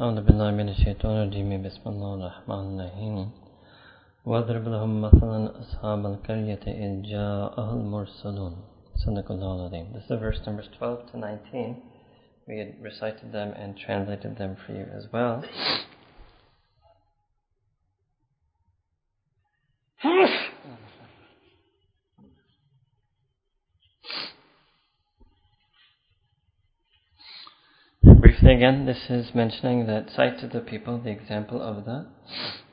أعوذ بالله من الشيطان الرجيم بسم الله الرحمن الرحيم واضرب لهم مثلا أصحاب القرية إذ جاءها المرسلون صدق الله العظيم This is verse numbers 12 to 19 We had recited them and translated them for you as well again, this is mentioning that cited the people, the example of that.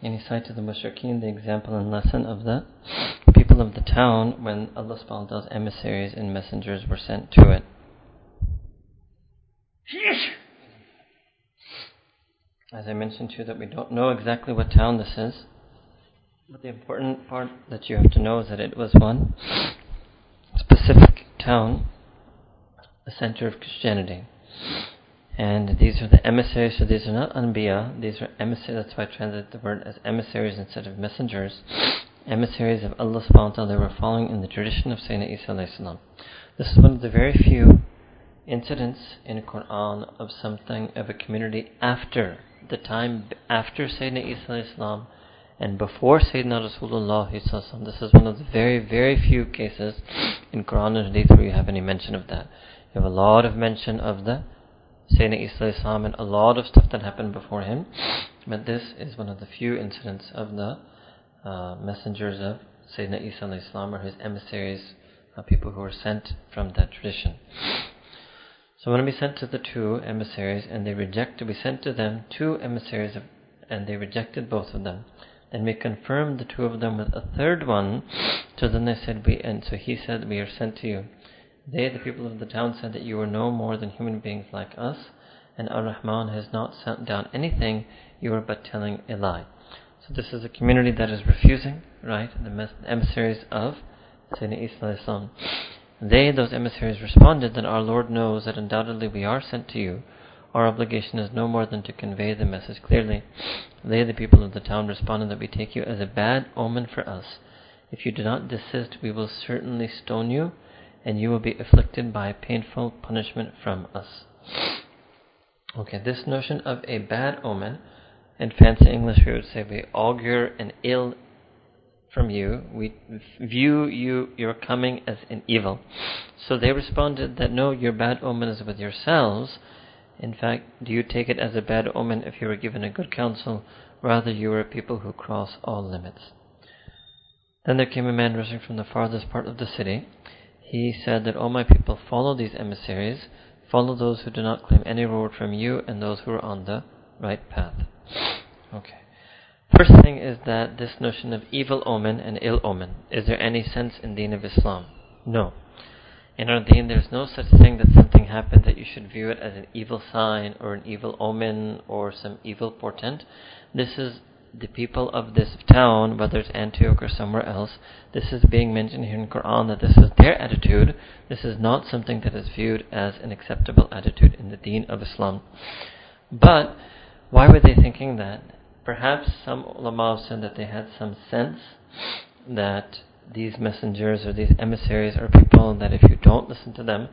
And he cited the mushrikeen, the example and lesson of that. People of the town, when Allah subhanahu wa ta'ala's emissaries and messengers were sent to it. As I mentioned to you that we don't know exactly what town this is. But the important part that you have to know is that it was one specific town, a center of Christianity. And these are the emissaries, so these are not anbiya, these are emissaries, that's why I translated the word as emissaries instead of messengers. Emissaries of Allah subhanahu wa ta'ala, they were following in the tradition of Sayyidina Isa alayhi salam. This is one of the very few incidents in Quran of something of a community after the time after Sayyidina Isa alayhi salam and before Sayyidina Rasulullah this is one of the very, very few cases in Quran and Hadith where you have any mention of that. You have a lot of mention of the Sayyidina Isa Islam and a lot of stuff that happened before him. But this is one of the few incidents of the uh, messengers of Sayyidina Isa Islam or his emissaries, uh, people who were sent from that tradition. So when we sent to the two emissaries and they rejected, we sent to them two emissaries of, and they rejected both of them. Then we confirmed the two of them with a third one. So then they said, we, and so he said, we are sent to you. They, the people of the town, said that you are no more than human beings like us, and Ar-Rahman has not sent down anything, you are but telling a lie. So this is a community that is refusing, right, the emissaries of Sayyidina Isa. They, those emissaries, responded that our Lord knows that undoubtedly we are sent to you. Our obligation is no more than to convey the message clearly. They, the people of the town, responded that we take you as a bad omen for us. If you do not desist, we will certainly stone you and you will be afflicted by painful punishment from us. Okay, this notion of a bad omen, in fancy English we would say we augur an ill from you, we view you your coming as an evil. So they responded that no, your bad omen is with yourselves. In fact, do you take it as a bad omen if you were given a good counsel? Rather, you are a people who cross all limits. Then there came a man rushing from the farthest part of the city he said that, all my people, follow these emissaries, follow those who do not claim any reward from you and those who are on the right path. Okay. First thing is that this notion of evil omen and ill omen, is there any sense in deen of Islam? No. In our deen, there's no such thing that something happened that you should view it as an evil sign or an evil omen or some evil portent. This is the people of this town, whether it's Antioch or somewhere else, this is being mentioned here in Quran that this is their attitude. This is not something that is viewed as an acceptable attitude in the deen of Islam. But why were they thinking that? Perhaps some ulama said that they had some sense that these messengers or these emissaries are people that if you don't listen to them,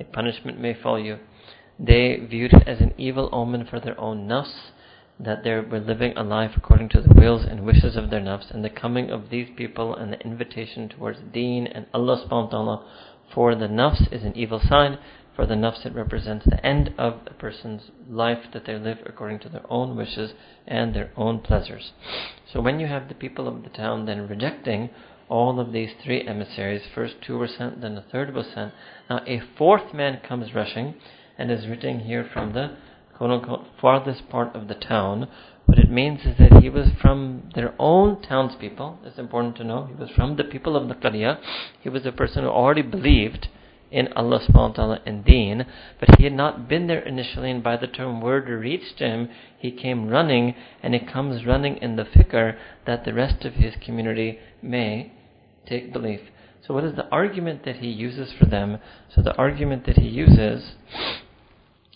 a punishment may fall you. They viewed it as an evil omen for their own nafs that they were living a life according to the wills and wishes of their nafs, and the coming of these people and the invitation towards deen and Allah subhanahu wa ta'ala for the nafs is an evil sign. For the nafs, it represents the end of a person's life that they live according to their own wishes and their own pleasures. So when you have the people of the town then rejecting all of these three emissaries, first two were sent, then the third was sent. Now a fourth man comes rushing and is written here from the quote unquote farthest part of the town. What it means is that he was from their own townspeople. It's important to know. He was from the people of the Qariya. He was a person who already believed in Allah subhanahu wa ta'ala and deen, but he had not been there initially, and by the time word reached him, he came running, and he comes running in the fikr that the rest of his community may take belief. So what is the argument that he uses for them? So the argument that he uses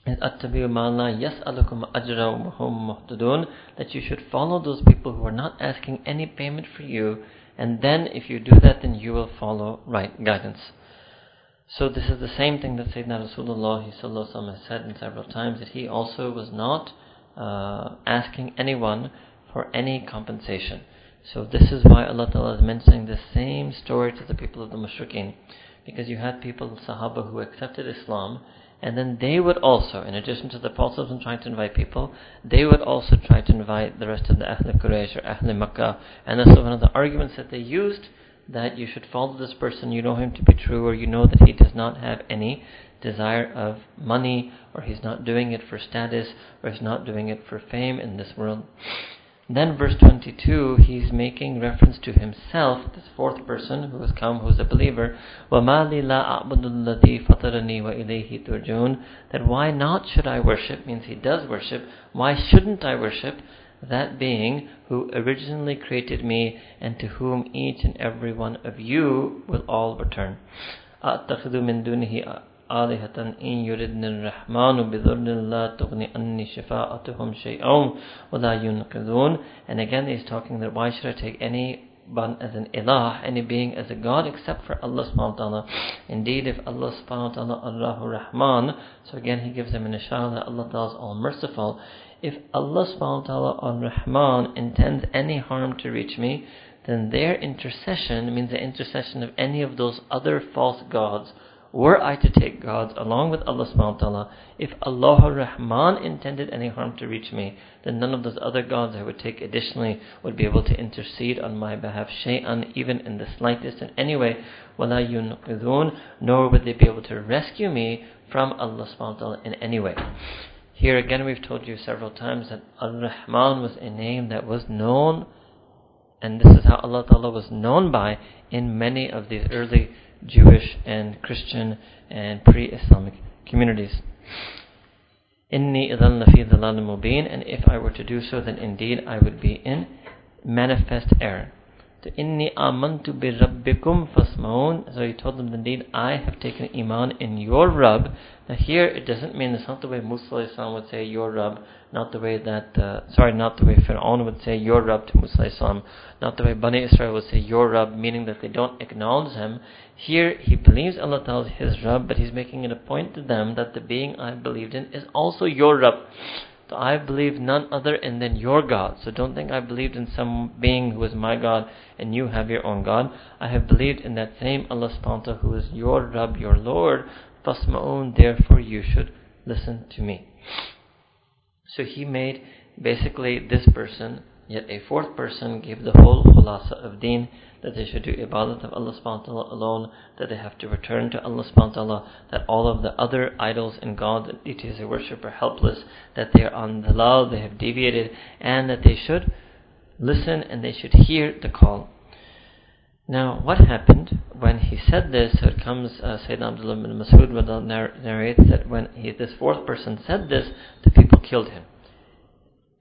that you should follow those people who are not asking any payment for you and then if you do that then you will follow right guidance. So this is the same thing that Sayyidina Rasulullah has said several times that he also was not uh, asking anyone for any compensation. So this is why Allah Ta'ala is mentioning the same story to the people of the Mushrikeen. Because you had people, Sahaba, who accepted Islam, and then they would also, in addition to the Prophet trying to invite people, they would also try to invite the rest of the Ahl Quraysh or Ahl Makkah. And was one of the arguments that they used, that you should follow this person, you know him to be true, or you know that he does not have any desire of money, or he's not doing it for status, or he's not doing it for fame in this world. Then verse 22, he's making reference to himself, this fourth person who has come, who is a believer. وَمَا لِي لَا أَعْبُدُ الَّذِي فَطَرَنِي وَإِلَيْهِ تُرْجُونَ That why not should I worship, means he does worship. Why shouldn't I worship that being who originally created me and to whom each and every one of you will all return? أَتَّخِذُ مِن دُونِهِ آلهة إن يردن الرحمن بضر لا تغني أني شفاعتهم شيئا ولا ينقذون and again he's talking that why should I take any one as an ilah, any being as a god except for Allah subhanahu wa ta'ala. Indeed, if Allah subhanahu wa ta'ala Allahu Rahman, so again he gives them an ishara that Allah ta'ala is all merciful. If Allah subhanahu wa ta'ala Ar-Rahman intends any harm to reach me, then their intercession means the intercession of any of those other false gods were I to take gods along with Allah subhanahu wa ta'ala, if Allah Rahman intended any harm to reach me, then none of those other gods I would take additionally would be able to intercede on my behalf, shay'an, even in the slightest in any way, wala yunqidun, nor would they be able to rescue me from Allah subhanahu wa ta'ala in any way. Here again we've told you several times that Ar-Rahman was a name that was known and this is how Allah Ta'ala was known by in many of these early Jewish and Christian and pre-Islamic communities. Inni idhan lafi and if I were to do so, then indeed I would be in manifest error. So inni amantu bi rabbikum fasmaun. So he told them, indeed I have taken iman in your Rabb. Now here it doesn't mean it's not the way Musa would say your Rabb, not the way that uh, sorry, not the way Fir'aun would say your Rabb to Musa not the way Bani Israel would say your Rabb, meaning that they don't acknowledge him. Here he believes Allah tells his Rabb, but he's making it a point to them that the being I believed in is also your Rabb. So I believe none other and then your God. So don't think I believed in some being who is my God and you have your own God. I have believed in that same Allah subhanahu who is your Rabb, your Lord. Fasma'un, therefore you should listen to me. So he made basically this person, yet a fourth person gave the whole khulasa of deen that they should do ibadat of Allah subhanahu wa ta'ala alone, that they have to return to Allah subhanahu wa ta'ala, that all of the other idols and gods and deities they worship are helpless, that they are on the lull, they have deviated, and that they should listen and they should hear the call. Now, what happened when he said this? So it comes, uh, Sayyidina Abdullah bin Masud narrates that when he, this fourth person said this, the people killed him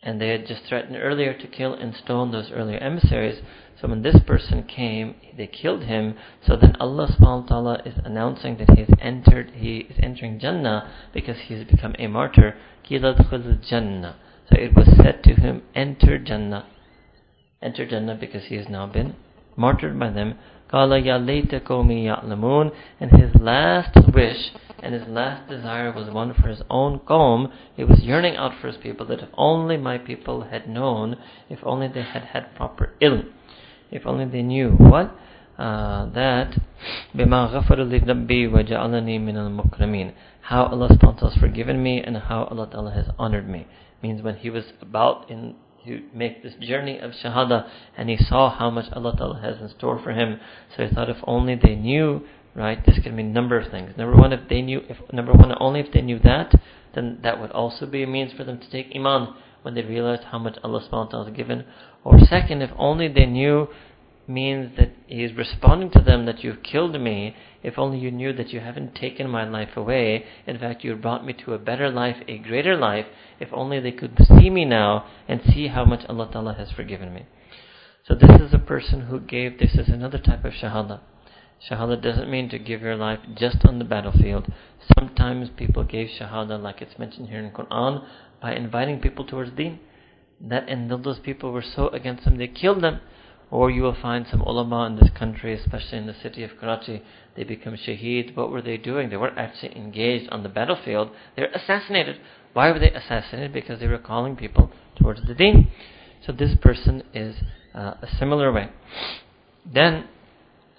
and they had just threatened earlier to kill and stone those earlier emissaries. So when this person came, they killed him. So then Allah subhanahu wa ta'ala is announcing that he has entered, he is entering Jannah because he has become a martyr. Jannah. So it was said to him, enter Jannah. Enter Jannah because he has now been martyred by them. قال يا ليت قومي يعلمون and his last wish and his last desire was one for his own qawm. He was yearning out for his people that if only my people had known, if only they had had proper ilm, if only they knew what? Uh, that بما غفر لي وجعلني من المكرمين how Allah has forgiven me and how Allah Ta'ala has honored me means when he was about in to make this journey of Shahada and he saw how much Allah Ta'ala has in store for him. So he thought if only they knew, right, this could mean a number of things. Number one, if they knew, if number one, only if they knew that, then that would also be a means for them to take Iman when they realized how much Allah subhanahu wa ta'ala has given. Or second, if only they knew means that he is responding to them that you've killed me. If only you knew that you haven't taken my life away. In fact, you brought me to a better life, a greater life. If only they could see me now and see how much Allah Ta'ala has forgiven me. So this is a person who gave, this is another type of shahada. Shahada doesn't mean to give your life just on the battlefield. Sometimes people gave shahada, like it's mentioned here in Quran, by inviting people towards deen. That and those people were so against them, they killed them Or you will find some ulama in this country, especially in the city of Karachi, they become shaheed. What were they doing? They weren't actually engaged on the battlefield. They were assassinated. Why were they assassinated? Because they were calling people towards the deen. So this person is uh, a similar way. Then,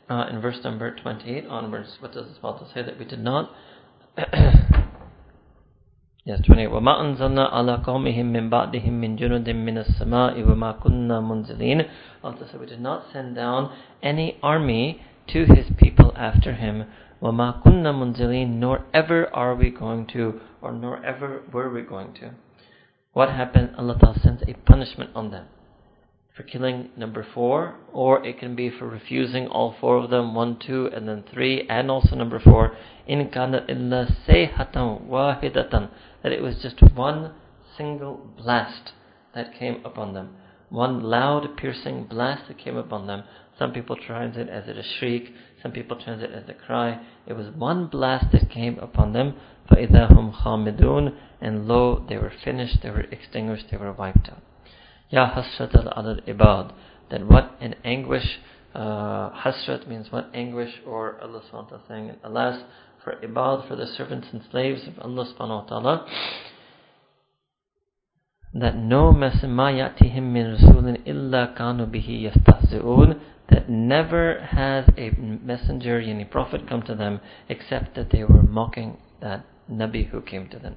uh, in verse number 28 onwards, what does the Allah say that we did not? Yes, 28. وَمَا أَنزَلْنَا عَلَىٰ قَوْمِهِم مِّن بَعْدِهِم مِّن جُنُودٍ مِّنَ السَّمَاءِ وَمَا كُنَّا مُنزِلِينَ Allah said, we did not send down any army to his people after him. وَمَا كُنَّا مُنزِلِينَ Nor ever are we going to, or nor ever were we going to. What happened? Allah Ta'ala sends a punishment on them for killing number four, or it can be for refusing all four of them, one, two, and then three, and also number four. In kana illa sayhatan wahidatan, that it was just one single blast that came upon them. One loud, piercing blast that came upon them. Some people translate it as a shriek, some people translate it as a cry. It was one blast that came upon them. فَإِذَا هُمْ خَامِدُونَ And lo, they were finished, they were extinguished, they were wiped out. Ya hasrat al ibad. That what an anguish, uh, hasrat means what anguish, or Allah subhanahu wa ta'ala saying, alas, for ibad, for the servants and slaves of Allah subhanahu wa ta'ala, that no messenger yatihim min rasulin illa kanu bihi yastahzi'un, that never has a messenger, any prophet come to them, except that they were mocking that Nabi who came to them.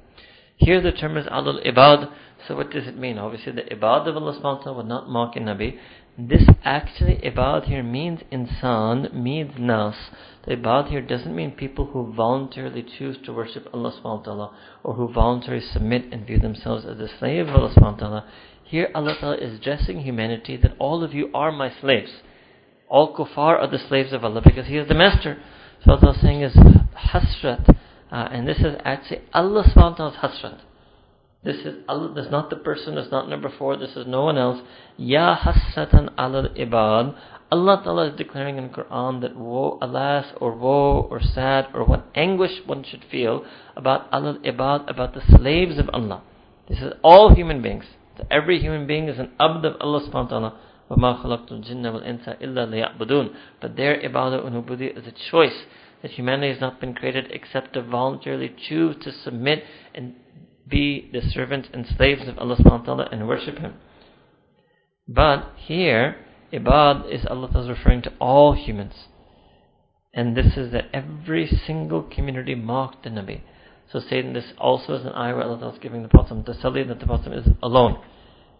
Here the term is alul ibad. So what does it mean? Obviously the ibad of Allah subhanahu wa ta'ala would not mock a Nabi. This actually ibad here means insan, means nas. The ibad here doesn't mean people who voluntarily choose to worship Allah subhanahu wa ta'ala or who voluntarily submit and view themselves as a slave of Allah subhanahu wa ta'ala. Here Allah ta'ala is addressing humanity that all of you are my slaves. All kuffar are the slaves of Allah because He is the master. So Allah is saying is hasrat uh, and this is actually Allah subhanahu wa ta'ala's hasrat. This is Allah, this is not the person, this is not number four, this is no one else. Ya hasratan al ibad. Allah Ta'ala is declaring in Quran that woe, alas, or woe, or sad, or what anguish one should feel about al ibad, about the slaves of Allah. This is all human beings. So every human being is an abd of Allah subhanahu wa ta'ala. وَمَا خَلَقْتُ الْجِنَّ إِلَّا But their ibadah and is a choice that humanity has not been created except to voluntarily choose to submit and be the servants and slaves of Allah subhanahu wa ta'ala and worship Him. But here, ibad is Allah is referring to all humans. And this is that every single community mocked the Nabi. So saying this also is an ayah where Allah is giving the Prophet you that the Prophet is alone.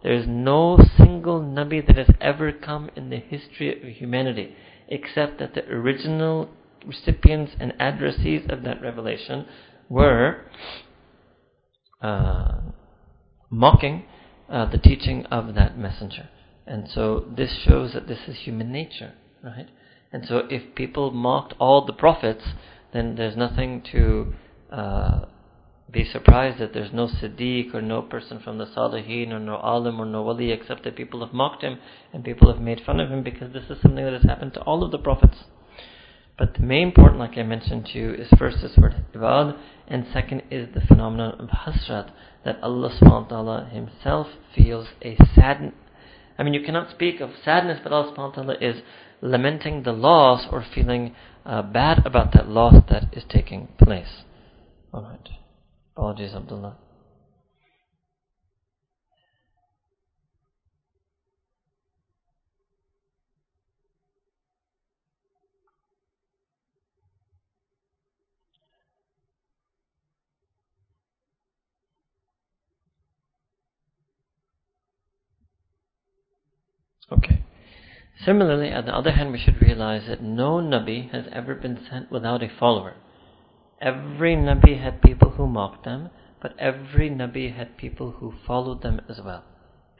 There is no single Nabi that has ever come in the history of humanity except that the original recipients and addressees of that revelation were mocking uh, the teaching of that messenger. And so this shows that this is human nature, right? And so if people mocked all the prophets, then there's nothing to uh, be surprised that there's no Siddiq or no person from the Salihin or no Alim or no Wali except that people have mocked him and people have made fun of him because this is something that has happened to all of the prophets. But the main point, like I mentioned to you, is first this word ibad, and second is the phenomenon of hasrat, that Allah subhanahu wa ta'ala himself feels a sadness. I mean, you cannot speak of sadness, but Allah subhanahu wa ta'ala is lamenting the loss or feeling uh, bad about that loss that is taking place. Alright. Apologies, Abdullah. Okay. Similarly, on the other hand, we should realize that no Nabi has ever been sent without a follower. Every Nabi had people who mocked them, but every Nabi had people who followed them as well.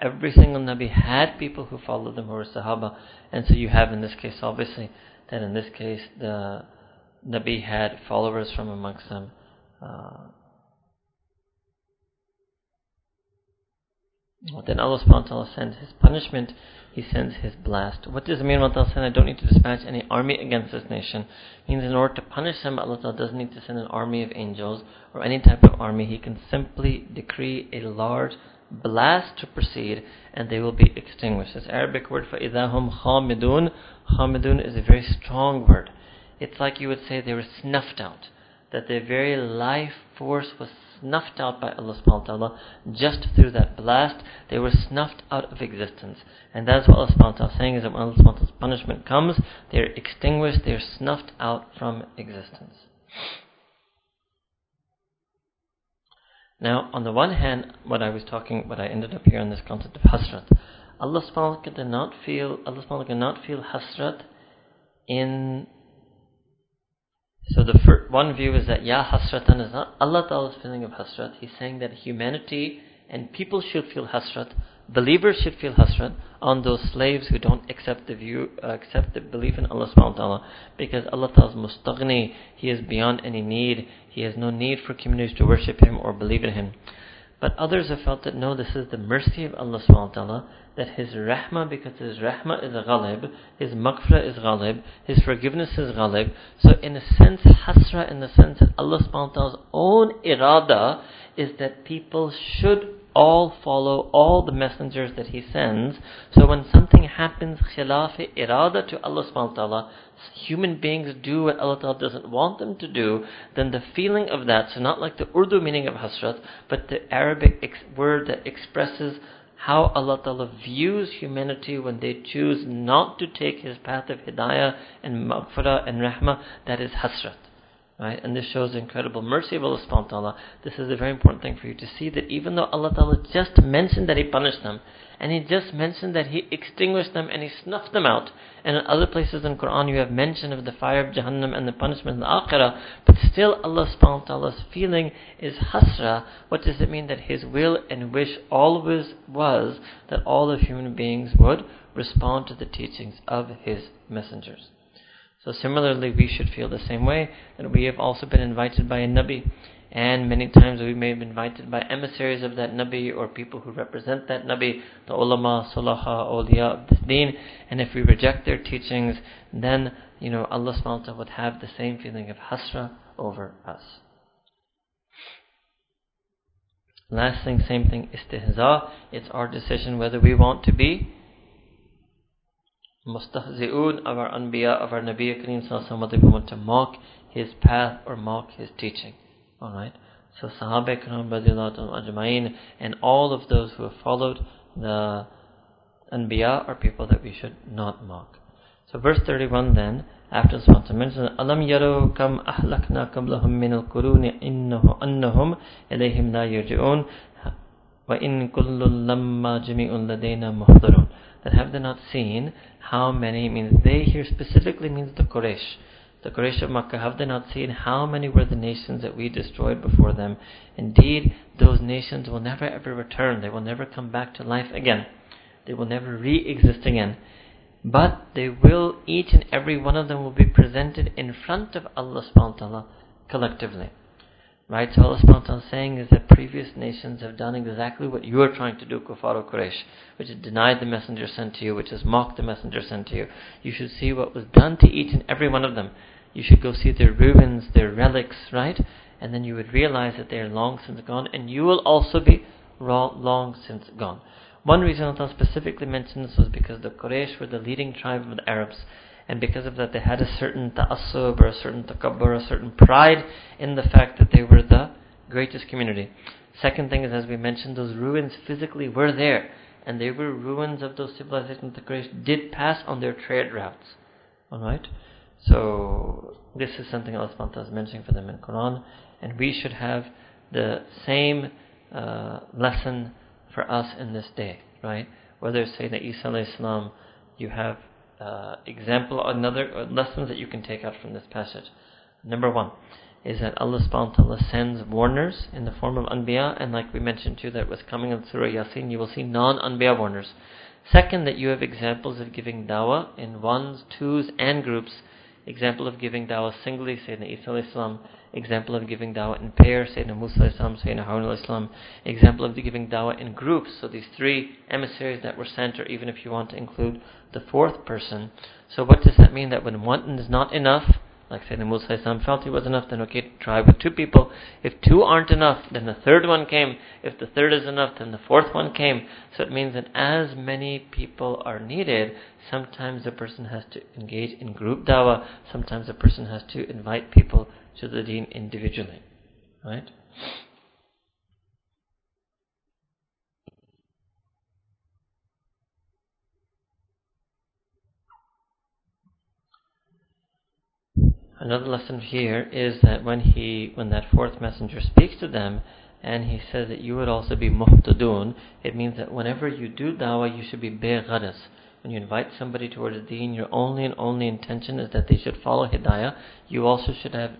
Every single Nabi had people who followed them who were Sahaba, and so you have in this case, obviously, that in this case the Nabi had followers from amongst them. Uh, then Allah ta'ala sends His punishment he sends his blast. What does mean Allah said, I don't need to dispatch any army against this nation? It means in order to punish them, Allah doesn't need to send an army of angels or any type of army. He can simply decree a large blast to proceed, and they will be extinguished. This Arabic word for idahum khamidun. Khamidun is a very strong word. It's like you would say they were snuffed out, that their very life force was snuffed out by Allah subhanahu wa ta'ala just through that blast. They were snuffed out of existence. And that's what Allah subhanahu wa ta'ala is saying is that when Allah subhanahu wa ta'ala's punishment comes, they're extinguished, they're snuffed out from existence. Now, on the one hand, what I was talking, what I ended up here on this concept of hasrat, Allah subhanahu wa ta'ala did not feel, Allah subhanahu wa ta'ala not feel hasrat in so the first, one view is that Ya Hasratan is not Allah Ta'ala's feeling of Hasrat. He's saying that humanity and people should feel Hasrat. Believers should feel Hasrat on those slaves who don't accept the view, uh, accept the belief in Allah Subhanahu wa Taala. Because Allah Ta'ala is mustaghni. He is beyond any need. He has no need for communities to worship Him or believe in Him. But others have felt that no, this is the mercy of Allah subhanahu wa ta'ala, that His rahmah, because His rahmah is ghalib, His maghfirah is ghalib, His forgiveness is ghalib. So in a sense, hasra, in the sense that Allah subhanahu wa ta'ala's own irada is that people should all follow all the messengers that He sends. So when something happens khilaf irada to Allah subhanahu wa ta'ala, human beings do what Allah Ta'ala doesn't want them to do, then the feeling of that, so not like the Urdu meaning of hasrat, but the Arabic ex- word that expresses how Allah Ta'ala views humanity when they choose not to take His path of hidayah and maghfirah and rahmah, that is hasrat. Right? And this shows the incredible mercy of Allah subhanahu wa ta'ala. This is a very important thing for you to see that even though Allah Ta'ala just mentioned that He punished them, and He just mentioned that He extinguished them and He snuffed them out, and in other places in Quran you have mention of the fire of Jahannam and the punishment in the Akhirah, but still Allah subhanahu wa ta'ala's feeling is hasra. What does it mean? That His will and wish always was that all of human beings would respond to the teachings of His messengers. So similarly, we should feel the same way that we have also been invited by a Nabi, and many times we may been invited by emissaries of that Nabi or people who represent that Nabi, the ulama, sulaha, awliya of this deen. And if we reject their teachings, then you know Allah subhanahu would have the same feeling of hasra over us. Last thing, same thing, istihza. It's our decision whether we want to be mustahzi'un of our anbiya, of our Nabi Kareem whether we want to mock his path or mock his teaching. Alright? So Sahaba Ikram ajma'in and all of those who have followed the Anbiya are people that we should not mock. So verse 31 then, after this one to mention, أَلَمْ يَرَوْا كَمْ أَهْلَكْنَا قَبْلَهُمْ مِنَ الْقُرُونِ إِنَّهُ أَنَّهُمْ إِلَيْهِمْ لَا يَرْجِعُونَ وَإِن كُلٌّ لَمَّا جَمِيعٌ لَدَيْنَا مُحْضَرُونَ That have they not seen how many, means they here specifically means the Quraysh. The Quraysh of Makkah, have they not seen how many were the nations that we destroyed before them? Indeed, those nations will never ever return. They will never come back to life again. They will never re-exist again. But they will, each and every one of them will be presented in front of Allah subhanahu wa ta'ala collectively. Right? So Allah subhanahu wa ta'ala is saying is that previous nations have done exactly what you are trying to do, Kufar Quraysh, which is denied the messenger sent to you, which is mocked the messenger sent to you. You should see what was done to each and every one of them. You should go see their ruins, their relics, right? And then you would realize that they are long since gone, and you will also be long since gone. One reason Allah specifically mentioned this was because the Quraysh were the leading tribe of the Arabs and because of that they had a certain ta'assub or a certain takabbur, a certain pride in the fact that they were the greatest community. Second thing is, as we mentioned, those ruins physically were there, and they were ruins of those civilizations that Quraysh did pass on their trade routes. Alright? So, this is something Allah subhanahu is mentioning for them in Quran, and we should have the same uh, lesson for us in this day, right? Whether Sayyidina Isa salam, you have uh, example, another uh, lessons that you can take out from this passage. Number one is that Allah subhanahu wa ta'ala sends warners in the form of anbiya, and like we mentioned too, that was coming in Surah Yasin, you will see non-anbiya warners. Second, that you have examples of giving dawah in ones, twos, and groups. Example of giving dawah singly, Sayyidina Isa Islam. Example of giving dawah in pairs, Sayyidina Musa Islam, Sayyidina Harun Islam. Example of giving dawah in groups. So these three emissaries that were sent, or even if you want to include the fourth person. So what does that mean? That when one is not enough, Like Sayyidina Musa Islam felt he was enough, then okay, try with two people. If two aren't enough, then the third one came. If the third is enough, then the fourth one came. So it means that as many people are needed, sometimes a person has to engage in group dawah, sometimes a person has to invite people to the deen individually. Right? Another lesson here is that when he, when that fourth messenger speaks to them, and he says that you would also be muhtadun, it means that whenever you do dawah, you should be begharas. When you invite somebody towards deen, your only and only intention is that they should follow hidayah. You also should have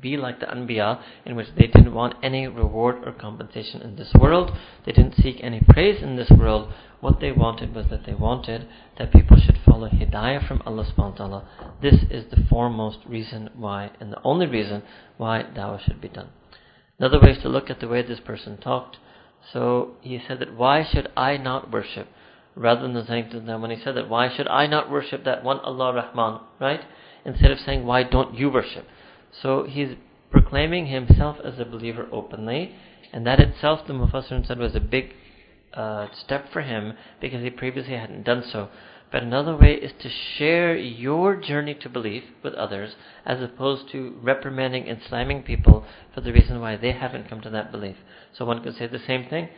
be like the Anbiya, in which they didn't want any reward or compensation in this world. They didn't seek any praise in this world. What they wanted was that they wanted that people should follow Hidayah from Allah subhanahu wa ta'ala. This is the foremost reason why, and the only reason why dawah should be done. Another way is to look at the way this person talked. So he said that why should I not worship? Rather than saying to them, when he said that, why should I not worship that one Allah Rahman, right? Instead of saying, why don't you worship? So he's proclaiming himself as a believer openly, and that itself, the Mufassir said, was a big uh, step for him because he previously hadn't done so. But another way is to share your journey to belief with others as opposed to reprimanding and slamming people for the reason why they haven't come to that belief. So one could say the same thing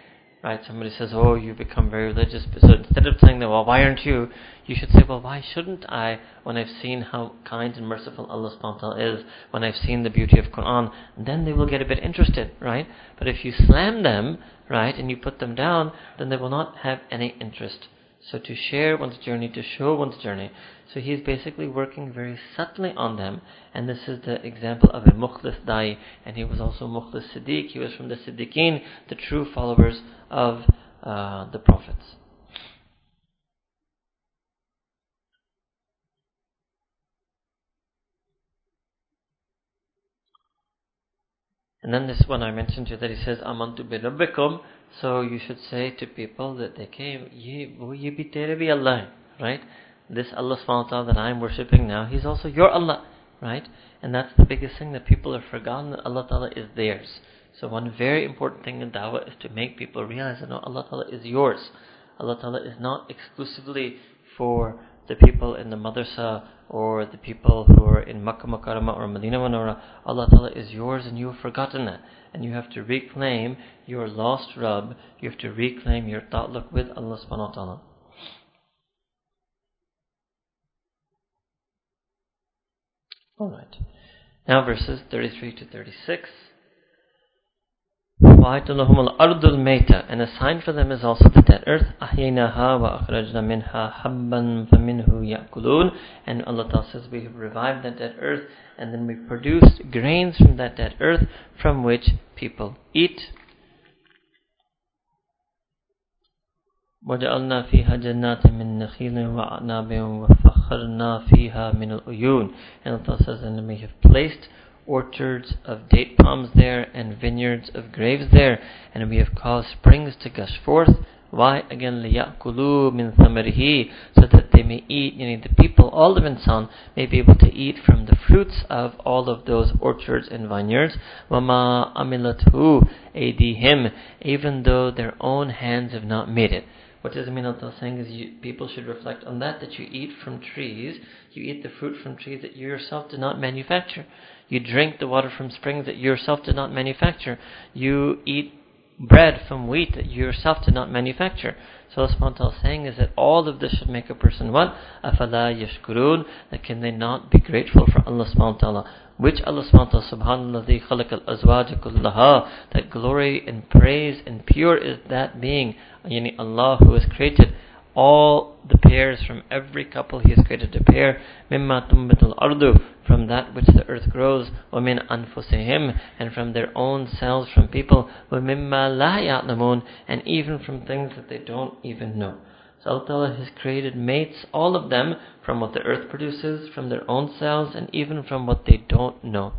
right? Somebody says, "Oh, you become very religious." So instead of saying that, "Well, why aren't you?" You should say, "Well, why shouldn't I?" When I've seen how kind and merciful Allah Subhanahu wa Taala is, when I've seen the beauty of Quran, then they will get a bit interested, right? But if you slam them, right, and you put them down, then they will not have any interest. So to share one's journey, to show one's journey. So he's basically working very subtly on them, and this is the example of a mukhlis da'i, and he was also mukhlis siddiq. He was from the siddiqeen, the true followers of uh, the prophets. And then this one I mentioned to you that he says, Amantu bi. So you should say to people that they came, ye, ye bi tere Allah, right? This Allah subhanahu that I'm worshipping now, He's also your Allah, right? And that's the biggest thing that people have forgotten that Allah Ta'ala is theirs. So one very important thing in dawah is to make people realize that no, Allah Ta'ala is yours. Allah Ta'ala is not exclusively for the people in the madrasa or the people who are in Makkah Mukarramah or Medina Munawwara, Allah Ta'ala is yours and you have forgotten it. And you have to reclaim your lost Rabb, you have to reclaim your ta'luq with Allah subhanahu wa ta'ala. Alright. Now verses 33 to 36. And a sign for them is also the dead earth. أَحْيَيْنَاهَا وَأَخْرَجْنَا مِنْهَا حَبًّا فَمِنْهُ يَأْكُلُونَ And Allah Ta'ala says we have revived that dead earth and then we produced grains from that dead earth from which people eat. وجعلنا فيها جنات من نخيل وأعناب وفخرنا فيها من العيون And Allah says, and we have placed orchards of date palms there, and vineyards of grapes there, and we have caused springs to gush forth. Why? Again, liyakulu min thamarihi, so that they may eat, meaning the people, all of insan, may be able to eat from the fruits of all of those orchards and vineyards. Wama amilatu adihim, even though their own hands have not made it. What does it mean Allah saying is you, people should reflect on that, that you eat from trees, you eat the fruit from trees that you yourself did not manufacture. You drink the water from springs that you yourself did not manufacture. You eat bread from wheat that you yourself did not manufacture. So Allah subhanahu is saying is that all of this should make a person what? Afala yashkurun. That can they not be grateful for Allah subhanahu Which Allah subhanahu subhanallah khalaqal azwajakullaha. That glory and praise and pure is that being. Yani Allah who has created all the pairs from every couple he has created a pair, mimma tumbitul ardu, from that which the earth grows, wa min anfusihim, and from their own selves from people, wa mimma la ya'lamun, and even from things that they don't even know. So Allah has created mates, all of them, from what the earth produces, from their own selves, and even from what they don't know.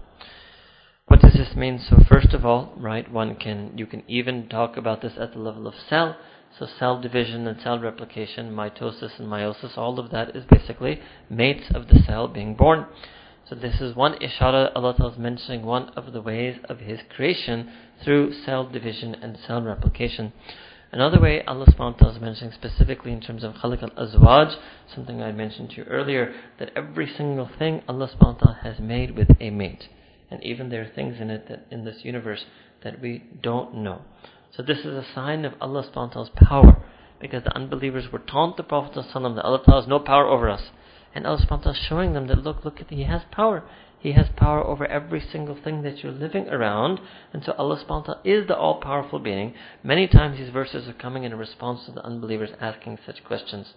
What does this mean? So first of all, right, one can, you can even talk about this at the level of cell, so cell division and cell replication, mitosis and meiosis, all of that is basically mates of the cell being born. So this is one ishara Allah Ta'ala is mentioning one of the ways of His creation through cell division and cell replication. Another way Allah subhanahu wa is mentioning specifically in terms of khalq al-azwaj, something I mentioned to you earlier, that every single thing Allah subhanahu wa has made with a mate. And even there are things in it that in this universe that we don't know. So this is a sign of Allah subhanahu power. Because the unbelievers were taunt the Prophet that Allah has no power over us. And Allah is showing them that look, look at He has power. He has power over every single thing that you're living around. And so Allah is the all powerful being. Many times these verses are coming in response to the unbelievers asking such questions.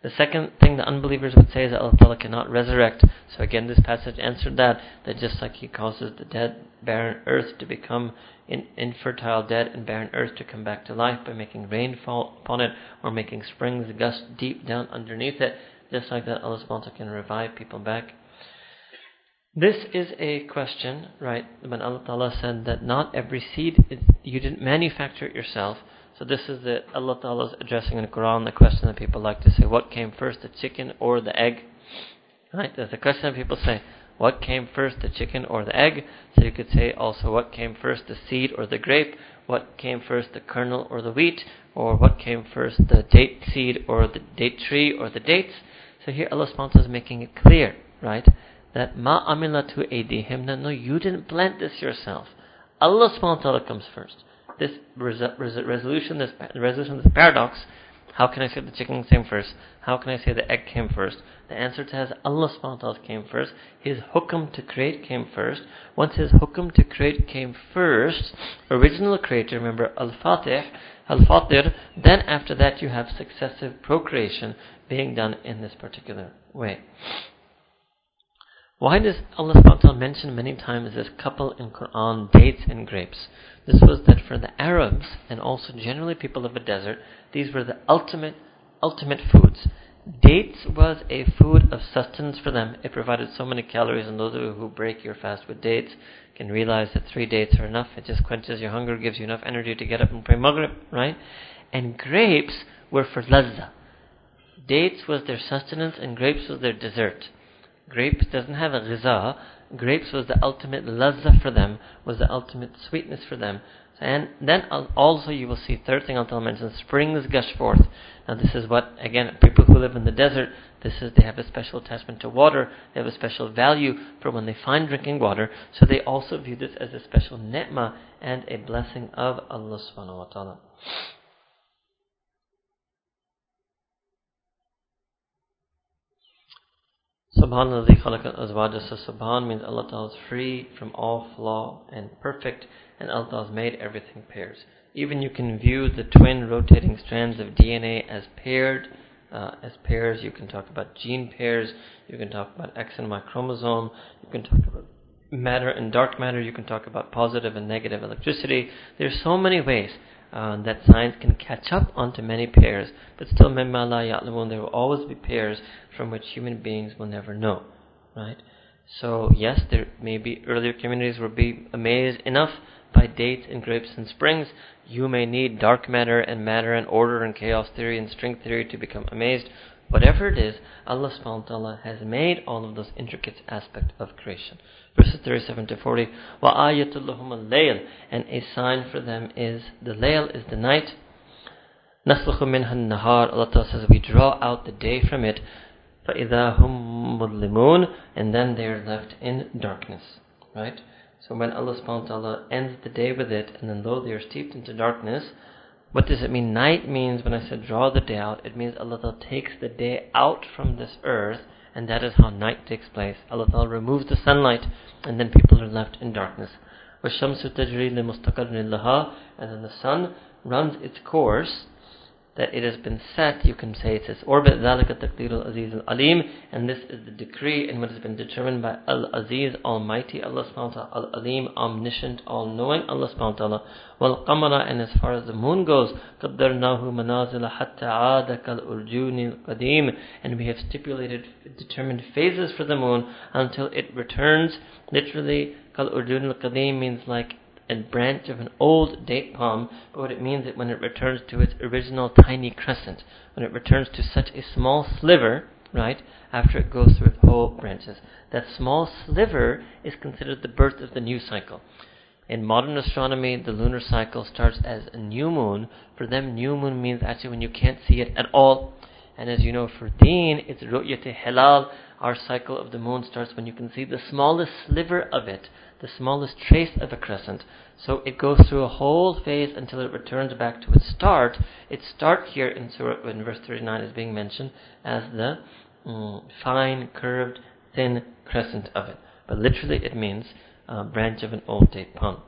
The second thing the unbelievers would say is that Allah Ta'ala cannot resurrect. So again, this passage answered that, that just like He causes the dead, barren earth to become in, infertile dead and barren earth to come back to life by making rain fall upon it or making springs gust deep down underneath it, just like that Allah ta'ala can revive people back. This is a question, right? When Allah Ta'ala said that not every seed, you didn't manufacture it yourself. So this is the Allah Ta'ala is addressing in the Quran the question that people like to say, what came first, the chicken or the egg? Right? There's a question that people say, what came first, the chicken or the egg? So you could say also, what came first, the seed or the grape? What came first, the kernel or the wheat? Or what came first, the date seed or the date tree or the dates? So here Allah subhanahu is making it clear, right? That ma amilatu aydihim, no, you didn't plant this yourself. Allah ta'ala comes first. This resolution, this resolution, this paradox, how can I say the chicken came first? How can I say the egg came first? The answer to has Allah subhanahu wa ta'ala came first. His hukum to create came first. Once his hukum to create came first, original creator, remember Al-Fatih, Al-Fatir, then after that you have successive procreation being done in this particular way. Why does Allah subhanahu mention many times this couple in Quran, dates and grapes? This was that for the Arabs and also generally people of the desert, these were the ultimate, ultimate foods. Dates was a food of sustenance for them. It provided so many calories, and those of you who break your fast with dates can realize that three dates are enough. It just quenches your hunger, gives you enough energy to get up and pray Maghrib, right? And grapes were for lazza. Dates was their sustenance, and grapes was their dessert. Grapes doesn't have a ghiza. Grapes was the ultimate lazza for them, was the ultimate sweetness for them. And then also you will see, third thing I'll mention, springs gush forth. Now this is what, again, people who live in the desert, this is, they have a special attachment to water, they have a special value for when they find drinking water, so they also view this as a special ni'mah and a blessing of Allah subhanahu wa ta'ala. Subhanallah khalaqa azwaja. So Subhan means Allah Ta'ala is free from all flaw and perfect, and Allah Ta'ala has made everything pairs. Even you can view the twin rotating strands of DNA as paired, uh, as pairs. You can talk about gene pairs. You can talk about X and Y chromosome. You can talk about matter and dark matter. You can talk about positive and negative electricity. There's so many ways uh, that science can catch up onto many pairs, but still, ya'lamun, there will always be pairs from which human beings will never know, right? So yes, there may be earlier communities will be amazed enough by dates and grapes and springs. You may need dark matter and matter and order and chaos theory and string theory to become amazed. Whatever it is, Allah subhanahu wa ta'ala has made all of those intricate aspects of creation. Verses 37 to 40. وَآيَةُ لَهُمَ اللَّيْلِ And a sign for them is, the layl is the night. نَسْلُخُ مِنْهَا النَّهَارِ Allah Ta'ala says, we draw out the day from it. فَإِذَا هُمْ مُظْلِمُونَ And then they are left in darkness. Right? So when Allah subhanahu wa ta'ala ends the day with it, and then though they are steeped into darkness, what does it mean? Night means, when I said draw the day out, it means Allah takes the day out from this earth, and that is how night takes place. Allah removes the sunlight, and then people are left in darkness. وَالشَّمْسُ تَجْرِي لِمُسْتَقَرٍ لَهَا And then the sun runs its course that it has been set, you can say it's its orbit, ذَلِكَ تَقْدِيرُ الْعَزِيزِ الْعَلِيمِ And this is the decree and what has been determined by Al-Aziz, Almighty, Allah subhanahu wa ta'ala, Al-Alim, Omniscient, All-Knowing, Allah subhanahu wa ta'ala. وَالْقَمَرَ And as far as the moon goes, قَدَّرْنَاهُ مَنَازِلَ حَتَّى عَادَ كَالْأُرْجُونِ الْقَدِيمِ And we have stipulated, determined phases for the moon until it returns, literally, كَالْأُرْجُونِ الْقَدِيمِ means like a branch of an old date palm, but what it means is when it returns to its original tiny crescent, when it returns to such a small sliver, right? After it goes through its whole branches. That small sliver is considered the birth of the new cycle. In modern astronomy, the lunar cycle starts as a new moon. For them, new moon means actually when you can't see it at all. And as you know, for deen, it's ru'yat hilal. Our cycle of the moon starts when you can see the smallest sliver of it, the smallest trace of a crescent. So it goes through a whole phase until it returns back to its start. Its start here in Surah, in verse 39 is being mentioned as the um, fine, curved, thin crescent of it. But literally it means branch of an old date palm.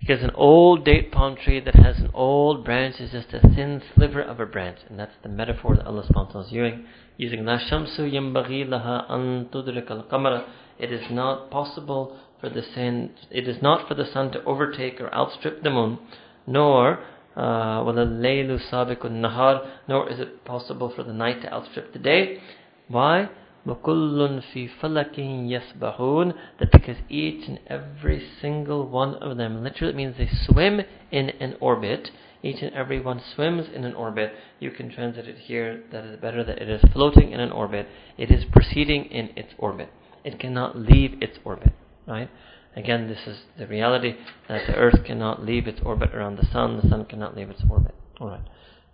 Because an old date palm tree that has an old branch is just a thin sliver of a branch. And that's the metaphor that Allah subhanahu is using. Using La Shamsu Yambaghi Laha An Tudrik al Qamara. It is not possible for the sun, it is not for the sun to overtake or outstrip the moon, nor وَلَلَّيْلُ سَابِقُ النَّهَارِ Nor is it possible for the night to outstrip the day. Why? وَكُلٌّ فِي فَلَكٍ يَسْبَحُونَ That because each and every single one of them, literally means they swim in an orbit. Each and every one swims in an orbit. You can translate it here, that is better, that it is floating in an orbit. It is proceeding in its orbit. It cannot leave its orbit, right? Again, this is the reality that the Earth cannot leave its orbit around the Sun, the Sun cannot leave its orbit. Alright.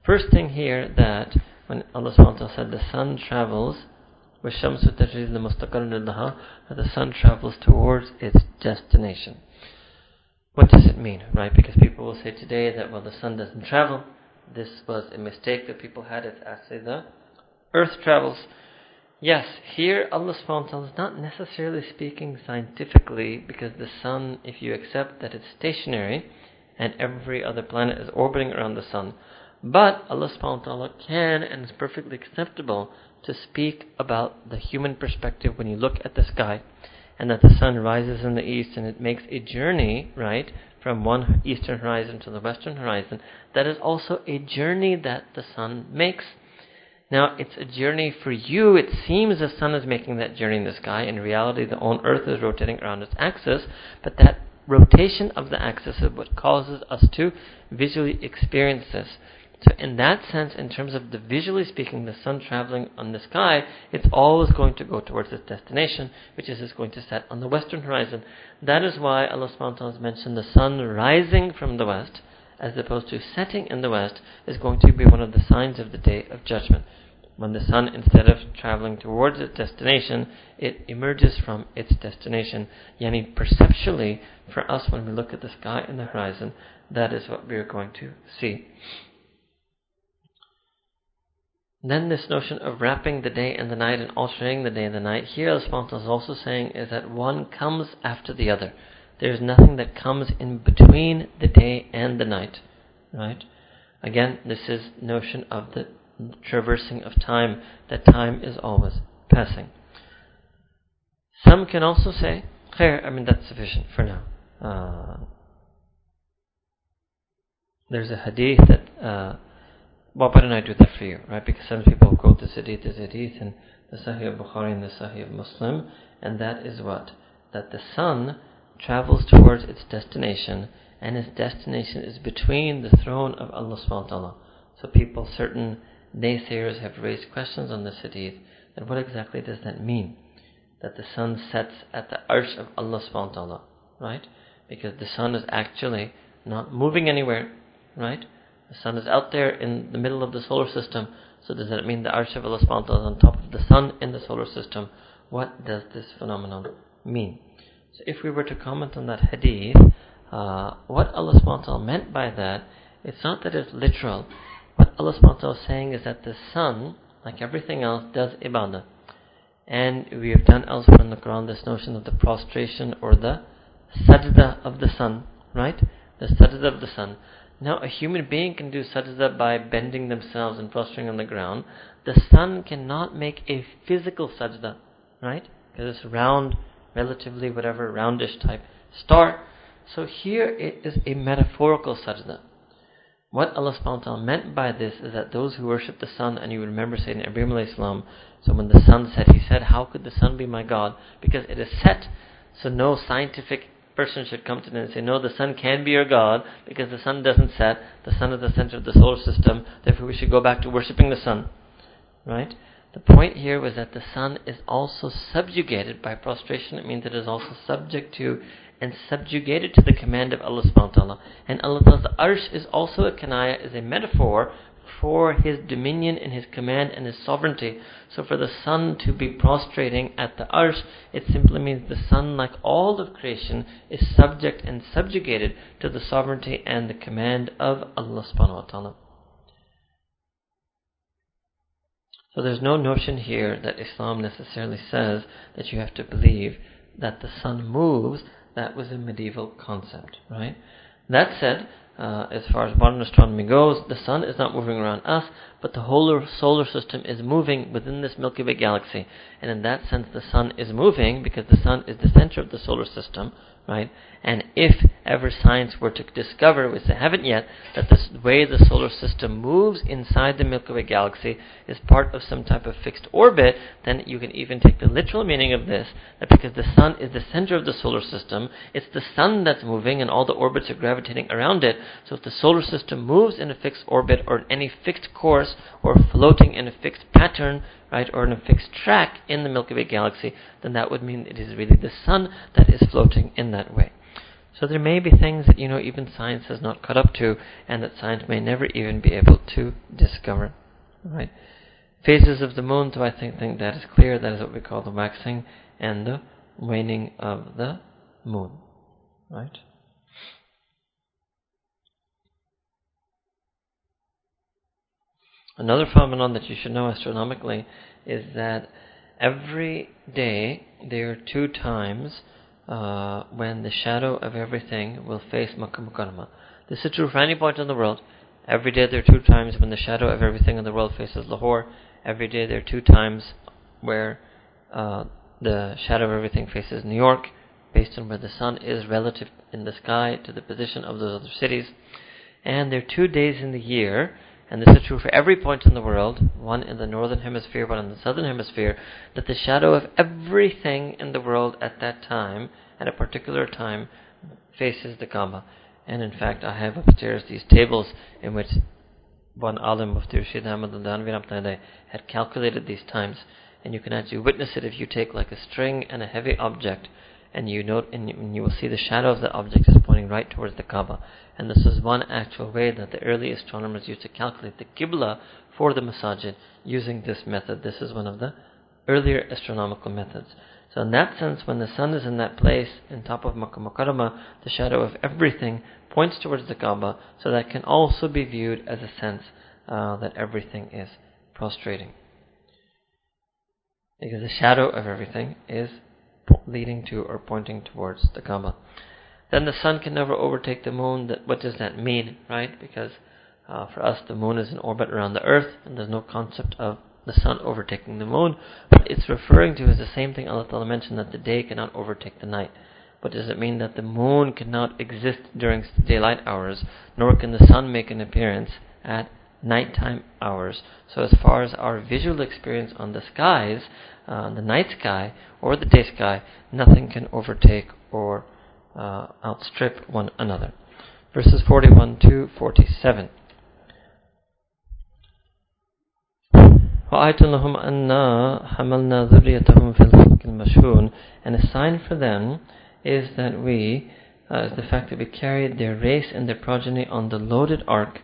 First thing here that when Allah subhanahu said the Sun travels with Shamsu Tajriz al that the Sun travels towards its destination. What does it mean, right? Because people will say today that well the Sun doesn't travel. This was a mistake that people had. It's say, the Earth travels Yes, here Allah subhanahu is not necessarily speaking scientifically because the sun, if you accept that it's stationary and every other planet is orbiting around the sun, but Allah subhanahu can and is perfectly acceptable to speak about the human perspective when you look at the sky and that the sun rises in the east and it makes a journey, right, from one eastern horizon to the western horizon. That is also a journey that the sun makes. Now, it's a journey for you. It seems the sun is making that journey in the sky. In reality, the own earth is rotating around its axis, but that rotation of the axis is what causes us to visually experience this. So in that sense, in terms of the visually speaking, the sun traveling on the sky, it's always going to go towards its destination, which is it's going to set on the western horizon. That is why Allah subhanahu has mentioned the sun rising from the west, as opposed to setting in the west, is going to be one of the signs of the day of judgment. When the sun, instead of traveling towards its destination, it emerges from its destination. Yani perceptually, for us, when we look at the sky and the horizon, that is what we are going to see. Then this notion of wrapping the day and the night and altering the day and the night, here Allah is also saying is that one comes after the other. There is nothing that comes in between the day and the night. Right? Again, this is notion of the traversing of time, that time is always passing. Some can also say, khair, I mean that's sufficient for now. Uh, there's a hadith that uh, well, why don't I do that for you, right? Because some people quote this hadith as hadith in the Sahih of Bukhari and the Sahih of Muslim, and that is what? That the sun travels towards its destination, and its destination is between the throne of Allah subhanahu wa ta'ala. So people, certain naysayers have raised questions on this hadith, that what exactly does that mean? That the sun sets at the arsh of Allah subhanahu wa ta'ala, right? Because the sun is actually not moving anywhere, right? The sun is out there in the middle of the solar system. So does that mean the Arsh of Allah is on top of the sun in the solar system? What does this phenomenon mean? So if we were to comment on that hadith, uh, what Allah subhanahu wa ta'ala meant by that, it's not that it's literal. What Allah subhanahu is saying is that the sun, like everything else, does ibadah. And we have done elsewhere in the Quran this notion of the prostration or the sajda of the sun, right? The sajda of the sun. Now, a human being can do sajda by bending themselves and prostrating on the ground. The sun cannot make a physical sajda, right? Because it's round, relatively whatever, roundish type star. So here it is a metaphorical sajda. What Allah subhanahu meant by this is that those who worship the sun, and you remember Sayyidina Ibrahim alayhi salam, so when the sun set, he said, How could the sun be my God? Because it is set, so no scientific person should come to them and say, no, the sun can be your God because the sun doesn't set. The sun is the center of the solar system. Therefore, we should go back to worshipping the sun. Right? The point here was that the sun is also subjugated by prostration. It means it is also subject to and subjugated to the command of Allah subhanahu wa ta'ala. And Allah Ta'ala's arsh is also a kanaya, is a metaphor for his dominion and his command and his sovereignty. So for the sun to be prostrating at the arsh, it simply means the sun, like all of creation, is subject and subjugated to the sovereignty and the command of Allah subhanahu wa ta'ala. So there's no notion here that Islam necessarily says that you have to believe that the sun moves. That was a medieval concept, right? That said, uh, as far as modern astronomy goes, the sun is not moving around us, but the whole solar system is moving within this Milky Way galaxy. And in that sense, the sun is moving because the sun is the center of the solar system, right? And if ever science were to discover, which they haven't yet, that the way the solar system moves inside the Milky Way galaxy is part of some type of fixed orbit, then you can even take the literal meaning of this, that because the sun is the center of the solar system, it's the sun that's moving and all the orbits are gravitating around it. So if the solar system moves in a fixed orbit or in any fixed course or floating in a fixed pattern, right, or in a fixed track in the Milky Way galaxy, then that would mean it is really the sun that is floating in that way. So there may be things that you know even science has not caught up to, and that science may never even be able to discover. Right? Phases of the moon, so I think, think that is clear. That is what we call the waxing and the waning of the moon. Right? Another phenomenon that you should know astronomically is that every day there are two times uh, when the shadow of everything will face Makkah. This is true for any point in the world. Every day there are two times when the shadow of everything in the world faces Lahore. Every day there are two times where uh, the shadow of everything faces New York, based on where the sun is relative in the sky to the position of those other cities. And there are two days in the year and this is true for every point in the world, one in the northern hemisphere, one in the southern hemisphere, that the shadow of everything in the world at that time, at a particular time, faces the Kaaba. And in fact, I have upstairs these tables in which one alim of Rashid Ahmad al had calculated these times. And you can actually witness it if you take like a string and a heavy object and you note and you will see the shadow of the object is pointing right towards the Kaaba. And this is one actual way that the early astronomers used to calculate the Qibla for the Masajid using this method. This is one of the earlier astronomical methods. So in that sense, when the sun is in that place, in top of Makkah Mukarramah, the shadow of everything points towards the Kaaba, so that can also be viewed as a sense uh, that everything is prostrating. Because the shadow of everything is leading to or pointing towards the Kaaba. Then the sun can never overtake the moon. That what does that mean, right? Because uh, for us, the moon is in orbit around the Earth, and there's no concept of the sun overtaking the moon. But it's referring to is the same thing Allah Ta'ala mentioned that the day cannot overtake the night. But does it mean that the moon cannot exist during daylight hours, nor can the sun make an appearance at nighttime hours? So as far as our visual experience on the skies, uh, the night sky or the day sky, nothing can overtake or uh, outstrip one another. Verses 41 to 47. وآية لهم أنا حملنا ذريتهم في الفلك المشحون and a sign for them is that we uh, is the fact that we carried their race and their progeny on the loaded ark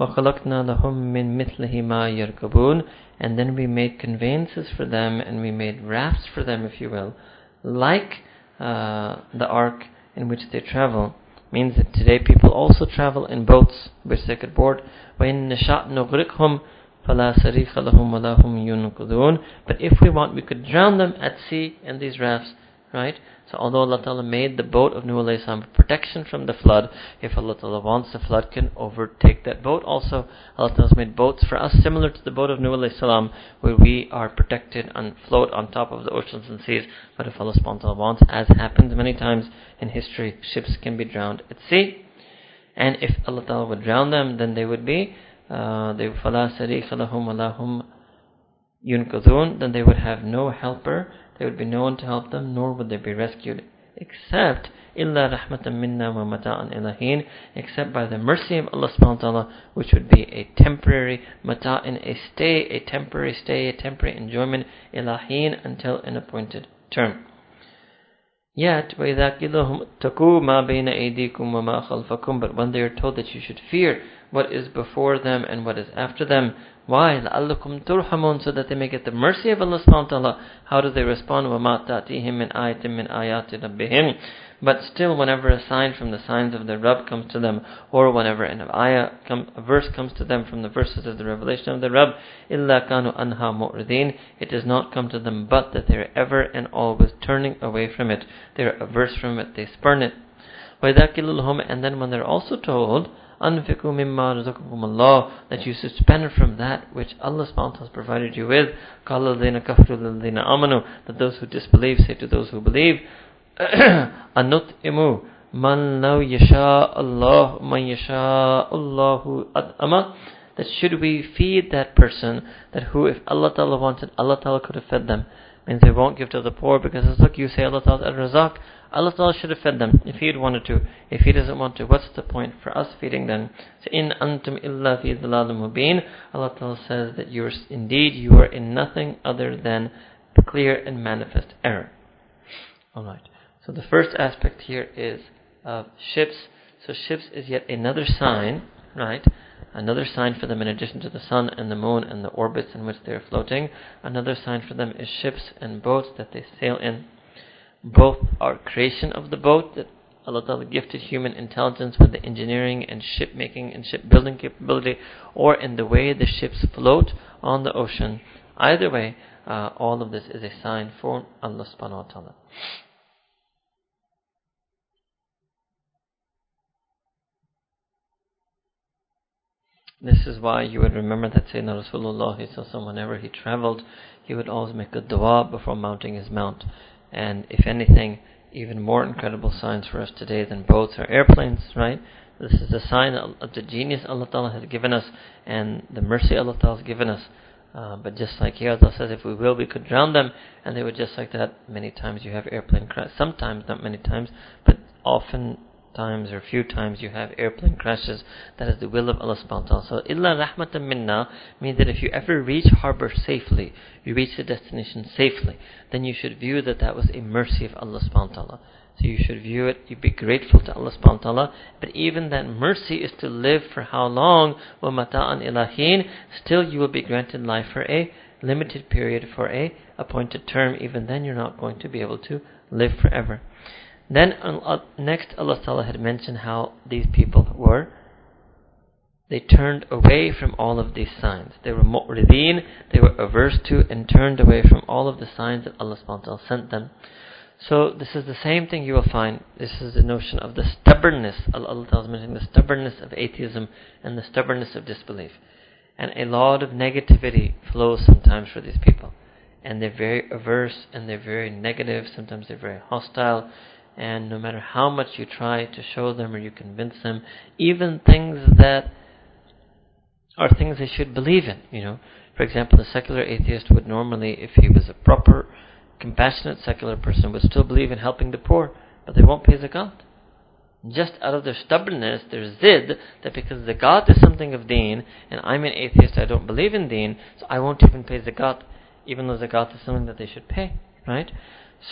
وَخَلَقْنَا لَهُم مِّن مِثْلِهِ مَا يَرْكَبُونَ And then we made conveyances for them and we made rafts for them, if you will, like uh, the ark in which they travel. Means that today people also travel in boats which they could board. وَإِن نَشَأْ نُغْرِقْهُمْ فَلَا صَرِيخَ لَهُمْ وَلَا هُمْ يُنْقِذُونَ But if we want, we could drown them at sea in these rafts, right? So although Allah Ta'ala made the boat of Nuh alayhi salam protection from the flood, if Allah Ta'ala wants, the flood can overtake that boat also. Allah Ta'ala has made boats for us similar to the boat of Nuh alayhi salam, where we are protected and float on top of the oceans and seas. But if Allah subhanahu wa ta'ala wants, as happens many times in history, ships can be drowned at sea. And if Allah Ta'ala would drown them, then they would be, uh, they فَلَا سَرِيخَ لَهُمْ وَلَا يُنْقَذُونَ Then they would have no helper there would be no one to help them, nor would they be rescued, except إِلَّا رَحْمَةً مِنَّا وَمَتَاعًا إِلَهِينَ Except by the mercy of Allah subhanahu wa ta'ala, which would be a temporary mata'in, a stay, a temporary stay, a temporary enjoyment, ilahin, until an appointed term. Yet, وَإِذَا قِيلَ تَقُوا مَا بَيْنَ أَيْدِيكُمْ وَمَا خَلْفَكُمْ But when they are told that you should fear what is before them and what is after them, why? لَعَلَّكُمْ تُرْحَمُونَ So that they may get the mercy of Allah subhanahu wa ta'ala. How do they respond? وَمَا تَأْتِيهِمْ مِنْ آيَةٍ مِنْ آيَاتِ رَبِّهِمْ But still, whenever a sign from the signs of the Rabb comes to them, or whenever an ayah, come, a verse comes to them from the verses of the revelation of the Rabb, إِلَّا كَانُوا أَنْهَا مُعْرِضِينَ It does not come to them but that they are ever and always turning away from it. They are averse from it, they spurn it. And then when they're also told, Anfiqu mimma Allah, that you suspend from that which Allah subhanahu has provided you with. Qala kafaru lilladhina amanu, that those who disbelieve say to those who believe, anut imu, man law yasha Allah, man yasha Allahu ad'ama, that should we feed that person, that who if Allah Ta'ala wanted, Allah Ta'ala could have fed them. Means they won't give to the poor because as you say Allah Ta'ala al-Razak, Allah Ta'ala should have fed them if He had wanted to. If He doesn't want to, what's the point for us feeding them? So in antum illa fi mubin, Allah Ta'ala says that you are indeed you are in nothing other than clear and manifest error. Alright. So the first aspect here is of ships. So ships is yet another sign, right? Another sign for them, in addition to the sun and the moon and the orbits in which they are floating, another sign for them is ships and boats that they sail in both our creation of the boat that Allah Ta'ala gifted human intelligence with the engineering and ship making and shipbuilding capability, or in the way the ships float on the ocean. Either way, uh, all of this is a sign for Allah subhanahu wa ta'ala. This is why you would remember that Sayyidina Rasulullah, whenever he traveled, he would always make a dua before mounting his mount. And if anything, even more incredible signs for us today than boats or airplanes, right? This is a sign of the genius Allah Ta'ala has given us and the mercy Allah Ta'ala has given us. Uh, but just like here, Allah says, if we will, we could drown them, and they would just like that. Many times you have airplane crash. Sometimes, not many times, but often times or few times you have airplane crashes, that is the will of Allah subhanahu wa ta'ala. So illa rahmatan minna means that if you ever reach harbor safely, you reach the destination safely, then you should view that that was a mercy of Allah subhanahu wa ta'ala. So you should view it, you be grateful to Allah subhanahu wa ta'ala. But even that mercy is to live for how long? وَمَتَاءً ilahin. Still you will be granted life for a limited period, for a appointed term. Even then you're not going to be able to live forever. Then uh, next Allah Ta'ala had mentioned how these people were. They turned away from all of these signs. They were mu'rideen, they were averse to and turned away from all of the signs that Allah subhanahu wa ta'ala sent them. So this is the same thing you will find. This is the notion of the stubbornness. Allah Ta'ala is mentioning the stubbornness of atheism and the stubbornness of disbelief. And a lot of negativity flows sometimes for these people. And they're very averse and they're very negative. Sometimes they're very hostile and no matter how much you try to show them or you convince them, even things that are things they should believe in, you know. For example, a secular atheist would normally, if he was a proper, compassionate secular person, would still believe in helping the poor, but they won't pay zakat. Just out of their stubbornness, their zid, that because the God is something of deen, and I'm an atheist, I don't believe in deen, so I won't even pay zakat, even though zakat is something that they should pay, right?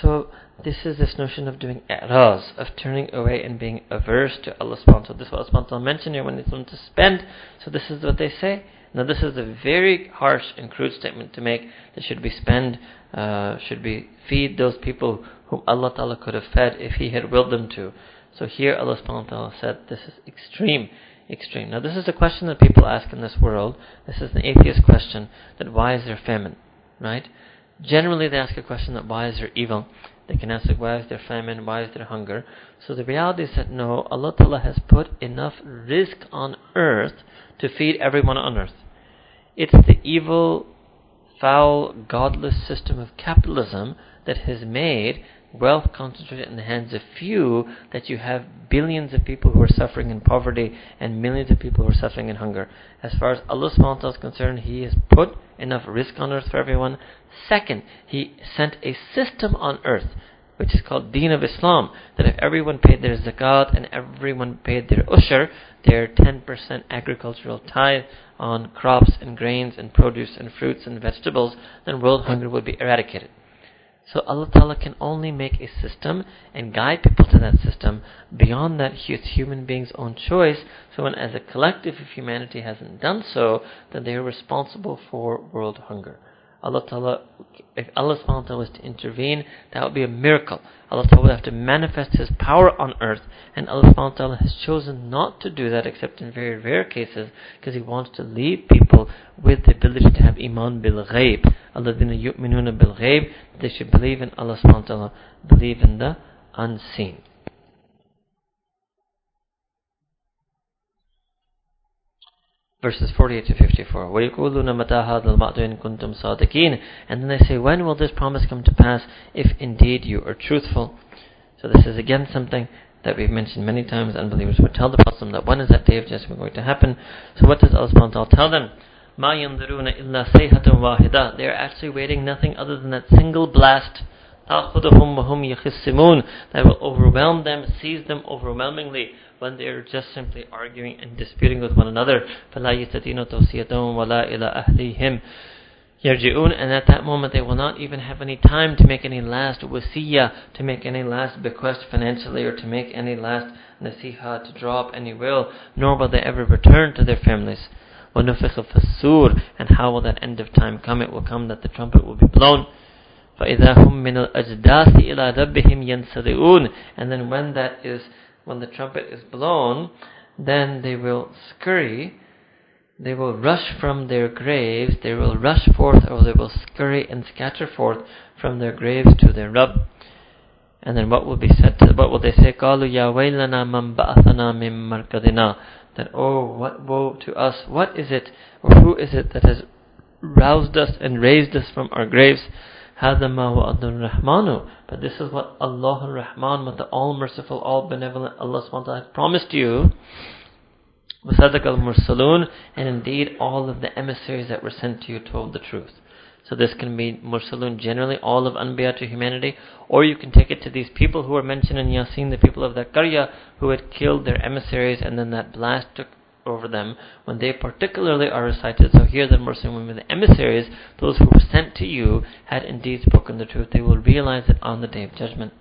So this is this notion of doing i'raz, of turning away and being averse to Allah subhanahu wa ta'ala. This is what Allah subhanahu mentioned here when it's on to spend. So this is what they say. Now this is a very harsh and crude statement to make that should we spend, uh, should we feed those people whom Allah ta'ala could have fed if He had willed them to. So here Allah subhanahu wa ta'ala said this is extreme extreme. Now, this is a question that people ask in this world. This is an atheist question that why is there famine, right? Generally, they ask a question that why is there evil? They can ask why is there famine? Why is there hunger? So the reality is that no, Allah Ta'ala has put enough rizq on earth to feed everyone on earth. It's the evil, foul, godless system of capitalism that has made wealth concentrated in the hands of few that you have billions of people who are suffering in poverty and millions of people who are suffering in hunger. As far as Allah subhanahu is concerned, He has put enough rizq on earth for everyone. Second, He sent a system on earth which is called Deen of Islam, that if everyone paid their zakat and everyone paid their ushr, their 10% agricultural tithe on crops and grains and produce and fruits and vegetables, then world hunger would be eradicated. So Allah Ta'ala can only make a system and guide people to that system. Beyond that, it's human beings' own choice. So when as a collective, if humanity hasn't done so, then they are responsible for world hunger. Allah Ta'ala, if Allah subhanahu wa was to intervene, that would be a miracle. Allah Ta'ala would have to manifest His power on earth, and Allah subhanahu wa ta'ala has chosen not to do that except in very rare cases, because He wants to leave people with the ability to have iman bil ghaib. Alladhina yu'minuna bil ghaib, they should believe in Allah subhanahu wa ta'ala, believe in the unseen. verses 48 to 54. وَيَقُولُونَ مَتَى هَذَا الْوَعْدُ إِن كُنْتُمْ صَادِقِينَ And then they say, when will this promise come to pass if indeed you are truthful? So this is again something that we've mentioned many times. Unbelievers would tell the Prophet that when is that day of judgment going to happen? So what does Allah subhanahu tell them? مَا يَنظُرُونَ إِلَّا صَيْحَةً وَاحِدَةً They are actually waiting nothing other than that single blast تَأْخُذُهُمْ وَهُمْ يَخِصِّمُونَ That will overwhelm them, seize them overwhelmingly when they are just simply arguing and disputing with one another. فَلَا يَسْتَطِيعُونَ تَوْصِيَةً وَلَا إِلَى أَهْلِهِمْ يرجعون and at that moment they will not even have any time to make any last wasiyah, to make any last bequest financially or to make any last nasiha, to draw up any will, nor will they ever return to their families. وَنُفِخَ فِي السُّورِ And how will that end of time come? It will come that the trumpet will be blown. فَإِذَا هُمْ مِنَ الْأَجْدَاثِ إِلَى رَبِّهِمْ يَنْسَلِئُونَ And then when that is when the trumpet is blown, then they will scurry, they will rush from their graves, they will rush forth, or they will scurry and scatter forth from their graves to their rub. And then what will be said to them? what will they say? Qalu ya waylana man ba'athana markadina. That oh what woe to us! What is it, or who is it that has roused us and raised us from our graves? هذا ما وعد الرحمن but this is what Allah al-Rahman what the all merciful all benevolent Allah subhanahu has promised you وصدق المرسلون and indeed all of the emissaries that were sent to you told the truth so this can be Mursalun generally, all of Anbiya to humanity, or you can take it to these people who are mentioned in Yasin, the people of that Qarya who had killed their emissaries and then that blast took over them when they particularly are recited. So here the Muslim women, the emissaries, those who were sent to you, had indeed spoken the truth. They will realize it on the day of judgment.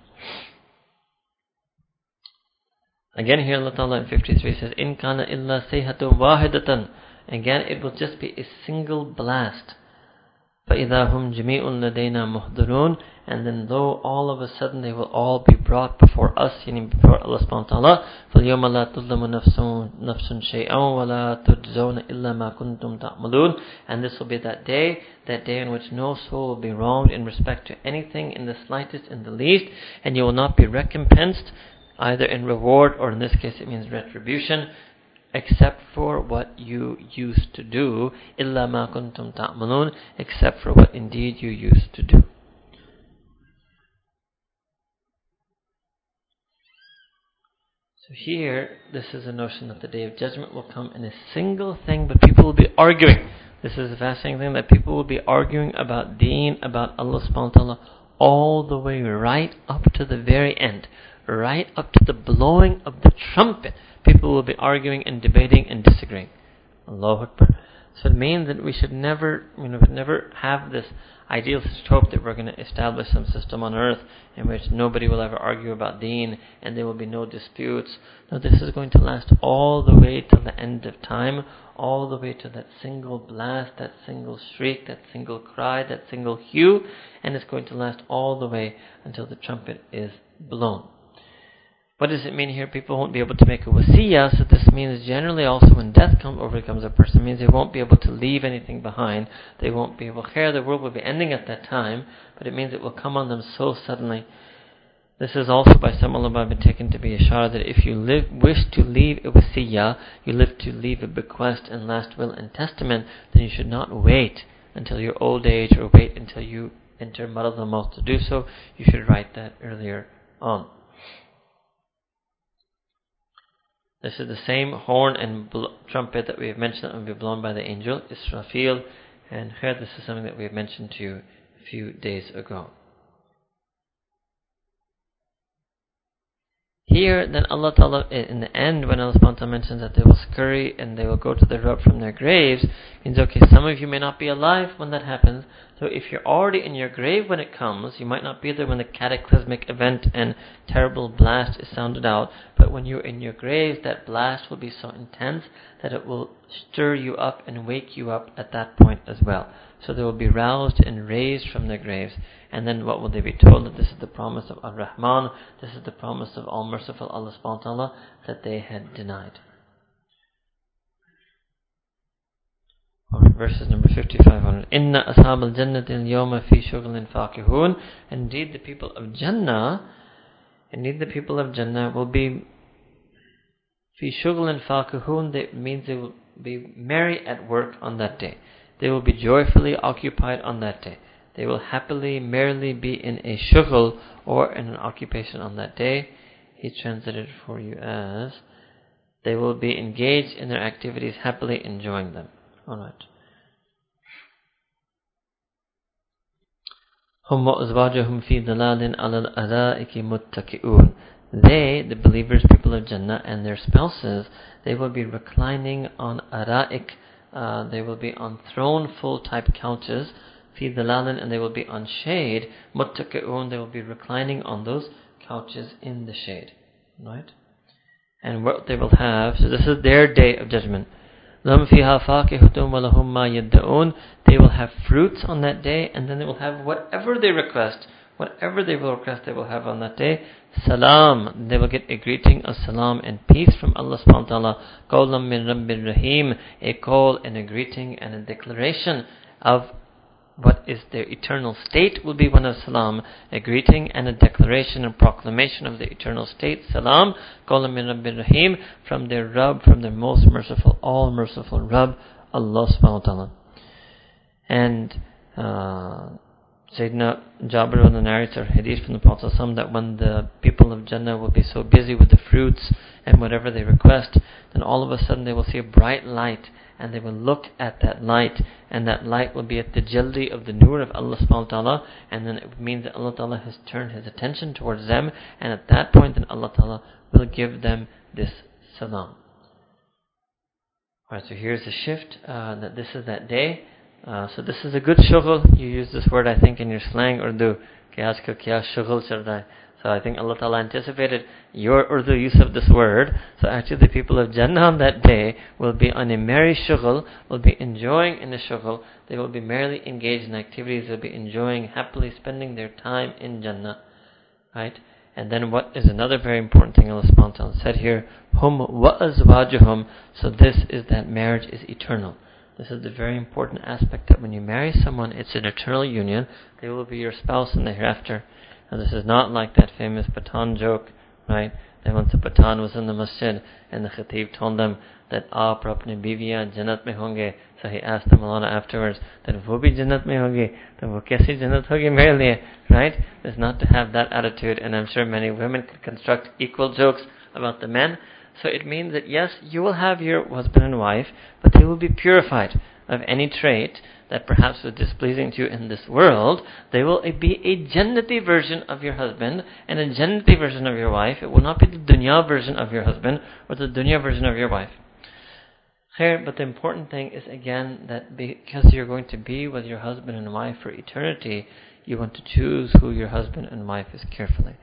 Again here Allah Ta'ala in 53 says, In illa sayhatu wahidatan. Again it will just be a single blast. فَإِذَا هُمْ جَمِيعٌ لَدَيْنَا مُحْضَرُونَ And then though all of a sudden they will all be brought before us, meaning before Allah subhanahu wa ta'ala, فَالْيَوْمَ لَا تُظْلَمُ نَفْسٌ شَيْئًا وَلَا تُجْزَوْنَ إِلَّا مَا كُنْتُمْ تَعْمَلُونَ And this will be that day, that day in which no soul will be wronged in respect to anything in the slightest, in the least, and you will not be recompensed either in reward or in this case it means retribution except for what you used to do إِلَّا مَا كُنْتُمْ تَعْمَلُونَ except for what indeed you used to do So here, this is a notion that the day of judgment will come in a single thing, but people will be arguing. This is a fascinating thing that people will be arguing about deen, about Allah subhanahu wa ta'ala, all the way right up to the very end. Right up to the blowing of the trumpet people will be arguing and debating and disagreeing. Allahu Akbar. So it means that we should never, you know, never have this idealistic hope that we're going to establish some system on earth in which nobody will ever argue about deen and there will be no disputes. No, this is going to last all the way till the end of time, all the way to that single blast, that single shriek, that single cry, that single hue, and it's going to last all the way until the trumpet is blown. What does it mean here? People won't be able to make a wasiyah, so this means generally also when death comes overcomes a person, means they won't be able to leave anything behind. They won't be able to the world will be ending at that time, but it means it will come on them so suddenly. This is also by some ulama been taken to be a shara that if you live, wish to leave a wasiyah, you live to leave a bequest and last will and testament, then you should not wait until your old age or wait until you enter Marad al to do so. You should write that earlier on. This is the same horn and bl- trumpet that we have mentioned that will be blown by the angel Israfil, and here this is something that we have mentioned to you a few days ago. Here, then Allah Ta'ala, in the end, when Allah Ta'ala mentions that they will scurry and they will go to the rub from their graves, means okay, some of you may not be alive when that happens. So if you're already in your grave when it comes, you might not be there when the cataclysmic event and terrible blast is sounded out. But when you're in your grave, that blast will be so intense that it will stir you up and wake you up at that point as well. So they will be roused and raised from their graves. And then what will they be told? That this is the promise of Ar-Rahman, this is the promise of All Merciful Allah subhanahu wa ta'ala that they had denied. verses number 5500. Inna ashab al-jannati al-yawma fi shughlin faqihun. Indeed, the people of Jannah, indeed the people of Jannah will be fi shughlin faqihun. That means they will be merry at work on that day. They will be joyfully occupied on that day. They will happily, merrily be in a shughl or in an occupation on that day. He translated for you as they will be engaged in their activities happily enjoying them. Alright. هم وأزواجهم في ظلال على الأرائك متكئون They, the believers, people of Jannah, and their spouses, they will be reclining on ara'ik, uh, they will be on throne-full type couches, fi dhalalin, and they will be on shade, muttaki'un, they will be reclining on those couches in the shade. Right? And what they will have, so this is their day of judgment. لَهُمْ فِيهَا فَاكِهَةٌ وَلَهُمْ مَا يَدَّعُونَ They will have fruits on that day, and then they will have whatever they request. Whatever they will request, they will have on that day. Salam. They will get a greeting of salam and peace from Allah subhanahu wa ta'ala. Qawlam min Rabbil Rahim. A call and a greeting and a declaration of what is their eternal state will be one of salam, a greeting and a declaration and proclamation of the eternal state. Salam, qawla min Rabbil Rahim, from their Rabb, from their most merciful, all merciful Rabb, Allah subhanahu wa ta'ala. And uh, Sayyidina Jabir narrates a hadith from the Prophet that when the people of Jannah will be so busy with the fruits and whatever they request, then all of a sudden they will see a bright light and they will look at that light, and that light will be at the jaldi of the nur of Allah subhanahu wa ta'ala, and then it means that Allah ta'ala has turned His attention towards them, and at that point then Allah ta'ala will give them this salam. Alright, so here's the shift, uh, that this is that day. Uh, so this is a good shughul. You use this word, I think, in your slang Urdu. So I think Allah Ta'ala anticipated your Urdu use of this word. So actually the people of Jannah on that day will be on a merry shughul, will be enjoying in the shughul. They will be merrily engaged in activities, they'll be enjoying, happily spending their time in Jannah. Right? And then what is another very important thing Allah subhanahu ta'ala said here, Hum wa azwajuhum. So this is that marriage is eternal. This is the very important aspect that when you marry someone, it's an eternal union. They will be your spouse in the hereafter. And this is not like that famous Pathan joke, right? That once a Pathan was in the masjid and the khatib told them that aap apne biviyan jannat mein honge. So he asked the Malana afterwards that wo bhi jannat mein honge, to wo kaisi jannat hogi mere liye, right? It's not to have that attitude and I'm sure many women could construct equal jokes about the men. So it means that yes, you will have your husband and wife, but they will be purified of any trait that perhaps was displeasing to you in this world, they will be a Jannati version of your husband and a Jannati version of your wife. It will not be the dunya version of your husband or the dunya version of your wife. But the important thing is again that because you're going to be with your husband and wife for eternity, you want to choose who your husband and wife is carefully.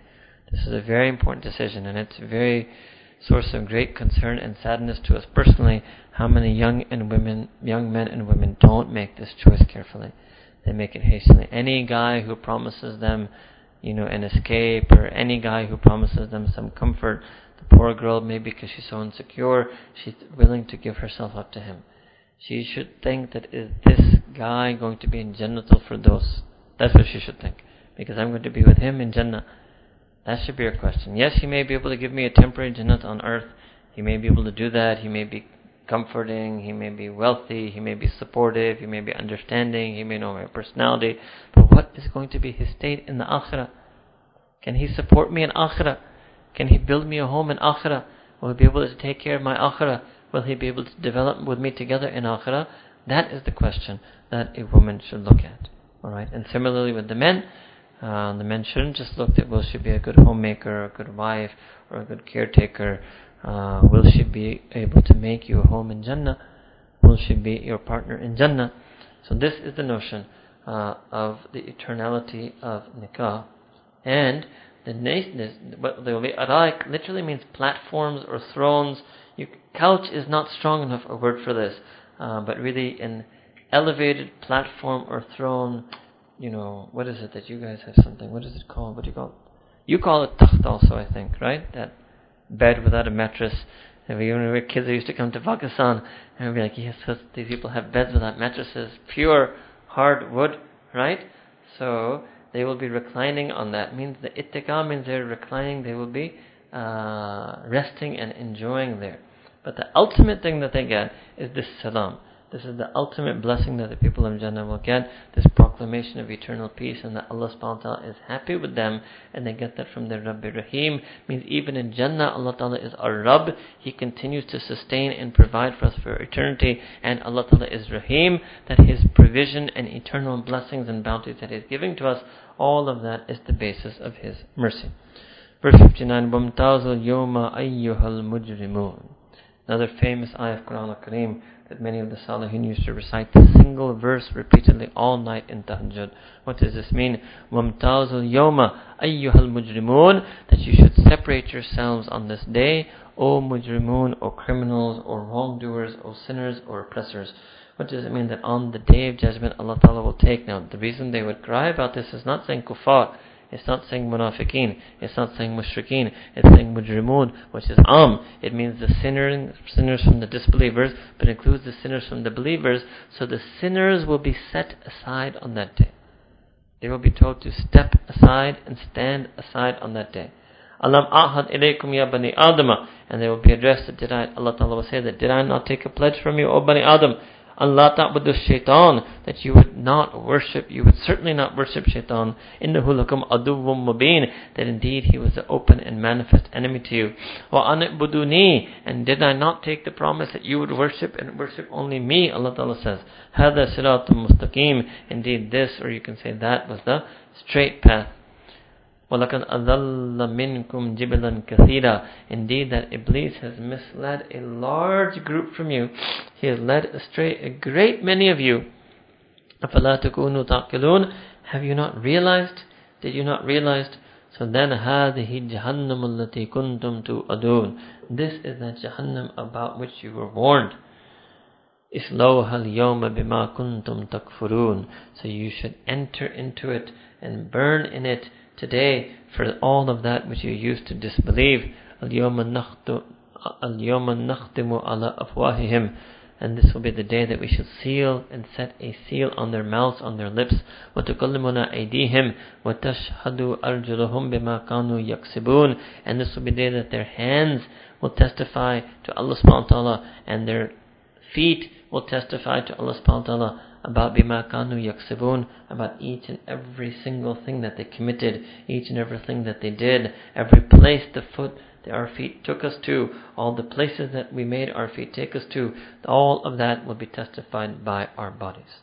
This is a very important decision and it's very source of great concern and sadness to us personally how many young and women, young men and women don't make this choice carefully. They make it hastily. Any guy who promises them, you know, an escape, or any guy who promises them some comfort, the poor girl, maybe because she's so insecure, she's willing to give herself up to him. She should think that is this guy going to be in Jannah for those? That's what she should think. Because I'm going to be with him in Jannah. That should be your question. Yes, he may be able to give me a temporary Jannat on earth. He may be able to do that. He may be comforting. He may be wealthy. He may be supportive. He may be understanding. He may know my personality. But what is going to be his state in the Akhirah? Can he support me in Akhirah? Can he build me a home in Akhirah? Will he be able to take care of my Akhirah? Will he be able to develop with me together in Akhirah? That is the question that a woman should look at. Alright? And similarly with the men, Uh, the men shouldn't just look at will she be a good homemaker, a good wife, or a good caretaker. Uh, will she be able to make you a home in Jannah? Will she be your partner in Jannah? So this is the notion uh, of the eternality of nikah. And the nakedness, what the araik literally means platforms or thrones. You, couch is not strong enough a word for this, uh, but really an elevated platform or throne. You know, what is it that you guys have something? What is it called? What do you call it? You call it takht also, I think, right? That bed without a mattress. And we, when we were kids, I used to come to Pakistan and we'd be like, yes, these people have beds without mattresses, pure hard wood, right? So they will be reclining on that. Means the ittika means they're reclining, they will be uh, resting and enjoying there. But the ultimate thing that they get is this salam. This is the ultimate blessing that the people of Jannah will get, this proclamation of eternal peace and that Allah subhanahu wa ta'ala is happy with them and they get that from their Rabbi Rahim. Means even in Jannah Allah ta'ala is our Rabb. He continues to sustain and provide for us for eternity and Allah ta'ala is Rahim, that His provision and eternal blessings and bounties that He is giving to us, all of that is the basis of His mercy. Verse 59, وَامْتَازُ الْيَوْمَ أَيُّهَا الْمُجْرِمُونَ Another famous ayah of Quran al-Kareem that many of the Salihin used to recite the single verse repeatedly all night in tahajjud. What does this mean? وَامْتَازُ الْيَوْمَ أَيُّهَا الْمُجْرِمُونَ That you should separate yourselves on this day, O mujrimun, O criminals, O wrongdoers, O sinners, or oppressors. What does it mean that on the day of judgment Allah Ta'ala will take? Now, the reason they would cry about this is not saying kuffar, it's not saying munafiqeen. It's not saying mushrikeen. It's saying mujrimun, which is am. It means the sinners, sinners from the disbelievers, but includes the sinners from the believers. So the sinners will be set aside on that day. They will be told to step aside and stand aside on that day. Alam ahad ilaykum ya bani Adama. And they will be addressed, did I, Allah Ta'ala will say that, did I not take a pledge from you, O bani Adam? Allah ta'budu shaitan, that you would not worship, you would certainly not worship shaitan. Innahu lakum aduwwum mubin, that indeed he was the open and manifest enemy to you. Wa anibuduni, and did I not take the promise that you would worship and worship only me? Allah Ta'ala says, Hada siratum mustaqim, indeed this, or you can say that was the straight path. وَلَقَدْ أَضَلَّ مِنْكُمْ جِبِلًا كَثِيرًا Indeed, that Iblis has misled a large group from you. He has led astray a great many of you. أَفَلَا تَكُونُوا تَعْقِلُونَ Have you not realized? Did you not realize? So then, هَذِهِ جَهَنَّمُ الَّتِي كُنْتُمْ تُؤَدُونَ This is that Jahannam about which you were warned. إِسْلَوْهَا الْيَوْمَ بِمَا كُنْتُمْ تَكْفُرُونَ So you should enter into it and burn in it today for all of that which you used to disbelieve. الْيَوْمَ نَخْتِمُ عَلَى أَفْوَاهِهِمْ and this will be the day that we shall seal and set a seal on their mouths, on their lips. وَتُكَلِّمُنَا أَيْدِيهِمْ وَتَشْهَدُ أَرْجُلُهُمْ بِمَا كَانُوا يَكْسِبُونَ And this will be the day that their hands will testify to Allah subhanahu wa ta'ala and their feet will testify to Allah subhanahu wa ta'ala about bima kanu yaksibun, about each and every single thing that they committed, each and everything that they did, every place the foot our feet took us to, all the places that we made our feet take us to, all of that will be testified by our bodies.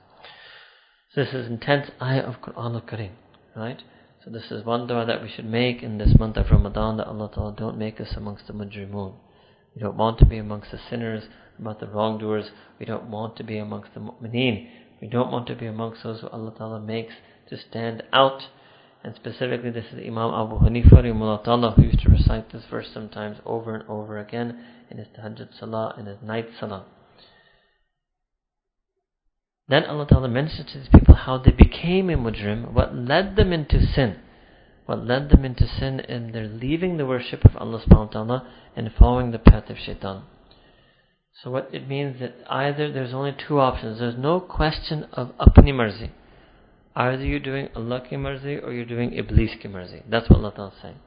So this is intense ayah of Quran al-Kareem, right? So this is one dua that we should make in this month of Ramadan that Allah Ta'ala don't make us amongst the mujrimun. We don't want to be amongst the sinners, about the wrongdoers. We don't want to be amongst the mu'mineen. We don't want to be amongst those who Allah Ta'ala makes to stand out. And specifically, this is Imam Abu Hanifa who used to recite this verse sometimes over and over again in his tahajjud salah, and his night salah. Then Allah Ta'ala mentions to these people how they became a mujrim, what led them into sin. What led them into sin in their leaving the worship of Allah subhanahu wa ta'ala and following the path of shaitan. So what it means that either there's only two options. There's no question of apni marzi. Either you're doing Allah ki marzi or you're doing Iblis ki marzi. That's what Allah is saying.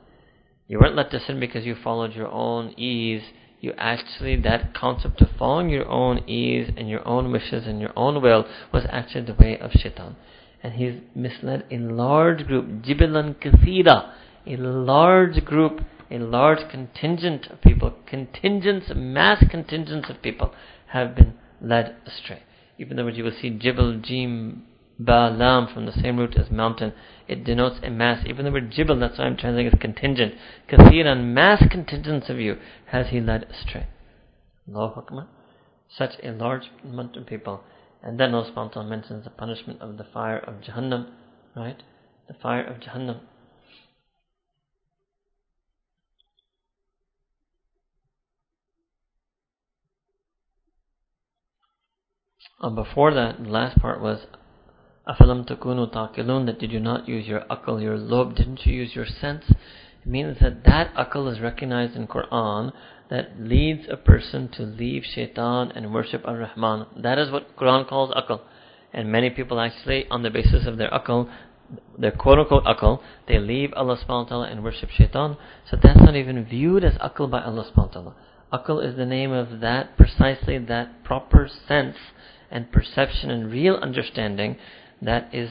You weren't let to sin because you followed your own ease. You actually, that concept of following your own ease and your own wishes and your own will was actually the way of shaitan. And he's misled a large group, jibilan kathira, a large group a large contingent of people, contingents, mass contingents of people have been led astray. Even though you will see Jibal Jim Ba'lam from the same root as mountain. It denotes a mass. Even the word jibal, that's why I'm translating as contingent. Kathiran, mass contingents of you has he led astray. Allahu Akbar. Such a large amount of people. And then Allah mentions the punishment of the fire of Jahannam, right? The fire of Jahannam. And before that, the last part was Afalam takunu taqilun that did you not use your akal, your lob, didn't you use your sense? It means that that akal is recognized in Quran that leads a person to leave shaitan and worship ar-Rahman. That is what Quran calls akal. And many people actually, on the basis of their akal, their quote unquote akal, they leave Allah subhanahu wa ta'ala and worship shaitan. So that's not even viewed as akal by Allah subhanahu wa ta'ala. Akal is the name of that, precisely that proper sense and perception and real understanding that is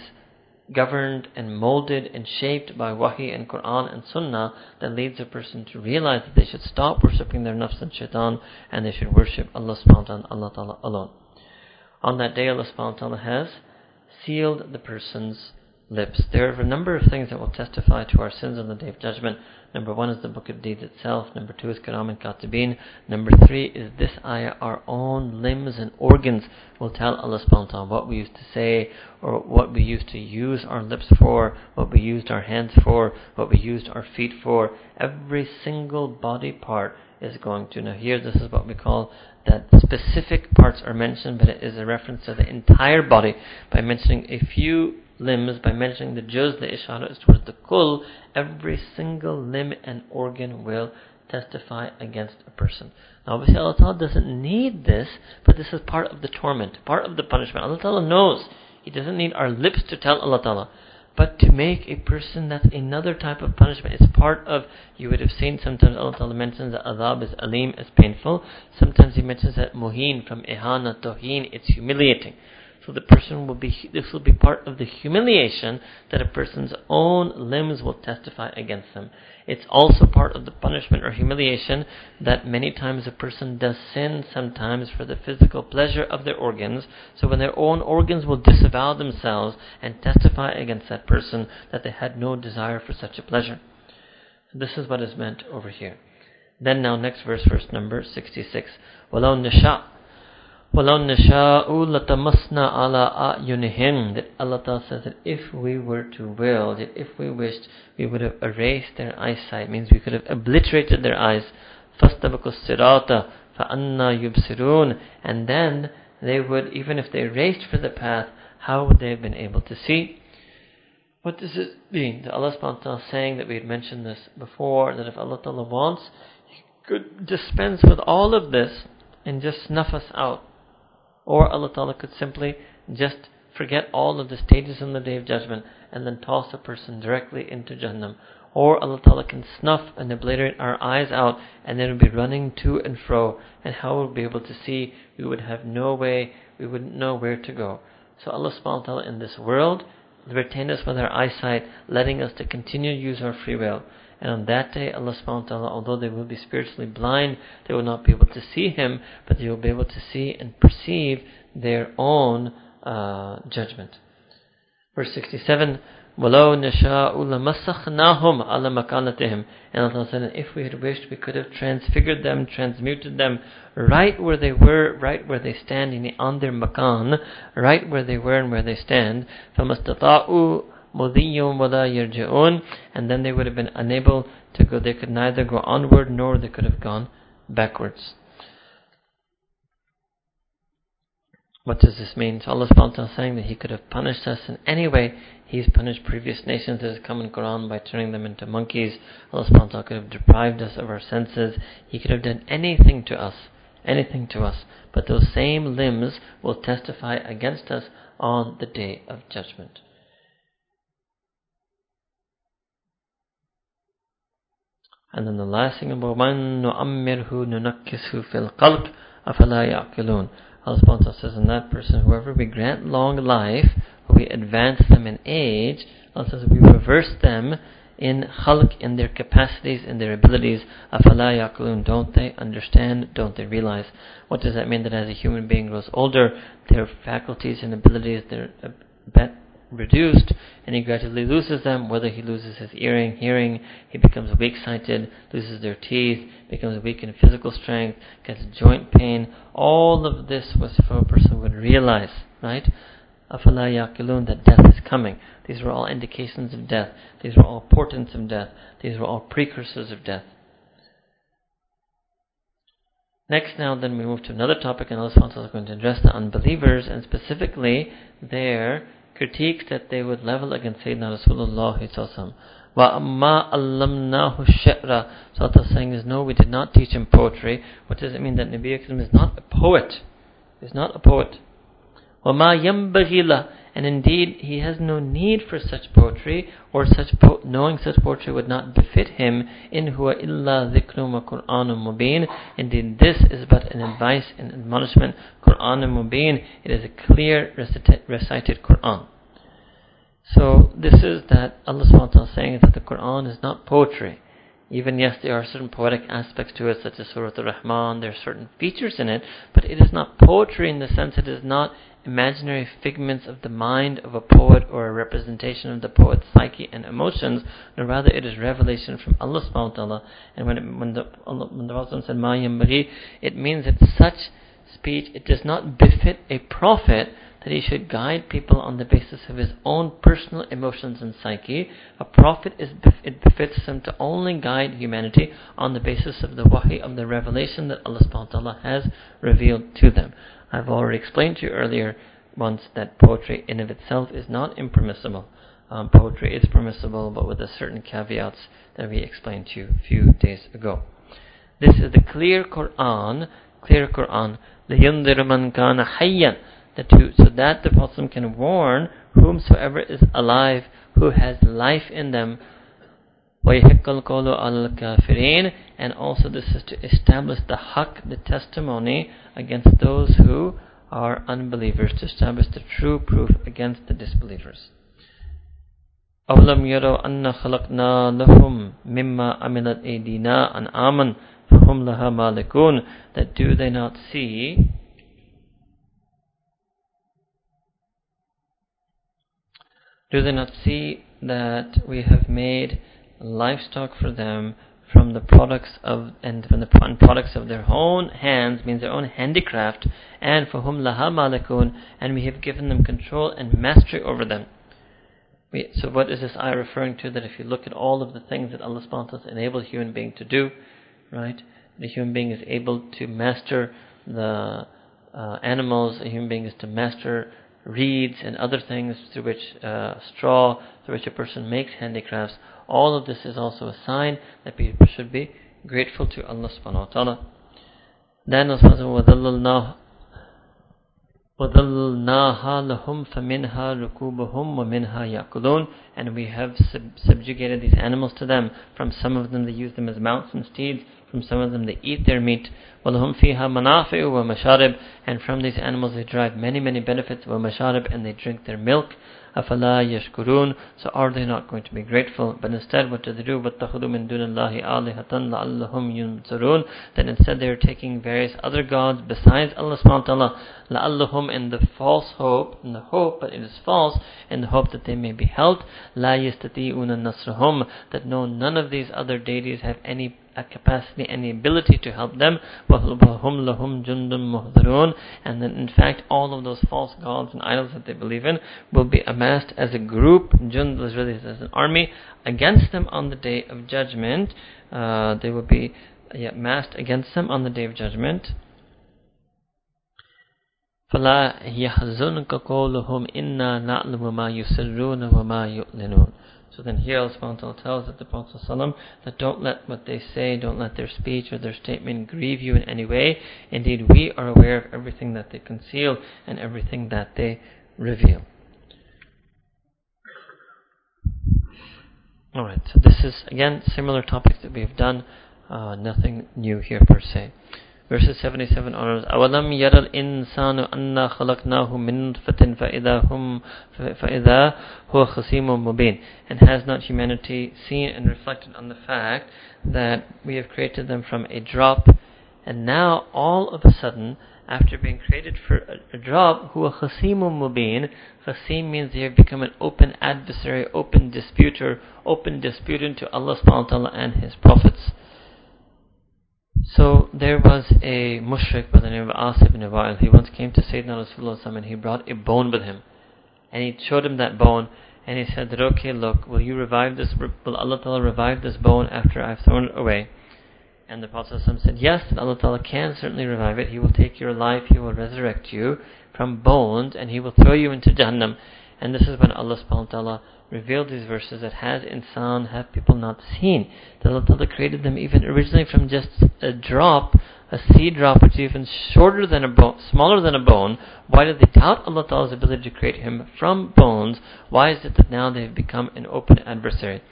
governed and molded and shaped by Wahi and Quran and Sunnah that leads a person to realize that they should stop worshipping their nafs and shaitan and they should worship Allah subhanahu wa ta'ala, Allah ta'ala alone. On that day Allah subhanahu wa ta'ala has sealed the person's lips. There are a number of things that will testify to our sins on the day of judgment. Number one is the book of deeds itself. Number two is Kiraman Katibin. Number three is this ayah. Our own limbs and organs will tell Allah subhanahu what we used to say or what we used to use our lips for, what we used our hands for, what we used our feet for. Every single body part is going to. Now here this is what we call that specific parts are mentioned, but it is a reference to the entire body by mentioning a few limbs by mentioning the juz, the ishara is towards the kul, every single limb and organ will testify against a person. Now obviously Allah Ta'ala doesn't need this, but this is part of the torment, part of the punishment. Allah Ta'ala knows. He doesn't need our lips to tell Allah Ta'ala. But to make a person, that's another type of punishment. It's part of, you would have seen sometimes Allah Ta'ala mentions that adhab is alim, is painful. Sometimes He mentions that muheen, from ihana, tohin, it's humiliating. So the person will be, this will be part of the humiliation that a person's own limbs will testify against them. It's also part of the punishment or humiliation that many times a person does sin sometimes for the physical pleasure of their organs. So when their own organs will disavow themselves and testify against that person that they had no desire for such a pleasure. This is what is meant over here. Then now next verse, verse number 66. وَلَوْ نَشَاءُ وَلَوْ نَشَاءُ لَتَمَسْنَا عَلَىٰ أَعْيُنِهِمْ That Allah Ta'ala says that if we were to will, that if we wished, we would have erased their eyesight. Means we could have obliterated their eyes. فَاسْتَبَقُوا الصِّرَاطَ فَأَنَّا يُبْصِرُونَ And then they would, even if they raced for the path, how would they have been able to see? What does it mean? That Allah subhanahu wa ta'ala saying that we had mentioned this before, that if Allah Ta'ala wants, He could dispense with all of this and just snuff us out or Allah Ta'ala could simply just forget all of the stages in the Day of Judgment and then toss a person directly into Jahannam. Or Allah Ta'ala can snuff and obliterate our eyes out and then we'll be running to and fro and how we'll be able to see, we would have no way, we wouldn't know where to go. So Allah subhanahu wa ta'ala in this world retained us with our eyesight, letting us to continue to use our free will. And on that day, Allah subhanahu wa ta'ala, although they will be spiritually blind, they will not be able to see Him, but they will be able to see and perceive their own uh, judgment. Verse 67, وَلَوْ نَشَاءُ لَمَسَّخْنَاهُمْ عَلَى مَكَانَتِهِمْ And Allah said, if we had wished, we could have transfigured them, transmuted them right where they were, right where they stand, on their makan, right where they were and where they stand. فَمَسْتَطَاعُوا مُضِيٌّ وَلَا يَرْجِعُونَ and then they would have been unable to go, they could neither go onward nor they could have gone backwards. What does this mean? So Allah subhanahu ta'ala saying that He could have punished us in any way. He's punished previous nations that has come in Quran by turning them into monkeys. Allah subhanahu could have deprived us of our senses. He could have done anything to us. Anything to us. But those same limbs will testify against us on the day of judgment. And then the last thing about man nu'ammirhu nunakkishu fil qalb afala ya'qilun. Allah says in that person, whoever we grant long life, or we advance them in age, Allah says we reverse them in khalq, in their capacities, in their abilities. Afala yaqulun, don't they understand? Don't they realize? What does that mean that as a human being grows older, their faculties and abilities, their reduced and he gradually loses them, whether he loses his hearing, hearing, he becomes weak sighted, loses their teeth, becomes weak in physical strength, gets joint pain. All of this was for a person would realize, right? That death is coming. These were all indications of death. These were all portents of death. These were all precursors of death. Next, now, then we move to another topic, and Allah is going to address the unbelievers, and specifically their critique that they would level against Sayyidina Rasulullah Wa amma allamnahu shi'ra. So Allah saying is, no, we did not teach him poetry. What does it mean that Nabi Akram is not a poet? He's not a poet. Wa ma yambaghila. And indeed, he has no need for such poetry, or such po- knowing such poetry would not befit him. In huwa illa dhikrun wa mubin. Indeed, this is but an advice and admonishment. Qur'anun mubin. It is a clear recita- recited Qur'an. So this is that Allah subhanahu is saying that the Quran is not poetry. Even yes, there are certain poetic aspects to it, such as Surah Al-Rahman, there are certain features in it, but it is not poetry in the sense it is not imaginary figments of the mind of a poet or a representation of the poet's psyche and emotions, no rather it is revelation from Allah subhanahu wa ta'ala. And when, it, when the, when the Prophet said, Ma it means that such speech, it does not befit a prophet that he should guide people on the basis of his own personal emotions and psyche. A prophet is it befits him to only guide humanity on the basis of the wahi of the revelation that Allah subhanahu wa ta'ala has revealed to them. I've already explained to you earlier once that poetry in of itself is not impermissible. Um, poetry is permissible, but with a certain caveats that we explained to you a few days ago. This is the clear Quran, clear Quran. لِيُنذِرَ مَنْ كَانَ حَيًّا the two, so that the Prophet can warn whomsoever is alive, who has life in them. وَيَحِقَّ الْقَوْلُ عَلَى الْكَافِرِينَ And also this is to establish the haqq, the testimony, against those who are unbelievers, to establish the true proof against the disbelievers. أَوْلَمْ يَرَوْا أَنَّا خَلَقْنَا لَهُم مِمَّا عَمِلَتْ أَيْدِينَا أَنْعَامًا فَهُمْ لَهَا مَالِكُونَ That do they not see Do they not see that we have made livestock for them from the products of and from the products of their own hands means their own handicraft and for whom laha malakun and we have given them control and mastery over them. We, so what is this ayah referring to? That if you look at all of the things that Allah subhanahu enabled a human being to do, right? The human being is able to master the uh, animals, a human being is to master reeds and other things through which uh, straw, through which a person makes handicrafts. All of this is also a sign that people should be grateful to Allah subhanahu wa ta'ala. Then Allah subhanahu وَظَلَّلْنَاهَا لَهُمْ فَمِنْهَا رُكُوبُهُمْ وَمِنْهَا يَأْكُلُونَ And we have sub- subjugated these animals to them. From some of them they use them as mounts and steeds, from some of them they eat their meat. وَلَهُمْ فِيهَا مَنَافِعُ وَمَشَارِبُ And from these animals they derive many, many benefits. وَمَشَارِبُ And they drink their milk. أَفَلَا yashkurun. So are they not going to be grateful? But instead what do they do? وَاتَّخُذُوا مِن دُونَ اللَّهِ آلِهَةً لَعَلَّهُمْ يُنْصَرُونَ Then instead they are taking various other gods besides Allah subhanahu wa In the false hope, in the hope, but it is false, in the hope that they may be helped. لَا يَسْتَطِيعُونَ نَصْرَهُمْ That no, none of these other deities have any a capacity, any ability to help them. لَهُمْ جُنْدٌ And then in fact all of those false gods and idols that they believe in will be amassed as a group, jund is really as an army, against them on the day of judgment. Uh, they will be yeah, massed against them on the day of judgment. فلا يحزنك قولهم إنا نعلم ما يسرون وما يعلنون so then here Allah subhanahu tells that the Prophet that don't let what they say, don't let their speech or their statement grieve you in any way. Indeed, we are aware of everything that they conceal and everything that they reveal. Alright, so this is again similar topics that we have done, uh, nothing new here per se. Verses 77 onwards. أَوَلَمْ يَرَ الْإِنسَانُ أَنَّا خَلَقْنَاهُ مِنْ نُطْفَةٍ فَإِذَا هُمْ فَإِذَا هُوَ خَصِيمٌ مُبِينٌ And has not humanity seen and reflected on the fact that we have created them from a drop and now all of a sudden after being created for a, a drop, who a khasimun mubin. Khasim means they have become an open adversary, open disputer, open disputant to Allah subhanahu wa ta'ala and His prophets. So there was a mushrik by the name of Asif ibn Wa'il. He once came to Sayyidina Rasulullah and he brought a bone with him. And he showed him that bone and he said that, okay, look, will you revive this, will Allah Ta'ala revive this bone after I've thrown it away? And the Prophet said, yes, Allah Ta'ala can certainly revive it. He will take your life, He will resurrect you from bones, and He will throw you into Jahannam. And this is when Allah subhanahu wa ta'ala revealed these verses that has insan have people not seen. That Allah Ta'ala created them even originally from just a drop, a seed drop which is even shorter than a bone, smaller than a bone. Why did they doubt Allah Ta'ala's ability to create him from bones? Why is it that now they've become an open adversary?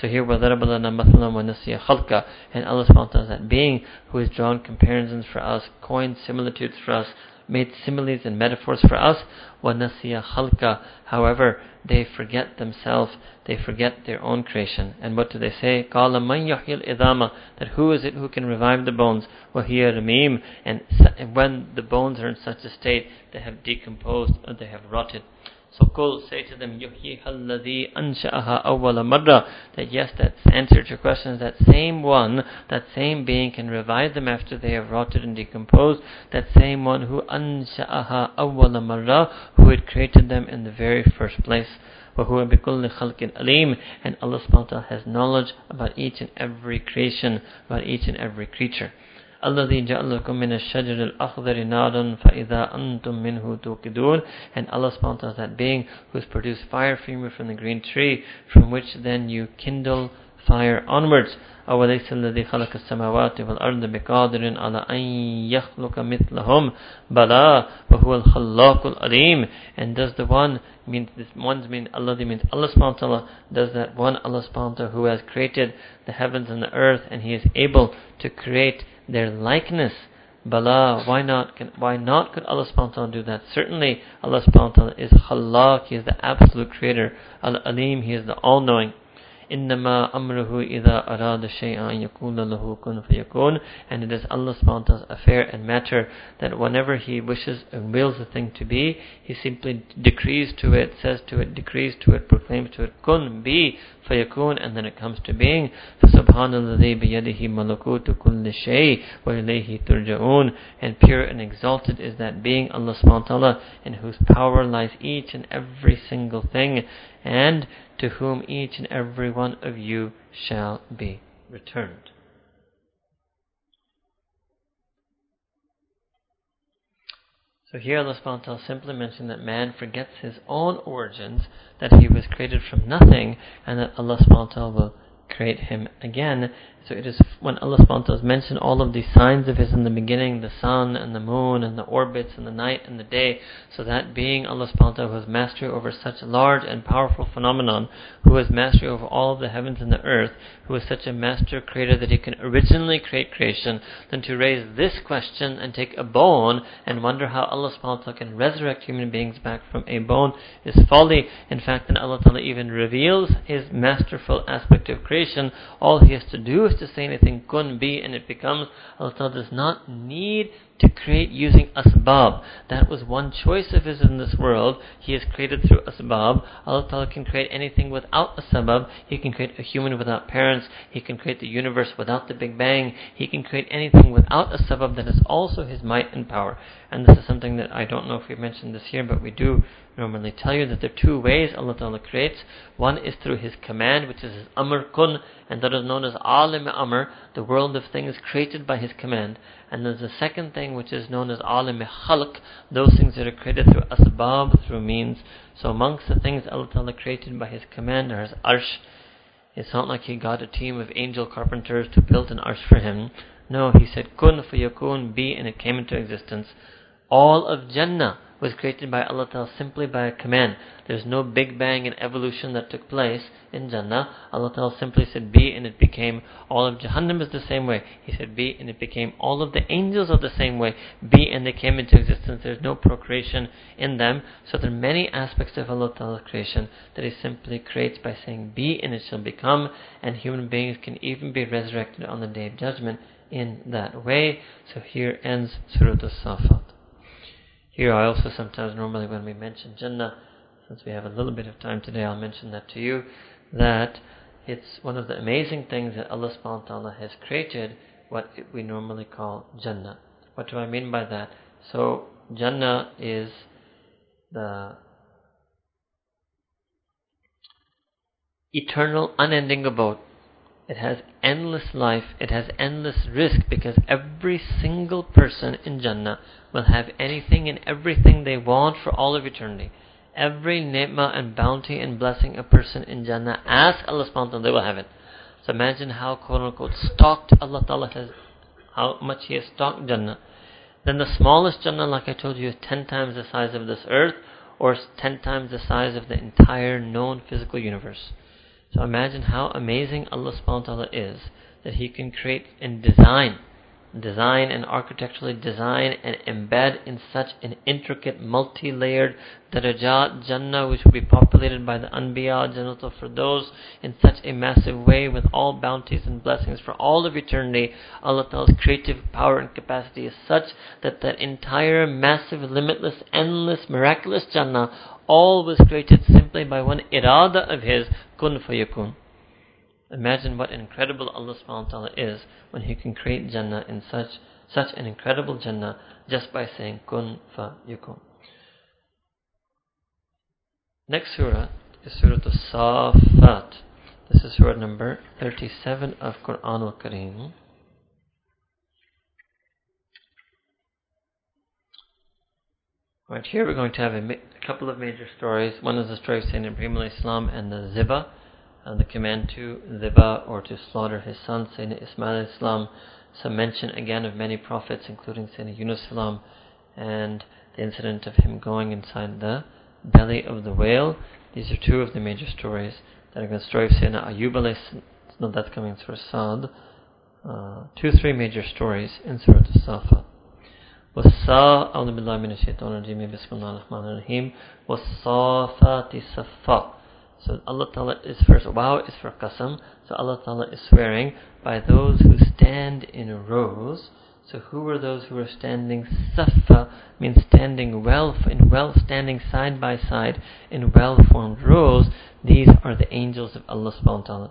So here, وَضَرَبَ لَنَا مَثَلًا وَنَسِيَ خَلْقًا And Allah subhanahu wa ta'ala is that being who has drawn comparisons for us, coined similitudes for us, made similes and metaphors for us. وَنَسِيَ خَلْقًا However, they forget themselves, they forget their own creation. And what do they say? قَالَ مَنْ يَحْيِي الْإِذَامَ That who is it who can revive the bones? وَهِيَ رَمِيمٌ And when the bones are in such a state, they have decomposed or they have rotted. So Qul, say to them, يُحْيِيهَا الَّذِي أَنْشَأَهَا أَوَّلَ مَرَّةٍ That yes, that's answer to your question, that same one, that same being can revive them after they have rotted and decomposed, that same one who أَنْشَأَهَا أَوَّلَ مَرَّةٍ Who had created them in the very first place. وَهُوَ بِكُلِّ خَلْقٍ أَلِيمٌ And Allah subhanahu wa ta'ala has knowledge about each and every creation, about each and every creature. الذي جعل لكم من الشجر الأخضر نارا فإذا أنتم منه توقدون and Allah subhanahu wa ta'ala is that being who has produced fire for you from the green tree from which then you kindle fire onwards أوليس الذي خلق السماوات والأرض بقادر على أن يخلق مثلهم بلى وهو الخلاق العليم and does the one means this one's mean Allah means Allah subhanahu wa ta'ala does that one Allah subhanahu wa ta'ala who has created the heavens and the earth and he is able to create their likeness. Bala, why not? Can, why not could Allah subhanahu wa ta'ala do that? Certainly, Allah subhanahu wa ta'ala is Khalaq, He is the absolute creator. Al-Alim, He is the all-knowing. Innama amruhu idha arada shay'an yakula lahu kun fayakun. And it is Allah's subhanahu affair and matter that whenever He wishes and wills a thing to be, He simply decrees to it, says to it, decrees to it, proclaims to it, kun, be, fayakun, and then it comes to being. Subhanalladhi biyadihi malakutu kulli shay wa ilayhi turja'un. And pure and exalted is that being, Allah subhanahu in whose power lies each and every single thing. And to whom each and every one of you shall be returned. So here Allah subhanahu wa ta'ala simply mentioned that man forgets his own origins, that he was created from nothing, and that Allah subhanahu wa ta'ala will create him again. So it is when Allah subhanahu wa mentioned all of these signs of His in the beginning, the sun and the moon and the orbits and the night and the day, so that being Allah subhanahu wa ta'ala who has mastery over such large and powerful phenomenon, who has mastery over all of the heavens and the earth, who is such a master creator that He can originally create creation, then to raise this question and take a bone and wonder how Allah ta'ala can resurrect human beings back from a bone is folly. In fact, then Allah ta'ala even reveals His masterful aspect of creation. All He has to do is to say anything kun be and it becomes. Allah Ta'ala does not need to create using asbab. That was one choice of his in this world. He has created through asbab. Allah Ta'ala can create anything without a sabab. He can create a human without parents. He can create the universe without the Big Bang. He can create anything without a sabab that is also his might and power. And this is something that I don't know if we mentioned this here, but we do normally tell you that there are two ways Allah Ta'ala creates. One is through His command, which is His Amr Kun, and that is known as Alim Amr, the world of things created by His command. And there's a second thing which is known as Alim Khalq, those things that are created through Asbab, through means. So amongst the things Allah Ta'ala created by His command are His Arsh. It's not like He got a team of angel carpenters to build an Arsh for Him. No, He said, Kun fayakun, be, and it came into existence. All of Jannah was created by Allah Ta'ala simply by a command. There's no big bang and evolution that took place in Jannah. Allah Ta'ala simply said be and it became all of Jahannam is the same way. He said be and it became all of the angels are the same way. Be and they came into existence. There's no procreation in them. So there are many aspects of Allah Ta'ala's creation that He simply creates by saying be and it shall become and human beings can even be resurrected on the day of judgment in that way. So here ends Surah Al-Safat. Here I also sometimes normally when we mention Jannah, since we have a little bit of time today, I'll mention that to you, that it's one of the amazing things that Allah subhanahu wa ta'ala has created what we normally call Jannah. What do I mean by that? So Jannah is the eternal, unending abode. It has endless life, it has endless rizq because every single person in Jannah will have anything and everything they want for all of eternity. Every ni'mah and bounty and blessing a person in Jannah asks Allah subhanahu they will have it. So imagine how quote unquote stocked Allah Ta'ala has, how much He has stocked Jannah. Then the smallest Jannah, like I told you, is 10 times the size of this earth or 10 times the size of the entire known physical universe. So imagine how amazing Allah subhanahu wa ta'ala is that He can create and design design and architecturally design and embed in such an intricate, multi-layered darajat Jannah which will be populated by the Anbiya, Jannatul Firdaus in such a massive way with all bounties and blessings for all of eternity. Allah Ta'ala's creative power and capacity is such that that entire massive, limitless, endless, miraculous Jannah all was created simply by one irada of His, kun fayakun. Imagine what incredible Allah subhanahu wa ta'ala is when He can create Jannah in such such an incredible Jannah just by saying kun fa yakun. Next surah is Surah As-Safat. This is surah number 37 of Quran al-Kareem. Right here we're going to have a, a, couple of major stories. One is the story of Sayyidina Ibrahim Islam and the Ziba and the command to Ziba or to slaughter his son, Sayyidina Ismail Islam, some mention again of many prophets, including Sayyidina Yunus Islam, and the incident of him going inside the belly of the whale. These are two of the major stories. Then again, the story of Sayyidina Ayub no, that's coming through Saad. Uh, two, three major stories in Surah As-Safat. والصافات صفا so Allah Ta'ala is first, wow is for qasam. So Allah Ta'ala is swearing by those who stand in rows. So who were those who were standing safa, means standing well, in well, standing side by side in well-formed rows. These are the angels of Allah subhanahu wa ta'ala.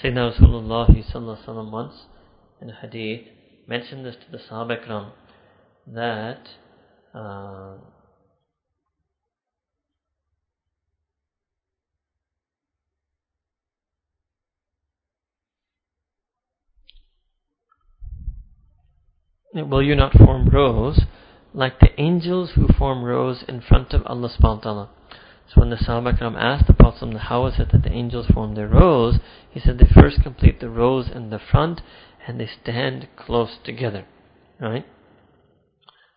Sayyidina Rasulullah sallallahu alaihi once in a hadith mentioned this to the Sahaba that uh, Will you not form rows like the angels who form rows in front of Allah subhanahu wa ta'ala? So when the Sahaba Karam asked the Prophet how is it that the angels form their rows, he said they first complete the rows in the front and they stand close together. Right?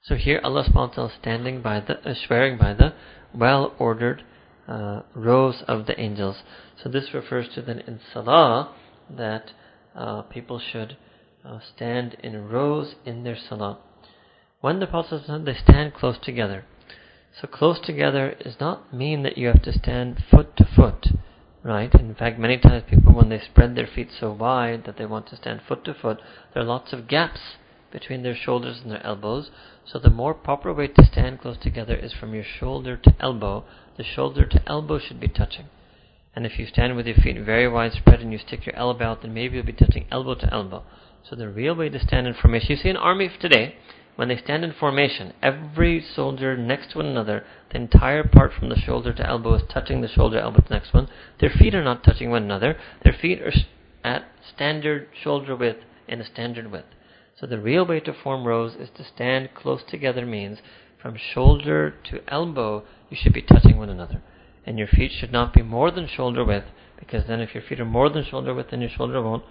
So here Allah subhanahu wa ta'ala is standing by the, uh, swearing by the well ordered uh, rows of the angels. So this refers to then in Salah that uh, people should uh, stand in rows in their salah. When the Prophet they stand close together. So close together does not mean that you have to stand foot to foot, right? In fact, many times people, when they spread their feet so wide that they want to stand foot to foot, there are lots of gaps between their shoulders and their elbows. So the more proper way to stand close together is from your shoulder to elbow. The shoulder to elbow should be touching. And if you stand with your feet very wide spread and you stick your elbow out, then maybe you'll be touching elbow to elbow. So the real way to stand in formation, you see an army today, when they stand in formation, every soldier next to another, the entire part from the shoulder to elbow is touching the shoulder elbow to the next one. Their feet are not touching one another. Their feet are at standard shoulder width in a standard width. So the real way to form rows is to stand close together means from shoulder to elbow you should be touching one another. And your feet should not be more than shoulder width because then if your feet are more than shoulder width then your shoulder won't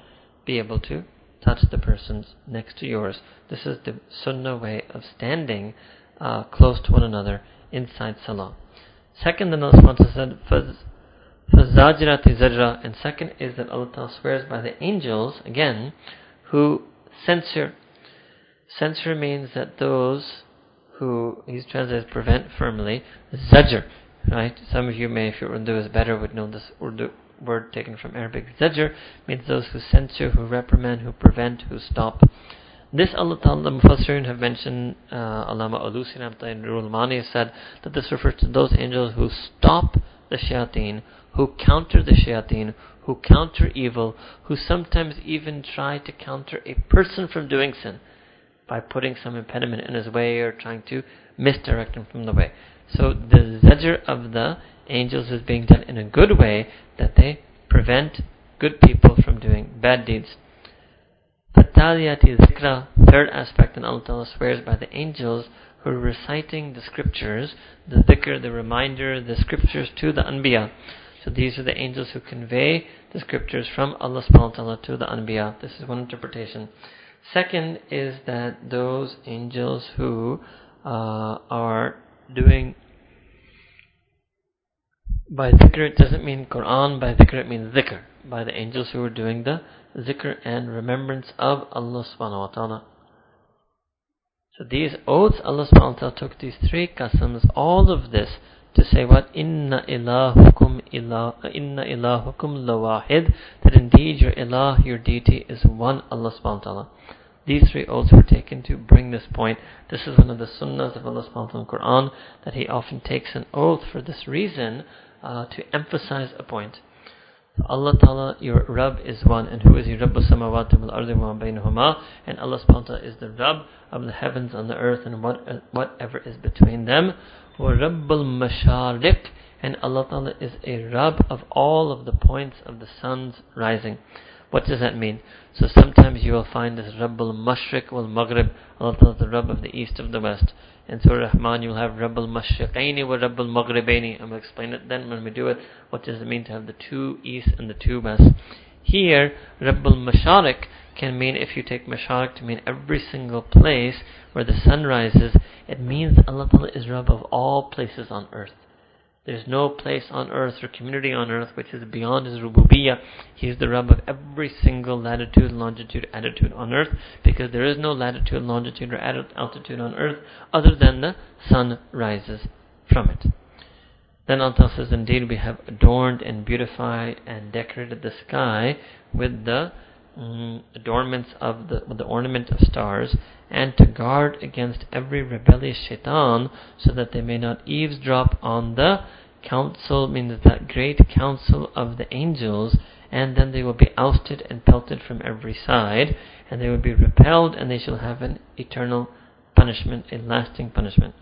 be able to touch the person next to yours. This is the sunnah way of standing uh, close to one another inside salah. Second, the Nusman said, فَزَاجِرَةِ zajra, and second is that Allah swears by the angels, again, who censure. Censure means that those who, he's translated prevent firmly, zajr, right? Some of you may, if your Urdu is better, would know this Urdu word taken from Arabic. Zajr means those who censure, who reprimand, who prevent, who stop. This Allah Ta'ala, the Mufassirin have mentioned, uh, Allama Alusi and Ruhul Ma'ani said that this refers to those angels who stop the shayateen, who counter the shayateen, who counter evil, who sometimes even try to counter a person from doing sin by putting some impediment in his way or trying to misdirect him from the way. So the zajr of the angels is being done in a good way that they prevent good people from doing bad deeds. Fataliyati zikra, third aspect, and Allah Ta'ala swears by the angels who are reciting the scriptures, the dhikr, the reminder, the scriptures to the anbiya. So these are the angels who convey the scriptures from Allah subhanahu wa ta'ala to the anbiya. This is one interpretation. Second is that those angels who uh, are doing by dhikr it doesn't mean Quran, by dhikr it means dhikr. By the angels who are doing the dhikr and remembrance of Allah subhanahu wa ta'ala. So these oaths, Allah subhanahu wa ta'ala took these three qasams, all of this to say what? Inna ilahukum ilah, inna ilahukum lawahid, that indeed your ilah, your deity is one Allah subhanahu wa ta'ala. These three oaths were taken to bring this point. This is one of the sunnahs of Allah subhanahu wa ta'ala in Quran, that He often takes an oath for this reason, uh, to emphasize a point. Allah Ta'ala, your Rabb is one, and who is your Rabb samawati wal ardi wa bainahuma, and Allah subhanahu is the Rabb of the heavens and the earth and what, whatever is between them. Rabbul Mashariq, and Allah Ta'ala is a Rabb of all of the points of the sun's rising. What does that mean? So sometimes you will find this Rabbul Mashriq wal Maghrib, Allah Ta'ala the Rabb of the east of the west. In Surah Rahman, you'll have Rabbul Mashriqaini wa Rabbul Maghribaini. I'm going to explain it then when we do it. What does it mean to have the two east and the two west? Here, Rabbul Mashariq can mean, if you take Mashariq to mean every single place where the sun rises, it means Allah is Rabb of all places on earth. There's no place on earth or community on earth which is beyond His rububiyyah. He is the Rabb of every single latitude, longitude, attitude on earth because there is no latitude, longitude, or altitude on earth other than the sun rises from it. Then Allah says, Indeed, we have adorned and beautified and decorated the sky with the mm, adornments of the, the ornament of stars and to guard against every rebellious shaitan so that they may not eavesdrop on the council, means that great council of the angels, and then they will be ousted and pelted from every side, and they will be repelled, and they shall have an eternal punishment, a lasting punishment.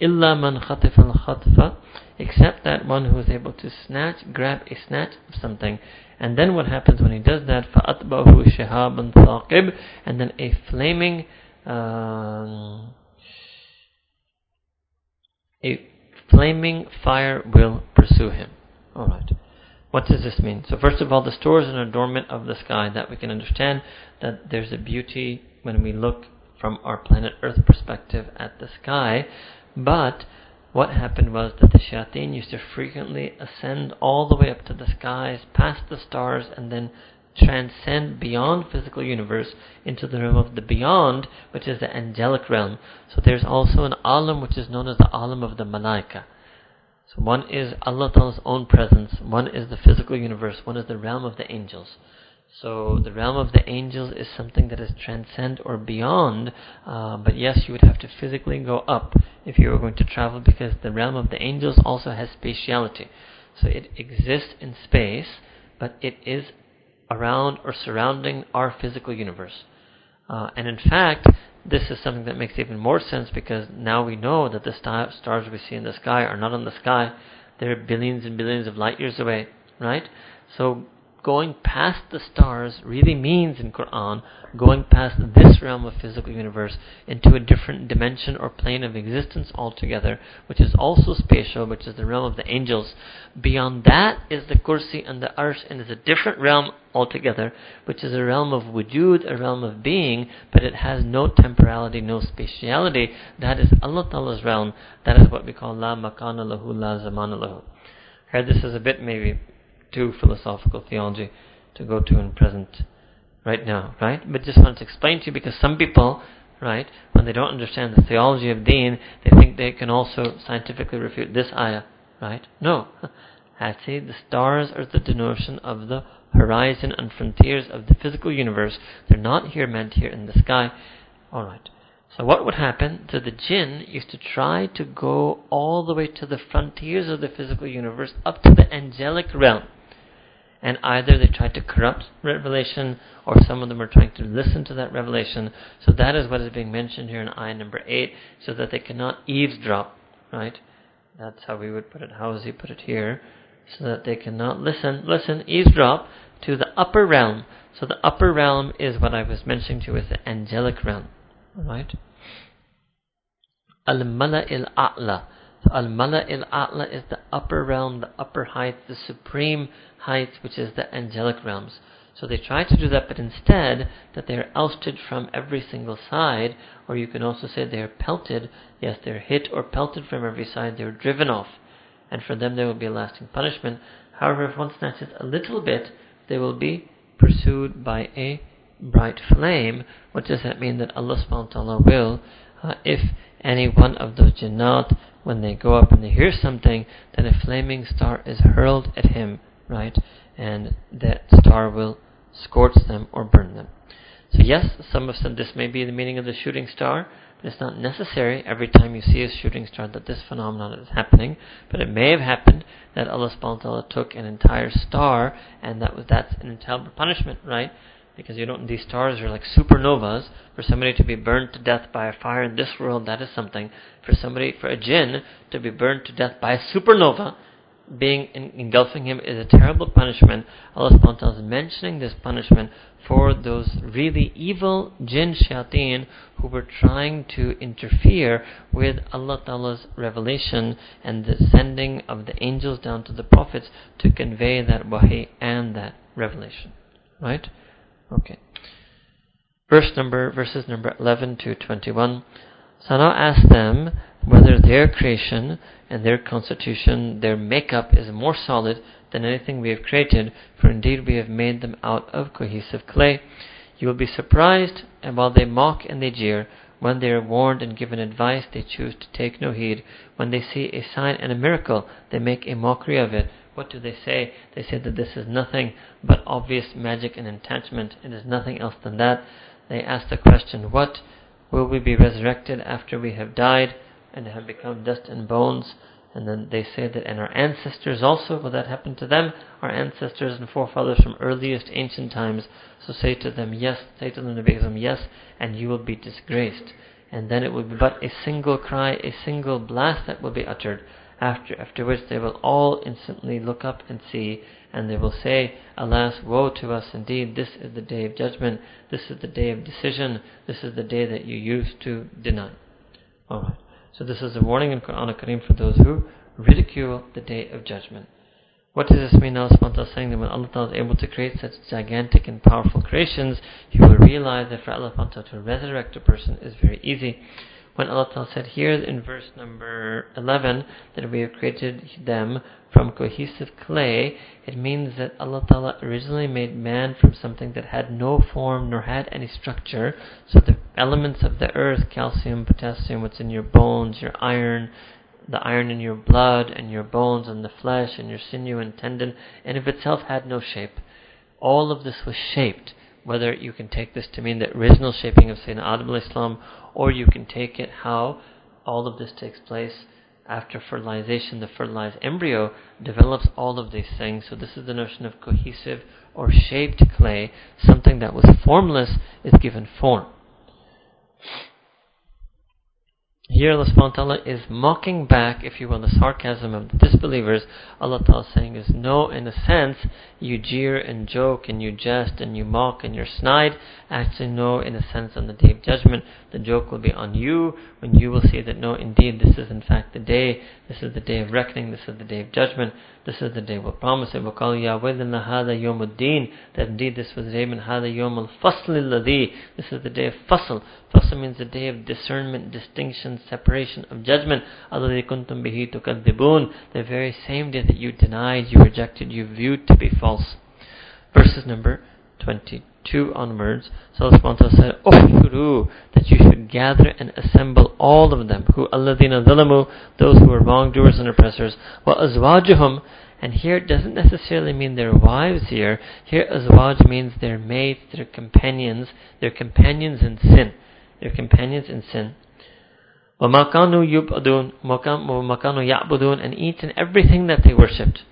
Illa man khatif al except that one who is able to snatch, grab a snatch of something. And then what happens when he does that? فَأَتْبَهُ شِهَابٌ ثَاقِبٌ And then a flaming um, a flaming fire will pursue him. Alright. What does this mean? So first of all, the stores and adornment of the sky, that we can understand that there's a beauty when we look from our planet Earth perspective at the sky. But what happened was that the shayateen used to frequently ascend all the way up to the skies, past the stars, and then transcend beyond physical universe into the realm of the beyond, which is the angelic realm. So there's also an alam which is known as the alam of the malaika. So one is Allah Ta'ala's own presence, one is the physical universe, one is the realm of the angels. So the realm of the angels is something that is transcend or beyond, uh, but yes, you would have to physically go up if you were going to travel because the realm of the angels also has spatiality. So it exists in space, but it is around or surrounding our physical universe. Uh, and in fact, this is something that makes even more sense because now we know that the star- stars we see in the sky are not in the sky. They're billions and billions of light years away, right? So going past the stars really means in Quran going past this realm of physical universe into a different dimension or plane of existence altogether, which is also spatial, which is the realm of the angels. Beyond that is the kursi and the arsh, and is a different realm altogether, which is a realm of wujud, a realm of being, but it has no temporality, no spatiality. That is Allah Ta'ala's realm. That is what we call la makana lahu, la zamana lahu. Here, this is a bit maybe too philosophical theology to go to in present right now, right? But just wanted to explain to you because some people, right, when they don't understand the theology of deen, they think they can also scientifically refute this ayah, right? No. Actually, the stars are the denotion of the horizon and frontiers of the physical universe. They're not here meant here in the sky. Alright. So what would happen? So the jinn used to try to go all the way to the frontiers of the physical universe, up to the angelic realm. And either they tried to corrupt revelation, or some of them are trying to listen to that revelation. So that is what is being mentioned here in ayah number 8, so that they cannot eavesdrop, right? That's how we would put it. How does he put it here? So that they cannot listen, listen, eavesdrop to the upper realm. So the upper realm is what I was mentioning to you as the angelic realm. Right? Al-Mala il-A'la. So Al-Mala il-A'la is the upper realm, the upper height, the supreme height, which is the angelic realms. So they try to do that, but instead that they are ousted from every single side, or you can also say they are pelted. Yes, they're hit or pelted from every side. They're driven off, and for them there will be a lasting punishment. However, if one snatches a little bit, they will be pursued by a bright flame. What does that mean? That Allah subhanahu wa ta'ala will, uh, if any one of those jinnat, when they go up and they hear something, then a flaming star is hurled at him, right? And that star will scorch them or burn them. So yes, some have said this may be the meaning of the shooting star, but it's not necessary every time you see a shooting star that this phenomenon is happening. But it may have happened that Allah subhanahu wa ta'ala took an entire star and that was that's an entire punishment, right? because you don't these stars are like supernovas for somebody to be burned to death by a fire in this world that is something for somebody for a jinn to be burned to death by a supernova being engulfing him is a terrible punishment Allah subhanahu is mentioning this punishment for those really evil jinn shayateen who were trying to interfere with Allah Ta'ala's revelation and the sending of the angels down to the prophets to convey that wahi and that revelation right Okay. Verse number, verses number 11 to 21. Sana asked them whether their creation and their constitution, their makeup is more solid than anything we have created, for indeed we have made them out of cohesive clay. You will be surprised, and while they mock and they jeer, when they are warned and given advice, they choose to take no heed. When they see a sign and a miracle, they make a mockery of it. What do they say? They say that this is nothing but obvious magic and enchantment. It is nothing else than that. They ask the question, What? Will we be resurrected after we have died and have become dust and bones? And then they say that, and our ancestors also, will that happen to them? Our ancestors and forefathers from earliest ancient times. So say to them, yes, say to them, yes, and you will be disgraced. And then it will be but a single cry, a single blast that will be uttered after, after which they will all instantly look up and see, and they will say, Alas, woe to us indeed, this is the day of judgment, this is the day of decision, this is the day that you used to deny. Alright, so this is a warning in Quran Kareem for those who ridicule the day of judgment. What does this mean? Allah saying that when Allah is able to create such gigantic and powerful creations, He will realize that for Allah to resurrect a person is very easy when Allah Ta'ala said here in verse number 11 that we have created them from cohesive clay, it means that Allah Ta'ala originally made man from something that had no form nor had any structure. So the elements of the earth, calcium, potassium, what's in your bones, your iron, the iron in your blood and your bones and the flesh and your sinew and tendon, and of itself had no shape. All of this was shaped whether you can take this to mean the original shaping of Sayyidina Adam Islam, or you can take it how all of this takes place after fertilization. The fertilized embryo develops all of these things. So this is the notion of cohesive or shaped clay. Something that was formless is given form. Here Allah subhanahu is mocking back, if you will, the sarcasm of the disbelievers. Allah ta'ala saying is no, in a sense, you jeer and joke and you jest and you mock and you're snide. Actually, no, in a sense, on the day of judgment, the joke will be on you when you will see that no, indeed, this is in fact the day, this is the day of reckoning, this is the day of judgment, this is the day we'll promise it. وَقَالُوا يَا وَيْلَنَا هَذَا يَوْمُ الدِّينِ That indeed this was the day, هَذَا This is the day of fasl. Fasl means the day of discernment, distinction, separation, of judgment. أَلَّذِي كُنْتُمْ بِهِ تُكَذِّبُونَ The very same day that you denied, you rejected, you viewed to be false. Verses number 22. onwards, so Allah subhanahu wa ta'ala said, Uhshuru, that you should gather and assemble all of them, who alladhina zalamu, those who are wrongdoers and oppressors, wa azwajuhum, and here it doesn't necessarily mean their wives here. Here azwaj means their mates, their companions, their companions in sin. their companions in sin. وَمَا يُبْعَدُونَ وَمَا يَعْبُدُونَ And each and everything that they worshipped.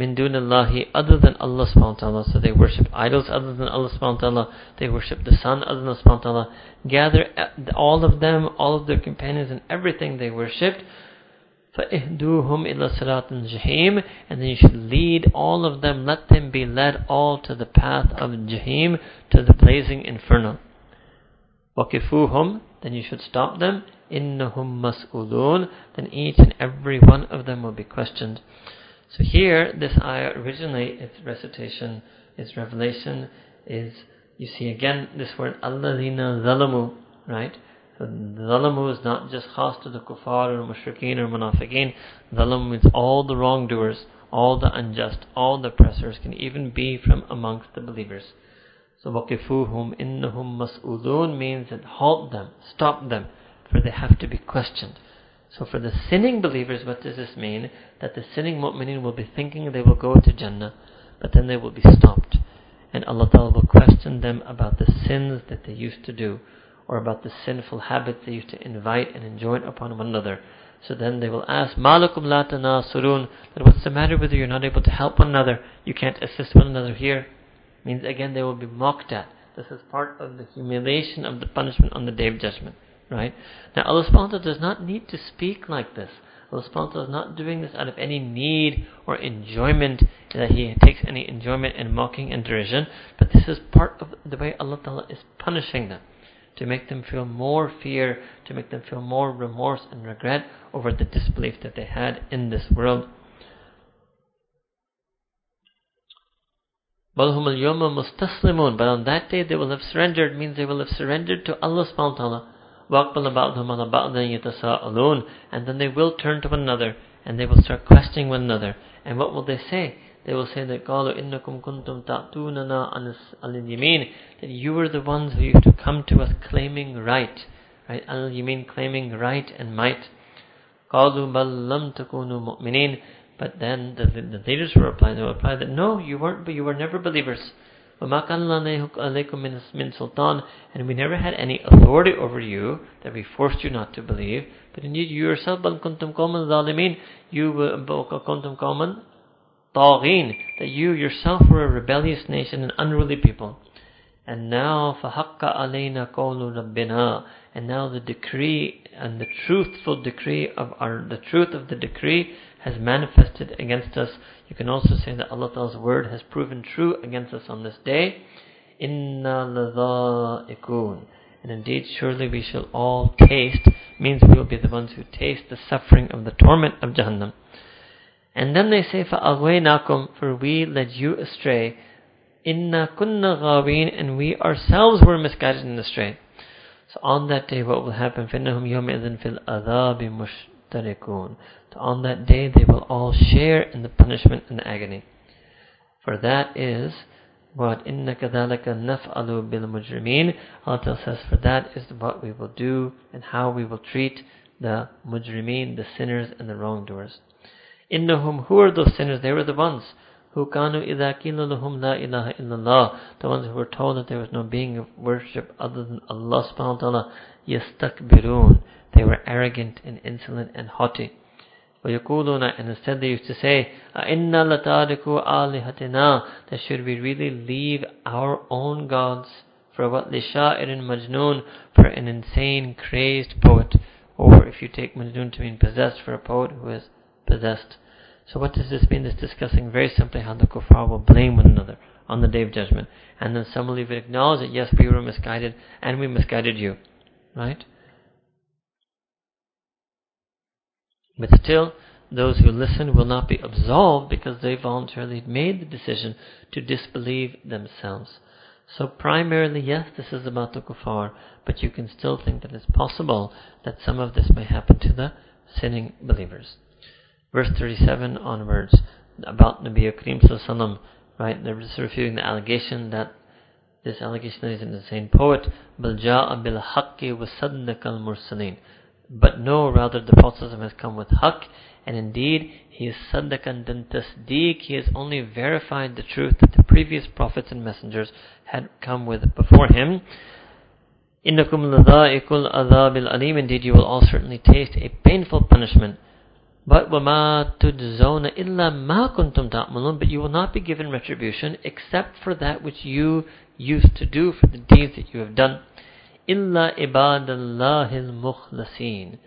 Min dunallahi, other than Allah subhanahu wa ta'ala. So they worship idols other than Allah subhanahu wa ta'ala. They worship the sun other than Allah subhanahu wa ta'ala. Gather all of them, all of their companions and everything they worshipped. فَإِهْدُوهُمْ إِلَى صِرَاطٍ جَهِيمٍ And then you should lead all of them, let them be led all to the path of Jahim, to the blazing inferno. وَكِفُوهُمْ Then you should stop them. إِنَّهُمْ مَسْئُولُونَ Then each and every one of them will be questioned. So here, this ayah originally, its recitation, its revelation is, you see again this word, alladhina zalamu, right? So zalamu is not just khas to the kuffar or mushrikeen or munafiqeen. Zalamu means all the wrongdoers, all the unjust, all the oppressors can even be from amongst the believers. So waqifuhum innahum mas'ulun means that halt them, stop them, for they have to be questioned. So for the sinning believers, what does this mean? That the sinning mu'mineen will be thinking they will go to Jannah, but then they will be stopped. And Allah Ta'ala will question them about the sins that they used to do or about the sinful habits they used to invite and enjoin upon one another. So then they will ask, Malakum la surun, that what's the matter with you? You're not able to help one another. You can't assist one another here. Means again they will be mocked at. This is part of the humiliation of the punishment on the day of judgment. Right? Now Allah subhanahu does not need to speak like this. Allah subhanahu is not doing this out of any need or enjoyment that He takes any enjoyment in mocking and derision, but this is part of the way Allah Ta'ala is punishing them to make them feel more fear, to make them feel more remorse and regret over the disbelief that they had in this world. But on that day they will have surrendered, means they will have surrendered to Allah subhanahu wa ta'ala. And then they will turn to one another and they will start questioning one another. And what will they say? they will say that قالوا إنكم كنتم تأتوننا عن اليمين that you were the ones who used to come to us claiming right right al-yamin claiming right and might قالوا بل لم تكونوا مؤمنين but then the, the leaders will reply they will reply that no you weren't but you were never believers وما كان عليكم من سلطان and we never had any authority over you that we forced you not to believe but indeed you yourself بل كنتم قوما ظالمين you كنتم قوما طاغين, that you yourself were a rebellious nation and unruly people. And now فَحَقَّ عَلَيْنَا قَوْلُ رَبِّنَا And now the decree and the truthful decree of our, the truth of the decree has manifested against us. You can also say that Allah Ta'ala's word has proven true against us on this day. Inna لَذَائِقُونَ And indeed, surely we shall all taste, means we will be the ones who taste the suffering of the torment of Jahannam. And then they say, فَأَغْوَيْنَاكُمْ For we led you astray. Inna kunna ghaween And we ourselves were misguided and astray. So on that day what will happen? فِإِنَّهُمْ يَوْمِئِذٍ فِي الْأَذَابِ مُشْتَرِكُونَ So on that day they will all share in the punishment and agony. For that is what inna kadhalika naf'alu bil mujrimin. Allah says, for that is what we will do and how we will treat the mujrimin, the sinners and the wrongdoers. Innahum, who are those sinners? They were the ones who kanu idha lahum la ilaha illallah, the ones who were told that there was no being of worship other than Allah subhanahu wa ta'ala, yastakbirun. They were arrogant and insolent and haughty. وَيَقُولُونَ And instead they used to say, أَإِنَّا لَتَارِكُوا آلِهَتِنَا That should we really leave our own gods for what لِشَائِرٍ مَجْنُونَ For an insane, crazed poet. Or if you take majnun to mean possessed for a poet who is possessed. So what does this mean? It's discussing very simply how the kuffar will blame one another on the day of judgment. And then some will even acknowledge that yes, we were misguided and we misguided you. Right? But still, those who listen will not be absolved because they voluntarily made the decision to disbelieve themselves. So primarily, yes, this is about the kuffar, but you can still think that it's possible that some of this may happen to the sinning believers verse 37 onwards about Nabi Kareem Sallallahu right? They're just refuting the allegation that this allegation is in the same poet, bil haqqi wa saddaqal mursaleen. But no, rather the Prophet has come with haqq, and indeed he is saddaqan dan tasdeeq, he has only verified the truth that the previous prophets and messengers had come with before him. إنكم لذائق العذاب الأليم Indeed, you will all certainly taste a painful punishment. But وَمَا تُجْزَوْنَ إِلَّا مَا كُنْتُمْ تَعْمَلُونَ But you will not be given retribution except for that which you used to do, for the deeds that you have done. illa ibadallahil mukhlasin.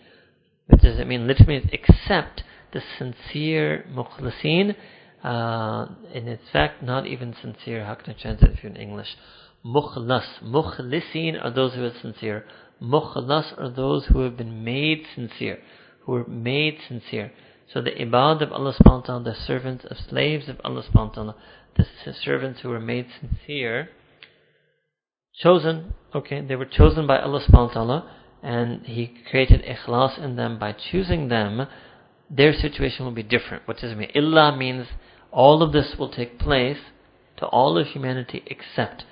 Which does it mean? Literally means except the sincere mukhlasin. Uh, in fact, not even sincere. How can I translate it if you're in English? Mukhlas. Mukhlisin are those who are sincere. Mukhlas are those who have been made sincere. Who were made sincere. So the ibad of Allah subhanahu wa ta'ala, the servants of slaves of Allah subhanahu wa ta'ala, the servants who were made sincere, chosen, okay, they were chosen by Allah subhanahu wa ta'ala, and He created ikhlas in them by choosing them, their situation will be different. What does it mean? Illa means all of this will take place to all of humanity except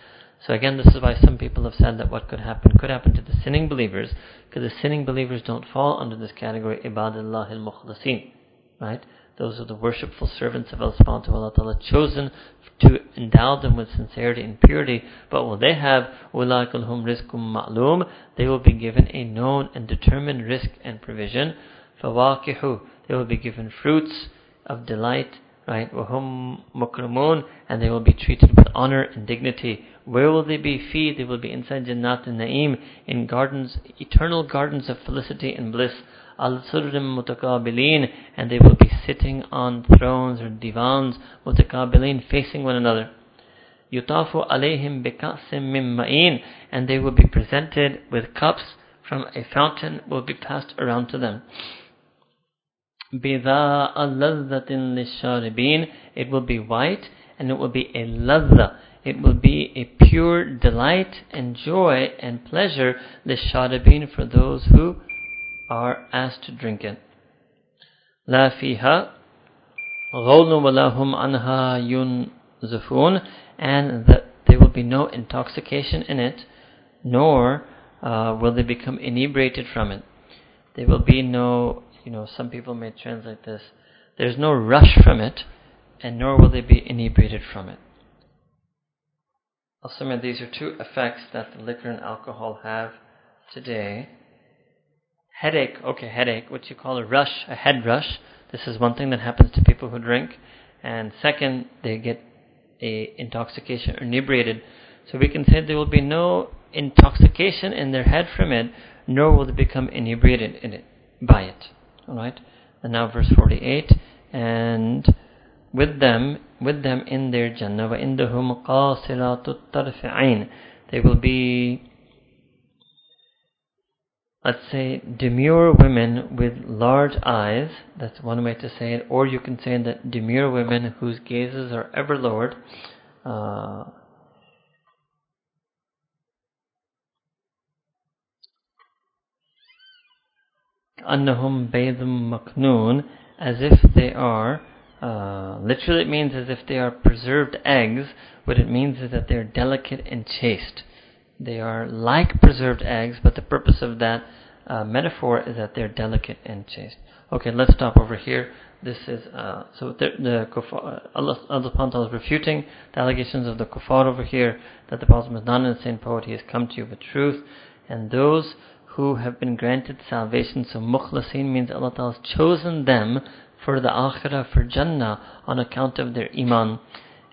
so again, this is why some people have said that what could happen could happen to the sinning believers, because the sinning believers don't fall under this category, ibadullah al-mukhlasin, right? Those are the worshipful servants of Allah subhanahu wa ta'ala, chosen to endow them with sincerity and purity. But will they have ulaikulhum rizkum ma'lum? They will be given a known and determined rizq and provision. Fawakihu, they will be given fruits of delight right? Wahum mukramun, and they will be treated with honor and dignity. Where will they be? Fee, they will be inside Jannat and Naim, in gardens, eternal gardens of felicity and bliss. Al surrim mutakabilin, and they will sitting on thrones or divans, mutakabilin, facing one another. Yutafu alayhim bikasim mim ma'in, and they will be presented with cups from a fountain will be passed around to them. بِذَاءَ لَذَّةٍ لِلشَّارِبِينَ It will be white and it will be a ladha. It will be a pure delight and joy and pleasure لِلشَّارِبِينَ for those who are asked to drink it. لا فيها غول ولا هم عنها ينزفون and that there will be no intoxication in it, nor uh, will they become inebriated from it. There will be no you know, some people may translate this, there's no rush from it, and nor will they be inebriated from it. Also, these are two effects that the liquor and alcohol have today. Headache, okay, headache, what you call a rush, a head rush. This is one thing that happens to people who drink. And second, they get a intoxication or inebriated. So we can say there will be no intoxication in their head from it, nor will they become inebriated in it by it. Alright? And now verse 48. And with them, with them in their Jannah, وَإِنْدَهُمْ قَاصِرَاتُ الطَّرْفِ They will be, let's say, demure women with large eyes. That's one way to say it. Or you can say that demure women whose gazes are ever lowered. Uh, baydum maknoon, as if they are, uh, literally it means as if they are preserved eggs. What it means is that they're delicate and chaste. They are like preserved eggs, but the purpose of that uh, metaphor is that they're delicate and chaste. Okay, let's stop over here. This is uh, so the, the kuffar, Allah, Allah is refuting the allegations of the kuffar over here that the Prophet is not an insane poet. He has come to you with truth, and those who have been granted salvation. So mukhlasin means Allah Ta'ala has chosen them for the akhirah, for Jannah, on account of their iman.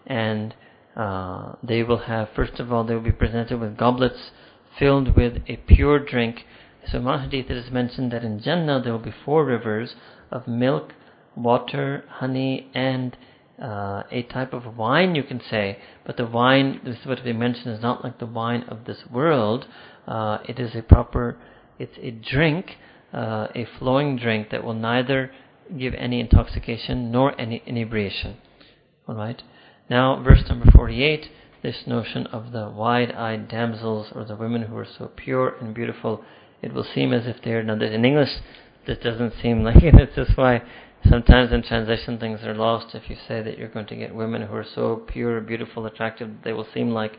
And uh, they will have, first of all, they will be presented with goblets filled with a pure drink. So in one hadith it is mentioned that in Jannah there will be four rivers of milk, water, honey, and uh, a type of wine, you can say, but the wine, this is what they mention, is not like the wine of this world. Uh, it is a proper it's a drink, uh, a flowing drink that will neither give any intoxication nor any inebriation. Alright? Now, verse number 48, this notion of the wide-eyed damsels or the women who are so pure and beautiful, it will seem as if they're, now in English, this doesn't seem like it. It's just why sometimes in translation things are lost. If you say that you're going to get women who are so pure, beautiful, attractive, they will seem like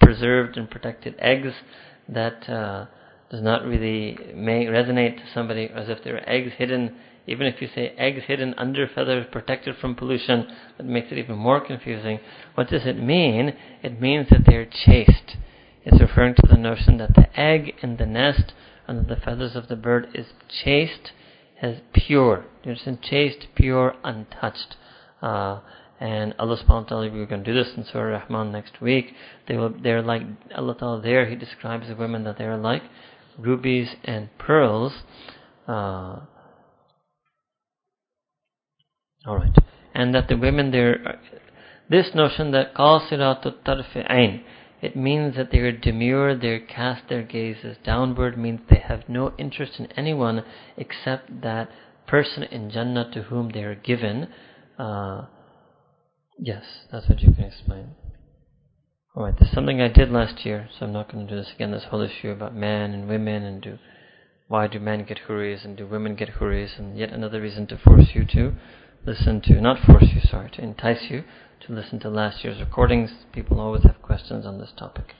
preserved and protected eggs that uh, does not really may resonate to somebody as if there are eggs hidden. Even if you say eggs hidden under feathers protected from pollution, that makes it even more confusing. What does it mean? It means that they're chaste. It's referring to the notion that the egg in the nest under the feathers of the bird is chaste, as pure. You understand? Chaste, pure, untouched. Uh, and Allah subhanahu wa ta'ala, we're going to do this in Surah Rahman next week. They will, they're like, Allah ta'ala there, He describes the women that they are like rubies and pearls. Uh, Alright. And that the women there, this notion that qasiratut tarfi'ain, it means that they are demure, they cast their gazes downward, means they have no interest in anyone except that person in Jannah to whom they are given. Uh, yes, that's what you can explain. Alright, there's something I did last year, so I'm not going to do this again, this whole issue about men and women and do why do men get huris and do women get huris and yet another reason to force you to listen to, not force you, sorry, to entice you to listen to last year's recordings. People always have questions on this topic.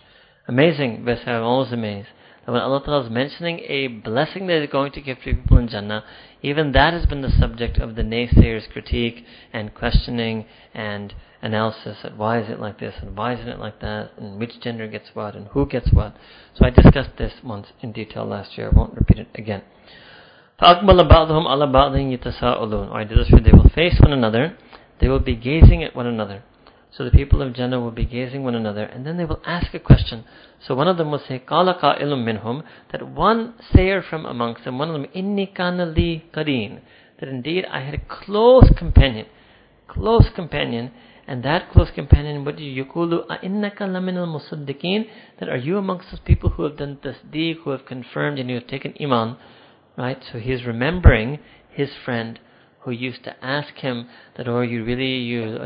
Amazing, Best I'm always amazed that when Allah Ta'ala is mentioning a blessing that is going to give to people in Jannah, even that has been the subject of the naysayers' critique and questioning and analysis at why is it like this and why isn't it like that and which gender gets what and who gets what. So I discussed this once in detail last year. I won't repeat it again. فَأَقْبَلَ بَعْضُهُمْ عَلَى بَعْضٍ يَتَسَاءَلُونَ I did this where they will face one another, they will be gazing at one another. So the people of Jannah will be gazing one another, and then they will ask a question. So one of them will say, قَالَ قَائِلٌ مِّنْهُمْ That one sayer from amongst them, one of them, إِنِّي كَانَ لِي قَرِينٌ That indeed I had a close companion, close companion, and that close companion, what do you, يقول أَإِنَّكَ لَمِنَ الْمُصَدِّقِينَ That are you amongst those people who have done tasdeeq, who have confirmed and you have taken iman, Right? So he's remembering his friend who used to ask him that, oh, you really, you,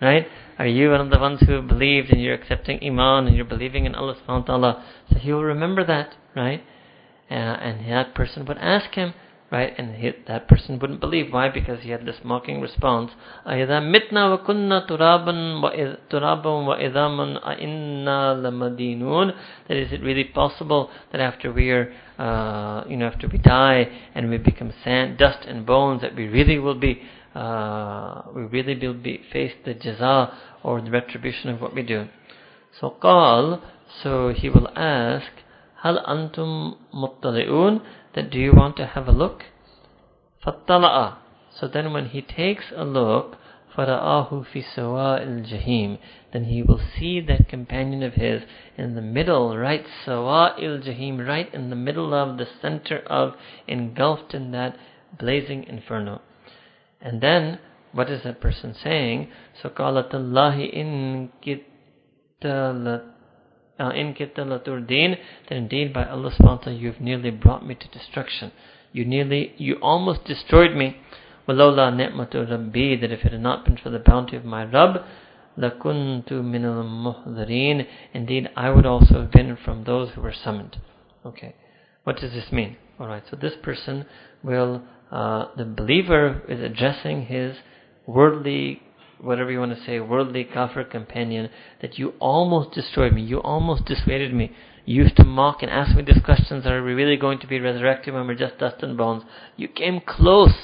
Right? Are you one of the ones who believed and you're accepting Iman and you're believing in Allah subhanahu wa ta'ala? So he will remember that, right? Uh, and that person would ask him, right? And he, that person wouldn't believe. Why? Because he had this mocking response. أَإِذَا مِتْنَا وَكُنَّا تُرَابًا تُرَابًا وَإِذَامًا أَإِنَّا لَمَدِينُونَ That is it really possible that after we are, uh, you know, after we die and we become sand, dust and bones, that we really will be, uh, we really will be face the jaza or the retribution of what we do. So قال, so he will ask, هل أنتم مطلعون that do you want to have a look? فَطَّلَعَ So then when he takes a look, فَرَآهُ فِي سَوَاءِ الْجَحِيمِ Then he will see that companion of his in the middle, right, سَوَاءِ الْجَحِيمِ Right in the middle of, the center of, engulfed in that blazing inferno. And then, what is that person saying? So قَالَتَ اللَّهِ إِن كِتَّ uh, that indeed by Allah subhanahu you've nearly brought me to destruction. You nearly, you almost destroyed me. Walawla ni'matu rabbi, that if it had not been for the bounty of my Rabb, lakuntu minal muhdarin. Indeed, I would also have been from those who were summoned. Okay. What does this mean? Alright, so this person will, uh, the believer is addressing his worldly whatever you want to say, worldly kafir companion, that you almost destroyed me, you almost dissuaded me. You used to mock and ask me these questions, are we really going to be resurrected when we're just dust and bones? You came close.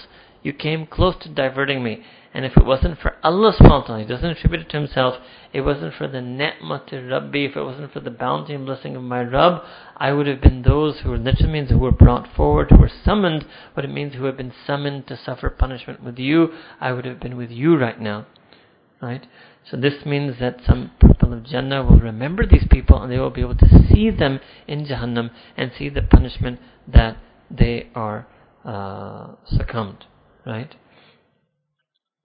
You came close to diverting me. And if it wasn't for Allah subhanahu He doesn't attribute it to himself, it wasn't for the ni'mat Rabbi, if it wasn't for the bounty and blessing of my Rabb, I would have been those who literally means who were brought forward, who were summoned, but it means who have been summoned to suffer punishment with you. I would have been with you right now. Right? So this means that some people of Jannah will remember these people and they will be able to see them in Jahannam and see the punishment that they are uh, succumbed. Right?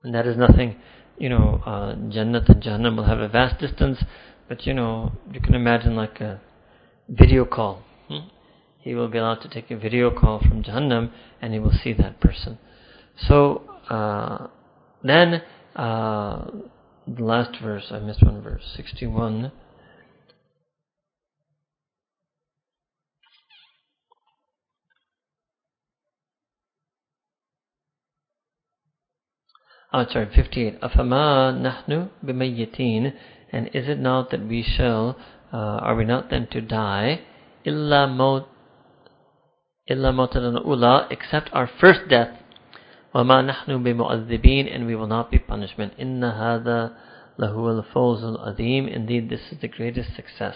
And that is nothing, you know, uh, Jannat and Jahannam will have a vast distance, but you know, you can imagine like a video call. Hmm? He will be allowed to take a video call from Jahannam and he will see that person. So, uh, then uh, the last verse, I missed one verse, 61. Oh, sorry, 58. Afama nahnu bimayyitin. And is it not that we shall, uh, are we not then to die? Illa maut, illa ula, except our first death. وَمَا نَحْنُ بِمُعَذِّبِينَ And we will not be punishment. إِنَّ هَذَا lahu al-fawzul adim. Indeed, this is the greatest success.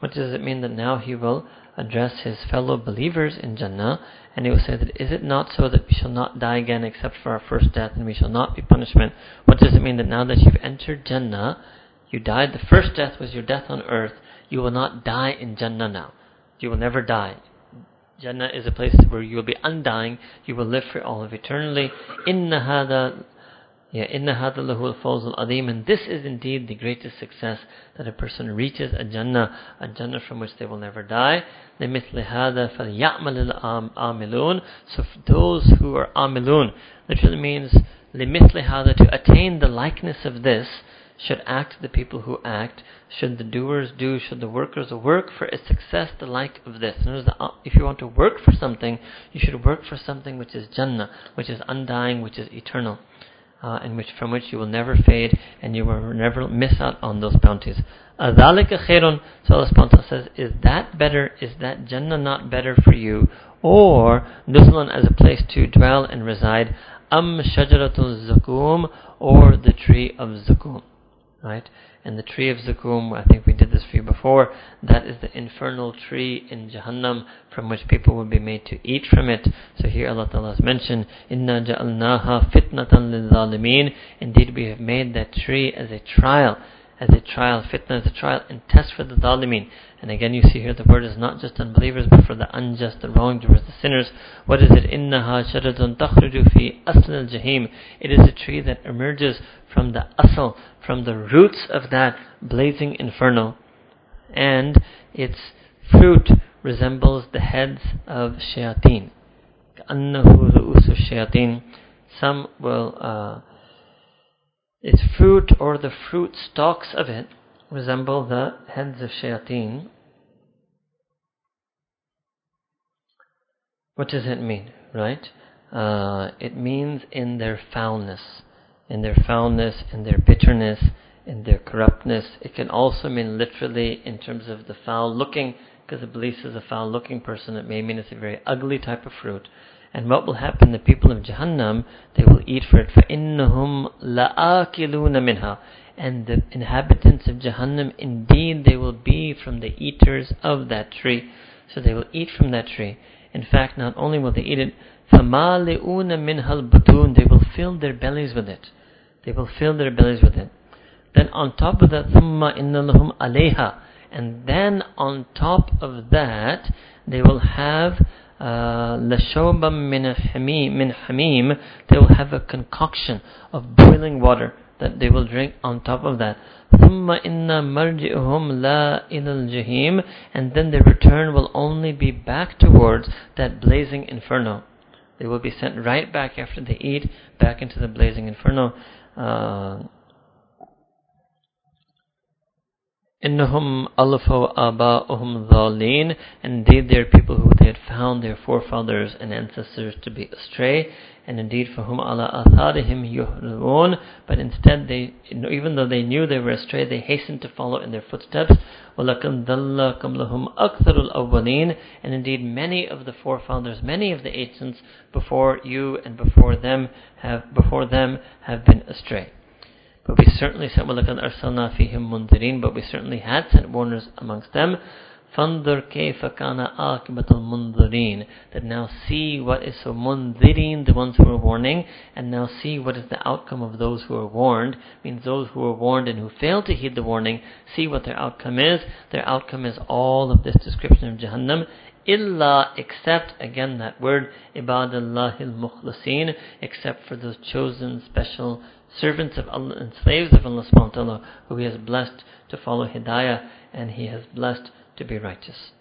What does it mean that now he will address his fellow believers in Jannah and he will say that is it not so that we shall not die again except for our first death and we shall not be punishment? What does it mean that now that you've entered Jannah, you died, the first death was your death on earth, you will not die in Jannah now. You will never die. Jannah is a place where you will be undying, you will live for all of eternity. Inna hada yeah, inna hada lahu al adim, and this is indeed the greatest success that a person reaches a Jannah, a Jannah from which they will never die. لِمِثْلِ هَذَا فَلْيَعْمَلِ الْآمِلُونَ So for those who are amilun, literally means لِمِثْلِ هَذَا to attain the likeness of this, should act the people who act, should the doers do, should the workers work for a success the like of this. If you want to work for something, you should work for something which is Jannah, which is undying, which is eternal. Uh, and which from which you will never fade and you will never miss out on those bounties. Adhalika khairun. So Allah subhanahu says, is that better? Is that Jannah not better for you? Or Nuzulan as a place to dwell and reside? Am shajaratul zakum or the tree of zakum? Right? And the tree of Zakum, I think we did this for you before, that is the infernal tree in Jahannam from which people will be made to eat from it. So here Allah Ta'ala has mentioned, Inna ja'alnaha fitnatan lil Indeed, we have made that tree as a trial as a trial, fitna as a trial, and test for the zalimin. And again, you see here the word is not just unbelievers, but for the unjust, the wrongdoers, the sinners. What is it? Innaha sharadun takhruju fi asl al jahim. It is a tree that emerges from the asl, from the roots of that blazing inferno. And its fruit resembles the heads of shayateen. كأنه رؤوس الشياطين. Some will uh, its fruit or the fruit stalks of it resemble the heads of shayateen. What does it mean, right? Uh, it means in their foulness, in their foulness, in their bitterness, in their corruptness. It can also mean literally in terms of the foul looking, because Iblis is a foul looking person. It may mean it's a very ugly type of fruit. And what will happen? The people of Jahannam, they will eat for it. فَإِنَّهُمْ لَآكِلُونَ مِنْهَا And the inhabitants of Jahannam, indeed, they will be from the eaters of that tree. So they will eat from that tree. In fact, not only will they eat it, فَمَالِئُونَ مِنْهَا الْبُطُونَ They will fill their bellies with it. They will fill their bellies with it. Then on top of that, ثُمَّ إِنَّ لَهُمْ عَلَيْهَا And then on top of that, they will have لَشَوْبًا مِنْ حَمِيمٍ مِنْ حَمِيمٍ They will have a concoction of boiling water that they will drink on top of that. ثُمَّ إِنَّ مَرْجِئُهُمْ لَا إِلَى الْجَحِيمِ And then their return will only be back towards that blazing inferno. They will be sent right back after they eat, back into the blazing inferno. Uh, Innahum alafu aba'uhum dhalin. Indeed, they are people who they had found their forefathers and ancestors to be astray. And indeed, for whom ala atharihim yuhrun. But instead, they, even though they knew they were astray, they hastened to follow in their footsteps. وَلَكَنْ ذَلَّكَمْ لَهُمْ أَكْثَرُ الْأَوَّلِينَ And indeed, many of the forefathers, many of the ancients before you and before them have, before them have been astray. But we certainly sent وَلَقَدْ أَرْسَلْنَا فِيهِمْ مُنذِرِينَ But we certainly had sent warners amongst them. فَانْظُرْ كَيْفَ كَانَ عَاقِبَةُ الْمُنذِرِينَ That now see what is so munzirin, the ones who are warning, and now see what is the outcome of those who are warned. Means those who are warned and who fail to heed the warning, see what their outcome is. Their outcome is all of this description of Jahannam. Illa, except, again that word, ibadallahil mukhlasin, except for those chosen special servants of Allah and slaves of Allah subhanahu wa ta'ala who He has blessed to follow Hidayah and He has blessed to be righteous.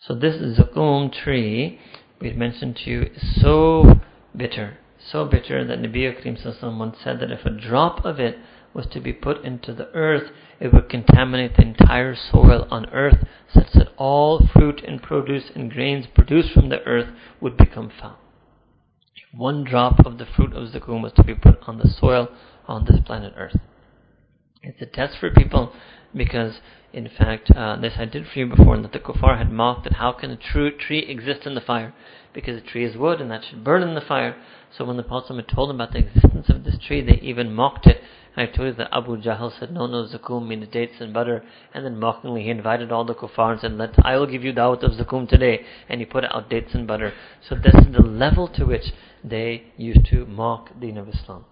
So this zakum tree we mentioned to you is so bitter, so bitter that Nabi Karim once said that if a drop of it was to be put into the earth, it would contaminate the entire soil on earth such that all fruit and produce and grains produced from the earth would become foul one drop of the fruit of zakum was to be put on the soil on this planet Earth. It's a test for people because, in fact, uh, this I did for you before, and that the kuffar had mocked that how can a true tree exist in the fire? Because a tree is wood and that should burn in the fire. So when the Prophet told them about the existence of this tree, they even mocked it. I told you that Abu Jahl said, no, no, zakum means dates and butter. And then mockingly he invited all the kuffar and said, Let, I will give you dawat of zakum today. And he put out dates and butter. So this is the level to which they used to mock the deen of Islam.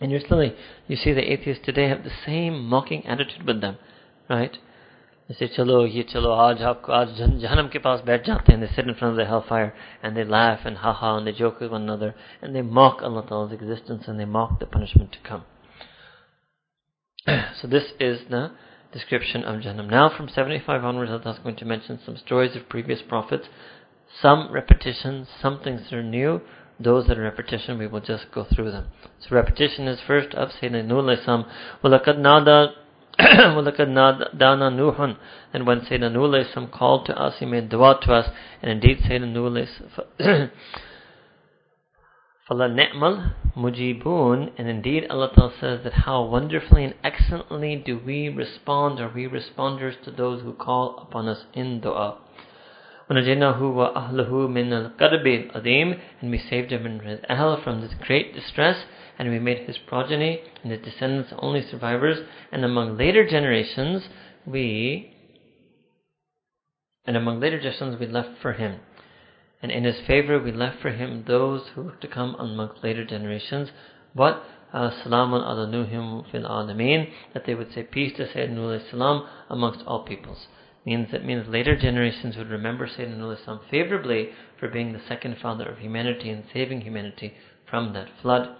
And slowly, you see the atheists today have the same mocking attitude with them, right? They say, chalo, ye chalo, aaj aapko, aaj jahannam ke paas jate and they sit in front of the hellfire and they laugh and ha ha and they joke with one another and they mock Allah Ta'ala's existence and they mock the punishment to come. so this is the description of Jahannam. Now from 75 onwards, Allah is going to mention some stories of previous prophets, some repetitions, some things that are new. Those that are repetition, we will just go through them. So repetition is first of Sayyidina Nuh Sam. وَلَقَدْ نَادَى وَلَقَدْ نَادَانَا نُوحٌ And when Sayyidina Nuh called to us, he made dua to us. And indeed Sayyidina Nuh فَلَنِعْمَ mujibun, and indeed Allah Ta'ala says that how wonderfully and excellently do we respond, or we responders to those who call upon us in dua. وَنَجَيْنَاهُ وَأَهْلَهُ مِنَ الْقَرْبِ الْعَظِيمِ And we saved him and his ahl from this great distress, and we made his progeny and his descendants only survivors, and among later generations we and among later generations we left for him. And in his favor we left for him those who were to come amongst later generations. What? Uh, salamun ala nuhim fil alameen, that they would say peace to Sayyidina salam amongst all peoples means that means later generations would remember Sayyidina Islam favorably for being the second father of humanity and saving humanity from that flood.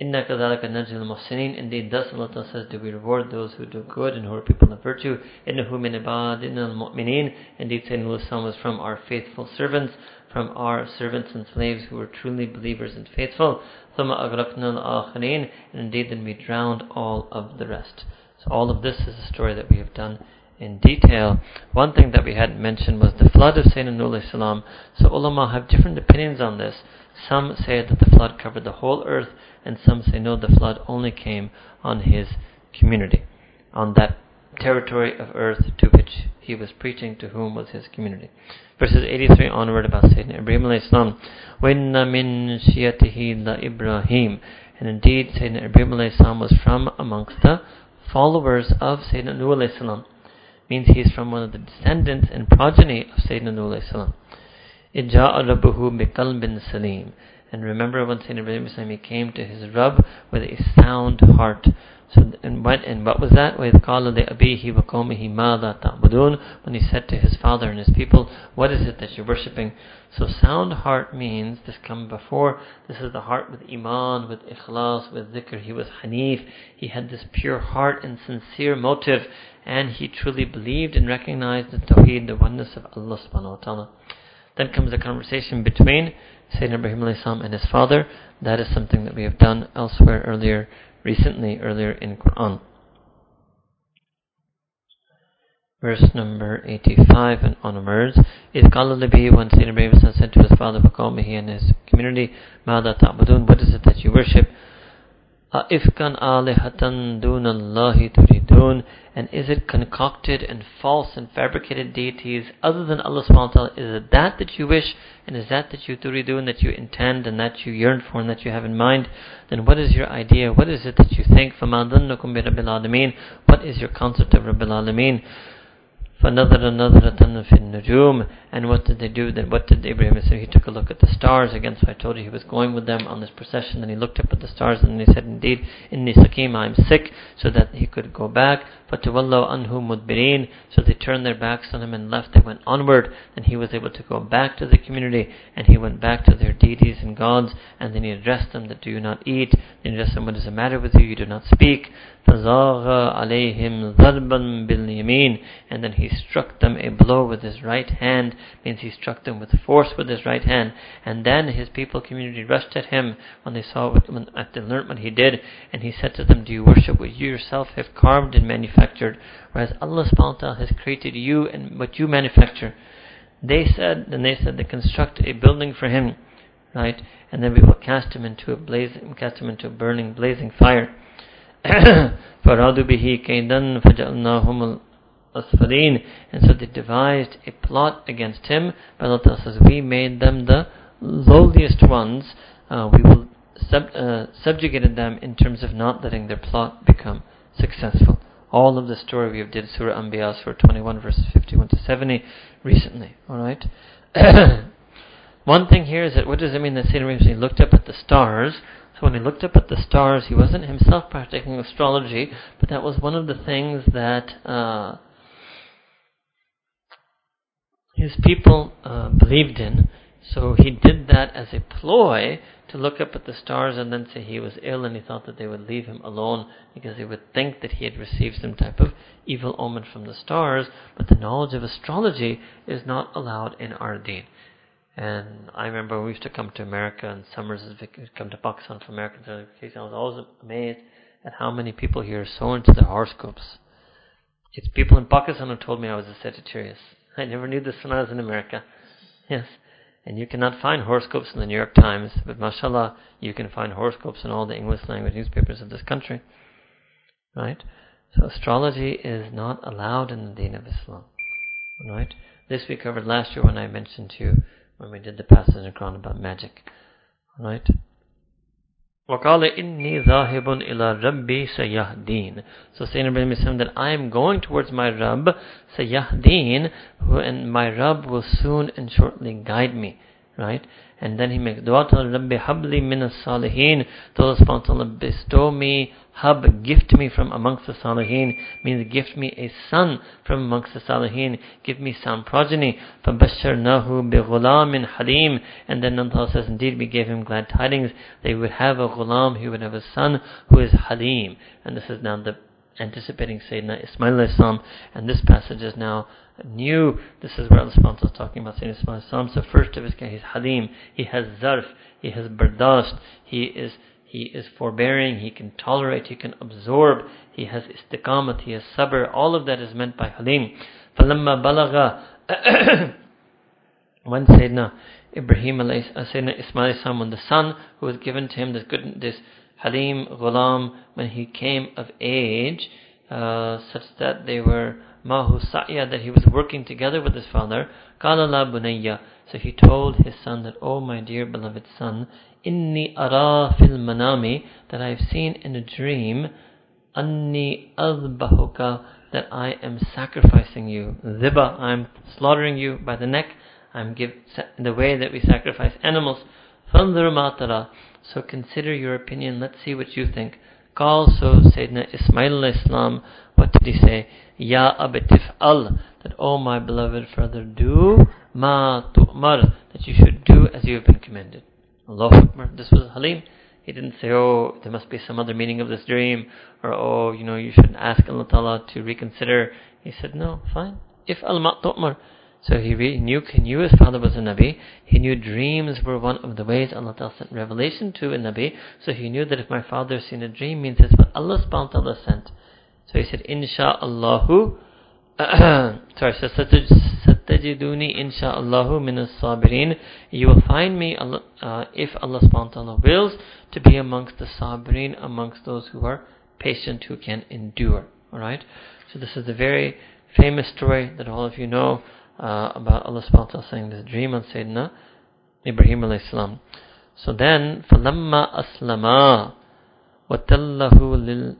Inna kadhalika najzil muhsinin. Indeed, thus Allah Ta'ala says, do we reward those who do good and who are people of virtue. Innahu min al-mu'minin. Indeed, Sayyidina Lusam was from our faithful servants, from our servants and slaves who were truly believers and faithful. Thumma aghraqna al-akhirin. And indeed, then we drowned all of the rest. So all of this is a story that we have done in detail. One thing that we hadn't mentioned was the flood of Sayyidina Nuh. So ulama have different opinions on this. Some say that the flood covered the whole earth, and some say no, the flood only came on his community, on that territory of earth to which he was preaching, to whom was his community. Verses 83 onward about Sayyidina Ibrahim alayhi salam. وَإِنَّ مِن شِيَتِهِ لَإِبْرَاهِيمَ And indeed, Sayyidina Ibrahim alayhi salam was from amongst the followers of Sayyidina Nuh alayhi salam means he is from one of the descendants and progeny of Sayyidina Nuh salam. Salim. And remember when Sayyidina Ibrahim Islami came to his Rabb with a sound heart. So and what and what was that? With qala li abihi wa qawmihi mada ta'budun when he said to his father and his people, What is it that you're worshipping? So sound heart means this come before, this is the heart with Iman, with ikhlas, with zikr. He was Hanif, he had this pure heart and sincere motive, and he truly believed and recognized the Tawheed, the oneness of Allah subhanahu wa ta'ala. Then comes a conversation between Sayyidina Ibrahim and his father. That is something that we have done elsewhere earlier, recently, earlier in Quran. Verse number 85 and onwards. If Qala Libi, when Sayyidina Ibrahim said to his father, Baqawmihi and his community, Mada ta'budun, what is it that you worship? أَإِفْكًا آلِهَةً دُونَ اللَّهِ تُرِيدُونَ And is it concocted and false and fabricated deities other than Allah subhanahu wa ta'ala? Is it that that you wish and is that that you turidun, that you intend and that you yearn for and that you have in mind? Then what is your idea? What is it that you think? فَمَا ظَنُّكُمْ بِرَبِّ الْعَالَمِينَ What is your concept of Rabbil Alameen? فَنَظَرَ نَظْرَةً فِي النُّجُومِ And what did they do? Then what did Abraham say? He took a look at the stars. Again, so I told you he was going with them on this procession. Then he looked up at the stars and he said, Indeed, inni sakim, I am sick, so that he could go back. فَتَوَلَّوْا أَنْهُ مُدْبِرِينَ So they turned their backs on him and left. They went onward. And he was able to go back to the community. And he went back to their deities and gods. And then he addressed them that do you not eat. Then he addressed them, what is the matter with you? You do not speak. فَزَاغَ عَلَيْهِمْ ضَرْبًا بِالْيَمِينِ And then he struck them a blow with his right hand, means he struck them with force with his right hand. And then his people community rushed at him when they saw what, when, after they learned what he did, and he said to them, Do you worship what you yourself have carved and manufactured, whereas Allah subhanahu wa ta'ala has created you and what you manufacture? They said, then they said, they construct a building for him, right? And then we will cast him into a blazing, cast him into a burning, blazing fire. فَرَادُوا بِهِ كَيْدًا فَجَعَلْنَاهُمُ الْأَسْفَلِينَ And so they devised a plot against him. But Allah says, we made them the lowliest ones uh, we will sub, uh, subjugated them in terms of not letting their plot become successful. All of the story we have did Surah Anbiya, Surah 21, verses 51 to 70 recently. Alright? One thing here is that what does it mean that Sayyidina Ibrahim looked up at the stars? So when he looked up at the stars, he wasn't himself practicing astrology, but that was one of the things that uh, his people uh, believed in. So he did that as a ploy to look up at the stars and then say he was ill and he thought that they would leave him alone because they would think that he had received some type of evil omen from the stars. But the knowledge of astrology is not allowed in our deen. And I remember we used to come to America and summers come to Pakistan for American vacation. I was always amazed at how many people here are so into their horoscopes. It's people in Pakistan who told me I was a Sagittarius. I never knew this when I was in America. Yes. And you cannot find horoscopes in the New York Times, but mashallah, you can find horoscopes in all the English language newspapers of this country. Right? So astrology is not allowed in the deen of Islam. Right? This we covered last year when I mentioned to you when we did the passage in Quran about magic. Right? وَقَالَ إِنِّي ذَاهِبٌ إِلَى رَبِّي سَيَهْدِينَ So Sayyidina Ibrahim is saying that I am going towards my Rabb, Sayahdeen, and my Rabb will soon and shortly guide me. Right? And then he makes dua to Rabbi habli min salihin. To Allah subhanahu wa bestow me hub, gift me from amongst the salihin, means gift me a son from amongst the salihin, give me some progeny. فَبَشَّرْنَاهُ بِغُلَامٍ halim. And then Allah says, indeed we gave him glad tidings. They would have a ghulam, he would have a son who is halim. And this is now the anticipating Sayyidina Ismail Islam, and this passage is now new. This is where Allah subhanahu is talking about Sayyidina Ismail Islam. So first of his kind, he's Halim, he has Zarf, he has Bardast, he is he is forbearing, he can tolerate, he can absorb, he has istiqamat, he has sabr, all of that is meant by Halim. فَلَمَّا بَلَغَ When Sayyidina Ibrahim, uh, Sayyidina Ismail when the son who was given to him, this, good, this Halim Ghulam, when he came of age, uh, such that they were Mahusaya that he was working together with his father, kalalabunaya So he told his son that, O oh, my dear beloved son, Inni ara fil manami, that I have seen in a dream, Anni azbahuka that I am sacrificing you. Ziba, I am slaughtering you by the neck. I am give, the way that we sacrifice animals. Fandur matara. So consider your opinion. Let's see what you think. Call so Sayyidina Ismail Islam. What did he say? Ya abatif al. That, oh my beloved father, do ma tu'mar. That you should do as you have been commanded. Allahu Akbar. This was Halim. He didn't say, oh, there must be some other meaning of this dream. Or, oh, you know, you should ask Allah Ta'ala to reconsider. He said, no, fine. If al ma tu'mar. So he re- knew, knew his father was a Nabi. He knew dreams were one of the ways Allah sent revelation to a Nabi. So he knew that if my father seen a dream, means it's what Allah subhanahu sent. So he said, Insha'Allahu, sorry, so satajiduni insha'Allahu min as-sabirin. You will find me, uh, if Allah subhanahu wa ta'ala wills, to be amongst the sabirin, amongst those who are patient, who can endure. Alright? So this is a very famous story that all of you know uh, about Allah subhanahu wa ta'ala saying this dream on Sayyidina Ibrahim alayhi salam. So then, فَلَمَّا أَسْلَمَا وَتَلَّهُ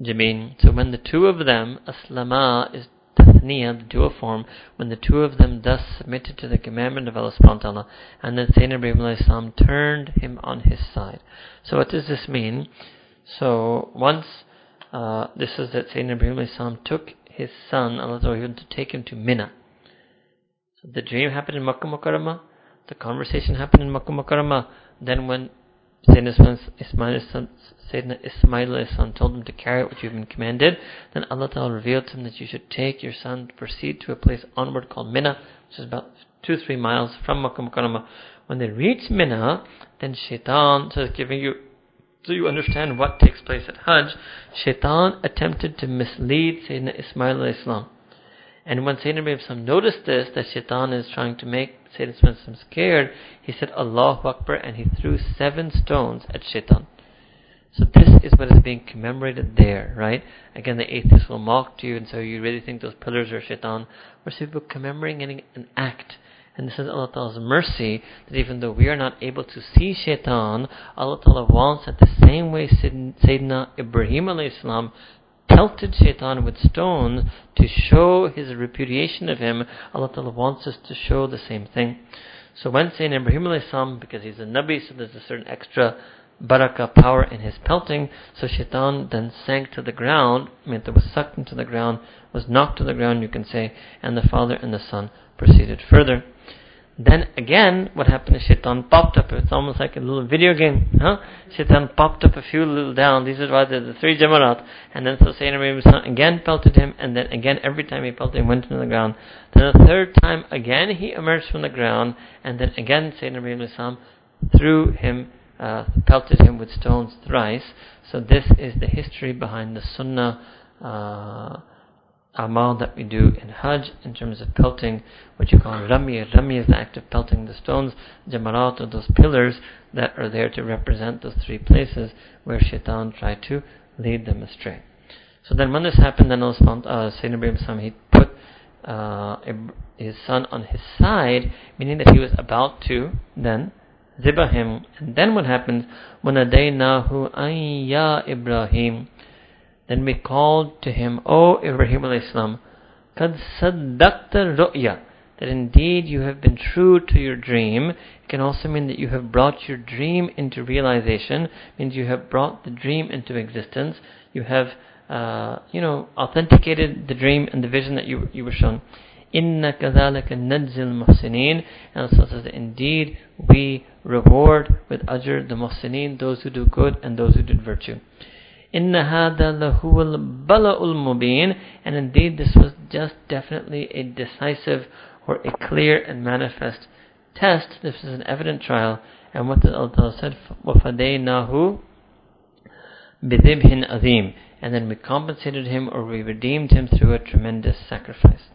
لِلْجَبِينَ So when the two of them, aslama is tathniya, the dual form, when the two of them thus submitted to the commandment of Allah subhanahu wa ta'ala, and then Sayyidina Ibrahim alayhi salam turned him on his side. So what does this mean? So once, uh, this is that Sayyidina Ibrahim alayhi salam took his son, Allah to take him to Mina. The dream happened in Makkah Mukarramah. The conversation happened in Makkah Mukarramah. Then when Sayyidina Ismail, Sayyidina Ismail son told him to carry out what you've been commanded, then Allah Ta'ala revealed to him that you should take your son to proceed to a place onward called Mina, which is about two, three miles from Makkah Mukarramah. When they reach Mina, then Shaitan, so giving you so you understand what takes place at Hajj, Shaitan attempted to mislead Sayyidina Ismail Islam. And when Sayyidina noticed this, that shaitan is trying to make Sayyidina scared, he said Allahu Akbar and he threw seven stones at shaitan. So this is what is being commemorated there, right? Again, the atheists will mock to you and so you really think those pillars are shaitan. We're simply commemorating an act, And this is Allah Ta'ala's mercy that even though we are not able to see shaitan, Allah Ta'ala wants that the same way Sayyidina Ibrahim alayhi salam pelted shaitan with stones to show his repudiation of him, Allah Ta'ala wants us to show the same thing. So when Sayyidina Ibrahim salam, because he's a Nabi, so there's a certain extra barakah power in his pelting, so shaitan then sank to the ground, meant that was sucked into the ground, was knocked to the ground, you can say, and the father and the son proceeded further. Then again, what happened is Shaitan popped up. It's almost like a little video game. Huh? Shaitan popped up a few little down. These are why the three Jamarat. And then Sayyidina again pelted him, and then again, every time he pelted him, went into the ground. Then the third time, again he emerged from the ground, and then again Sayyidina threw him, uh, pelted him with stones thrice. So this is the history behind the Sunnah. Uh, amal that we do in Hajj in terms of pelting, what you call rami. Rami is the act of pelting the stones. Jamarat are those pillars that are there to represent those three places where shaitan tried to lead them astray. So then when this happened, then Allah uh, Sayyidina Ibrahim he put uh, his son on his side, meaning that he was about to then zibah him. And then what happens? وَنَدَيْنَاهُ أَن يَا Ibrahim then we called to him, O Ibrahim salam, kad saddaqta ru'ya, that indeed you have been true to your dream. It can also mean that you have brought your dream into realization, means you have brought the dream into existence. You have, uh, you know, authenticated the dream and the vision that you, you were shown. Inna كَذَلَكَ نَجْزِي الْمُحْسِنِينَ And Allah says that indeed we reward with ajr the muhsineen, those who do good and those who do virtue. إن هذا لهو البلاء المبين and indeed this was just definitely a decisive or a clear and manifest test this is an evident trial and what the Allah said وَفَدَيْنَاهُ بِذِبْهٍ أَذِيمٍ and then we compensated him or we redeemed him through a tremendous sacrifice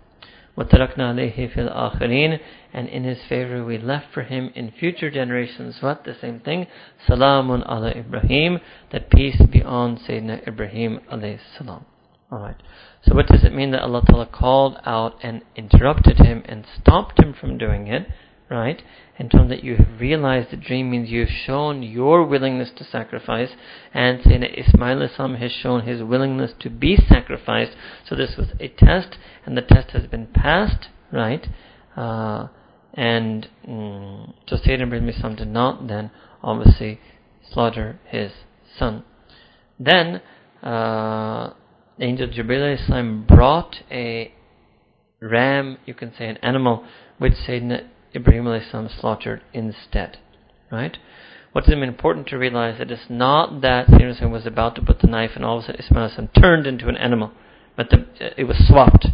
وَتَرَكْنَا عَلَيْهِ فِي الْآخِرِينَ And in his favor we left for him in future generations what? The same thing. Salamun ala Ibrahim. That peace be on Sayyidina Ibrahim alayhi salam. Alright. So what does it mean that Allah Ta'ala called out and interrupted him and stopped him from doing it? Right? and told that you have realized the dream means you have shown your willingness to sacrifice, and Sayyidina Ismail Islam has shown his willingness to be sacrificed. So this was a test, and the test has been passed, right? Uh, and mm, so Sayyidina Ibrahim Islam did not then obviously slaughter his son. Then uh, Angel Jibril Islam brought a ram, you can say an animal, which Sayyidina Ibrahim salam slaughtered instead. Right? What is important to realize that it's not that Sayyidina was about to put the knife and all of a sudden Ismail turned into an animal, but the, it was swapped.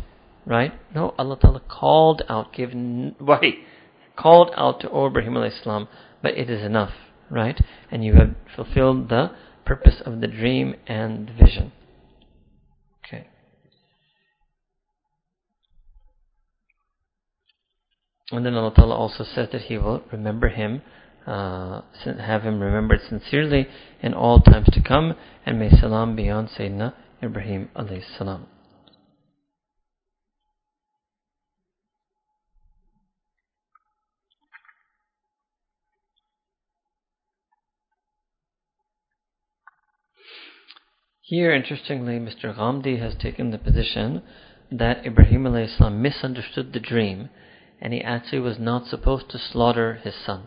Right? No, Allah Ta'ala called out, given wahi, called out to Ibrahim salam, but it is enough. Right? And you have fulfilled the purpose of the dream and the vision. And then Allah Ta'ala also says that He will remember him, uh, have him remembered sincerely in all times to come, and may salam be on Sayyidina Ibrahim alayhi salam. Here, interestingly, Mr. Ghamidi has taken the position that Ibrahim salam misunderstood the dream and he actually was not supposed to slaughter his son.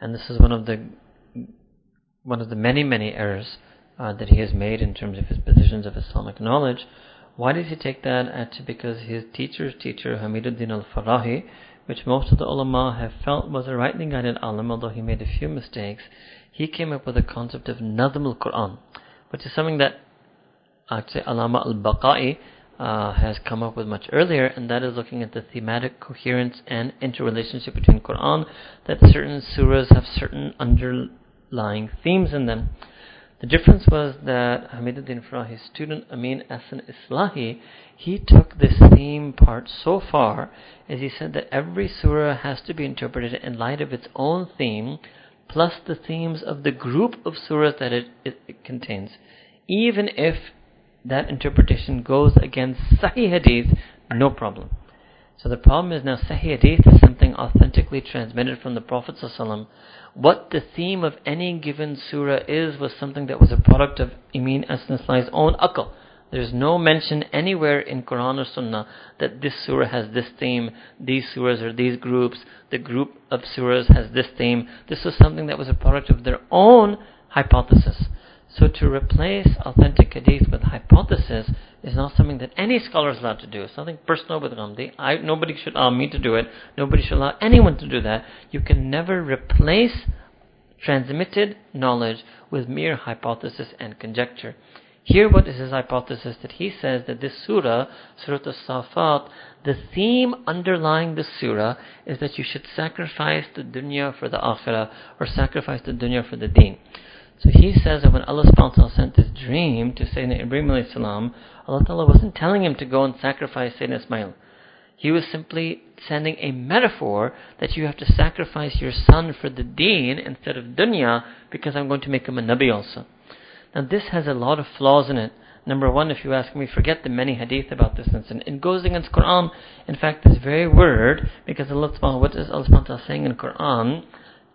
And this is one of the one of the many many errors uh, that he has made in terms of his positions of Islamic knowledge. Why did he take that? Actually, because his teacher's teacher, Hamiduddin al-Farahi, which most of the ulama have felt was a rightly guided alim, although he made a few mistakes, he came up with a concept of Nadm al-Quran, which is something that actually Alama al-Baqai uh, has come up with much earlier, and that is looking at the thematic coherence and interrelationship between Quran, that certain surahs have certain underlying themes in them. The difference was that Hamiduddin Farahi's student Amin Ahsan Islahi, he took this theme part so far as he said that every surah has to be interpreted in light of its own theme, plus the themes of the group of surahs that it, it, it contains, even if that interpretation goes against Sahih Hadith, no problem. So the problem is now Sahih Hadith is something authentically transmitted from the Prophet what the theme of any given surah is was something that was a product of Amin Ahsan Islahi's own akal. There's no mention anywhere in Quran or Sunnah that this surah has this theme, these surahs or these groups, the group of surahs has this theme. This was something that was a product of their own hypothesis. So to replace authentic hadith with hypothesis is not something that any scholar is allowed to do. It's nothing personal with Ghamidi. I, nobody should allow me to do it. Nobody should allow anyone to do that. You can never replace transmitted knowledge with mere hypothesis and conjecture. Here, what is his hypothesis? That he says that this surah, Surah Al-Safat, the theme underlying this surah is that you should sacrifice the dunya for the akhirah, or sacrifice the dunya for the deen. So he says that when Allah subhanahu sent this dream to Sayyidina Ibrahim alayhi salam, Allah ta'ala wasn't telling him to go and sacrifice Sayyidina Ismail. He was simply sending a metaphor that you have to sacrifice your son for the deen instead of dunya because I'm going to make him a nabi also. Now this has a lot of flaws in it. Number one, if you ask me, forget the many hadith about this incident. It goes against Quran. In fact, this very word, because Allah subhanahu, what is Allah saying in Quran?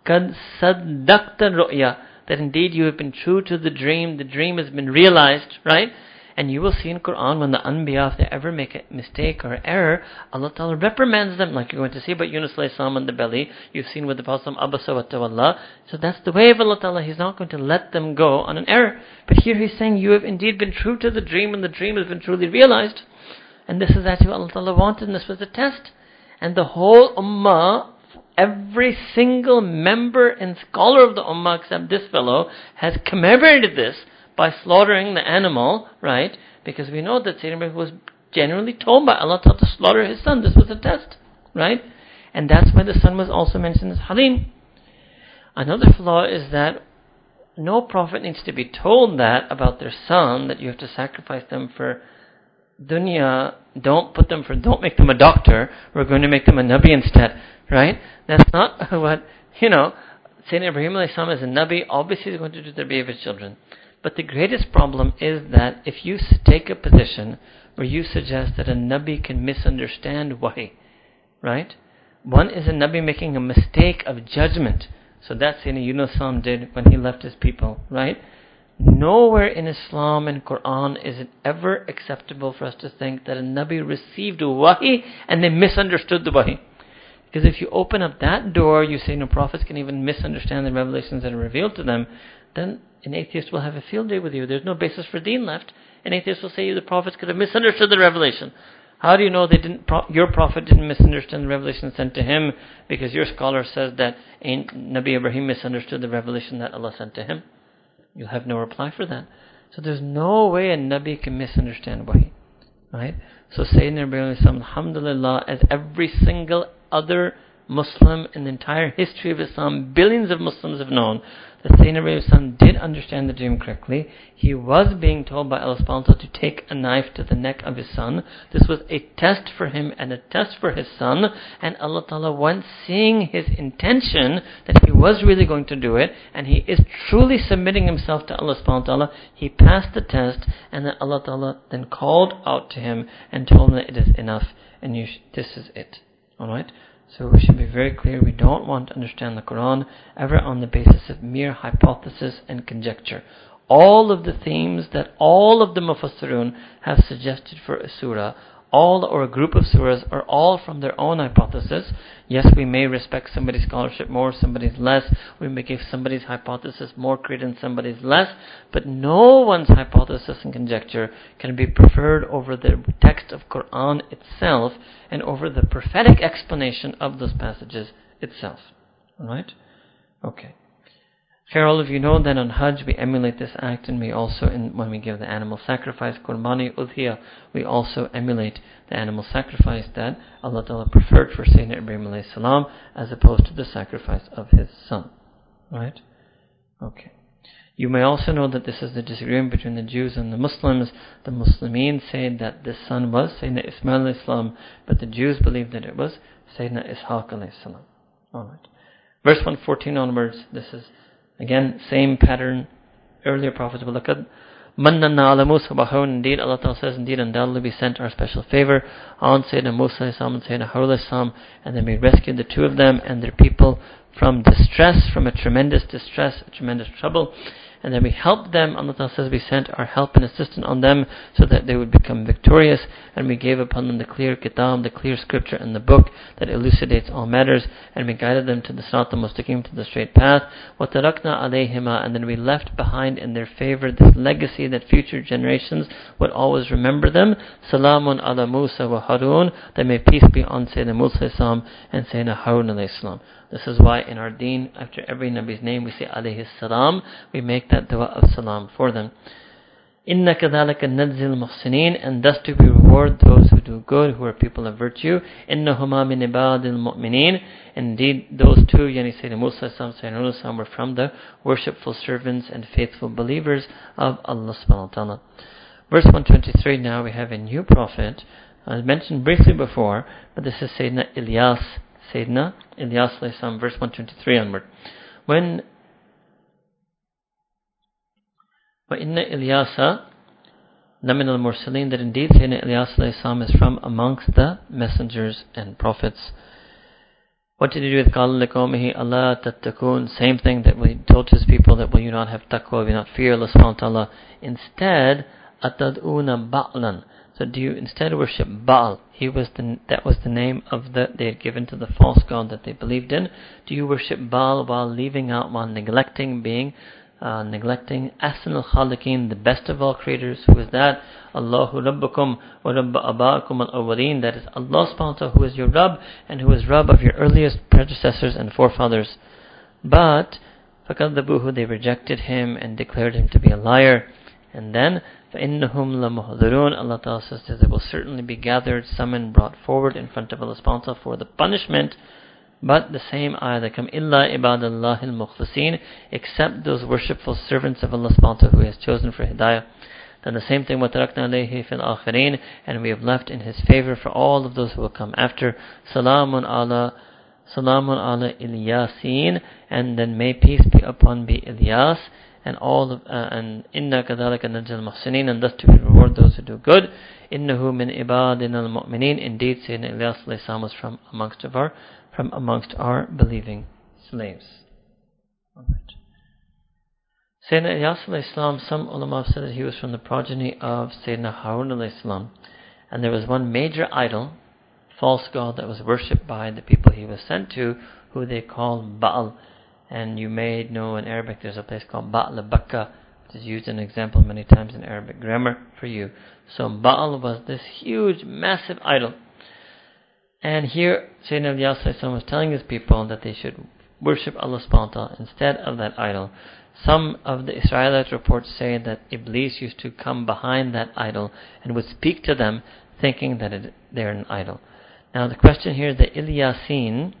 Kad saddaqta ru'ya that indeed you have been true to the dream, the dream has been realized, right? And you will see in Quran when the Anbiya, if they ever make a mistake or error, Allah Ta'ala reprimands them, like you're going to see about Yunus salam on the belly. You've seen with the Prophet Abasa wa Tawalla. So that's the way of Allah Ta'ala. He's not going to let them go on an error. But here He's saying, you have indeed been true to the dream and the dream has been truly realized. And this is actually what Allah Ta'ala wanted and this was the test. And the whole Ummah every single member and scholar of the Ummah except this fellow has commemorated this by slaughtering the animal, right? Because we know that Sayyidina was generally told by Allah to slaughter his son. This was a test, right? And that's why the son was also mentioned as Halim. Another flaw is that no prophet needs to be told that about their son, that you have to sacrifice them for dunya. Don't put them for, don't make them a doctor. We're going to make them a nabi instead right? That's not what, you know, Sayyidina Ibrahim is a Nabi, obviously he's going to do the of his children. But the greatest problem is that if you take a position where you suggest that a Nabi can misunderstand wahi, right? One is a Nabi making a mistake of judgment. So that's Sayyidina Yunus did when he left his people, right? Nowhere in Islam and Quran is it ever acceptable for us to think that a Nabi received wahi and they misunderstood the wahi. Because if you open up that door, you say no prophets can even misunderstand the revelations that are revealed to them, then an atheist will have a field day with you. There's no basis for deen left. An atheist will say the prophets could have misunderstood the revelation. How do you know they didn't? your prophet didn't misunderstand the revelation sent to him because your scholar says that Nabi Ibrahim misunderstood the revelation that Allah sent to him. You'll have no reply for that. So there's no way a Nabi can misunderstand Wahi. Right? So Sayyidina Ibrahim, alhamdulillah, as every single other Muslim in the entire history of Islam, billions of Muslims have known that Sayyidina Ibrahim did understand the dream correctly. He was being told by Allah subhanahu to take a knife to the neck of his son. This was a test for him and a test for his son. And Allah Ta'ala, once seeing his intention that he was really going to do it, and he is truly submitting himself to Allah subhanahu ta'ala, he passed the test, and then Allah Ta'ala then called out to him and told him that it is enough, and sh- this is it. Alright? So we should be very clear, we don't want to understand the Quran ever on the basis of mere hypothesis and conjecture. All of the themes that all of the Mufassirun have suggested for a surah all or a group of surahs are all from their own hypothesis. Yes, we may respect somebody's scholarship more, somebody's less. We may give somebody's hypothesis more credence, somebody's less. But no one's hypothesis and conjecture can be preferred over the text of Quran itself and over the prophetic explanation of those passages itself. Alright? Okay. Here, all of you know that on Hajj we emulate this act, and we also, in, when we give the animal sacrifice, Qurbani Udhiya, we also emulate the animal sacrifice that Allah Ta'ala preferred for Sayyidina Ibrahim salam as opposed to the sacrifice of his son. Right? Okay. You may also know that this is the disagreement between the Jews and the Muslims. The Muslimin say that this son was Sayyidina Ismail Islam, but the Jews believe that it was Sayyidina Ishaq. Alright. Verse 114 onwards, this is Again, same pattern. Earlier prophets, وَلَقَدْ Mannana ala Musa wa Harun. Indeed, Allah Ta'ala says, indeed, undoubtedly we sent our special favor on Sayyidina Musa and Sayyidina Harun and then we rescued the two of them and their people from distress, from a tremendous distress, a tremendous trouble and then we helped them. Allah Ta'ala says we sent our help and assistance on them so that they would become victorious, and we gave upon them the clear kitab, the clear scripture and the book that elucidates all matters, and we guided them to the Sirat al-Mustaqim, to the straight path. وَتَرَكْنَا عَلَيْهِمَا And then we left behind in their favor this legacy that future generations would always remember them. Salamun ala Musa wa Harun, that may peace be on Sayyidina Musa and Sayyidina Harun alayhi this is why in our deen, after every Nabi's name, we say alayhi salam. We make that dua of salam for them. Inna كَذَلَكَ نَجْزِي الْمُحْسِنِينَ And thus do we reward those who do good, who are people of virtue. إِنَّهُمَا مِنْ عِبَادِ الْمُؤْمِنِينَ Indeed, those two, Yani Sayyidina Musa Sayyidina were from the worshipful servants and faithful believers of Allah subhanahu wa ta'ala. Verse 123 now we have a new prophet, as mentioned briefly before, but this is Sayyidina Ilyas Sayyidina Ilyas salam, verse 123 onward. When وَإِنَّ إِلْيَاسَ لَمِنَ الْمُرْسَلِينَ That indeed Sayyidina Ilyas salam is from amongst the messengers and prophets. What did he do with قَالَ لِقَوْمِهِ Allah تَتَّقُونَ Same thing that we told his people that will you not have taqwa, will you not fear Allah subhanahu wa ta'ala. Instead, أَتَدْعُونَ بَعْلًا so do you instead worship Baal? He was the, that was the name of the they had given to the false god that they believed in. Do you worship Baal while leaving out, while neglecting being, uh, neglecting Asan al-Khaliqin, the best of all creators? Who is that? Allahu Rabbukum wa Rabba Abaakum al-Awwaleen. That is Allah subhanahu wa ta'ala who is your Rabb and who is Rabb of your earliest predecessors and forefathers. But فَكَذَّبُوهُ They rejected him and declared him to be a liar. And then فَإِنَّهُمْ لَمُحْضَرُونَ Allah Ta'ala says that they will certainly be gathered, summoned, brought forward in front of Allah subhanahu for the punishment. But the same ayah that come, إِلَّا إِبَادَ اللَّهِ الْمُخْلَصِينَ Except those worshipful servants of Allah subhanahu who He has chosen for hidayah. Then the same thing, وَتَرَكْنَا عَلَيْهِ فِي الْآخِرِينَ And we have left in His favor for all of those who will come after. Salamun ala Salamun ala Ilyasin, and then may peace be upon be Ilyas, and all of, uh, and inna kadhalika najal muhsinin and thus to reward those who do good. Innahu min ibadina al-mu'minin. Indeed Sayyidina Ilyas was from amongst of our from amongst our believing slaves. Alright. Sayyidina Ilyas Islam, some ulama said that he was from the progeny of Sayyidina Harun Islam, and there was one major idol false god that was worshipped by the people he was sent to who they called Baal and you may know in Arabic there's a place called Ba'al Bakka, which is used as an example many times in Arabic grammar for you. So Baal was this huge, massive idol. And here Sayyidina Ilyas was telling his people that they should worship Allah subhanahu wa ta'ala instead of that idol. Some of the Israelite reports say that Iblis used to come behind that idol and would speak to them thinking that it, they're an idol. Now the question here is that Ilyasin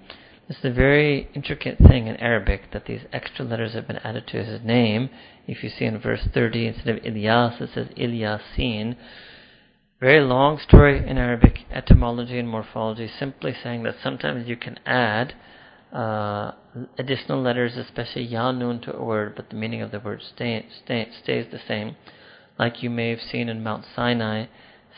this is a very intricate thing in Arabic that these extra letters have been added to his name. If you see in verse 30, instead of Ilyas, it says Ilyasin. Very long story in Arabic etymology and morphology, simply saying that sometimes you can add uh, additional letters, especially ya Yanun, to a word, but the meaning of the word stay, stay, stays the same. Like you may have seen in Mount Sinai,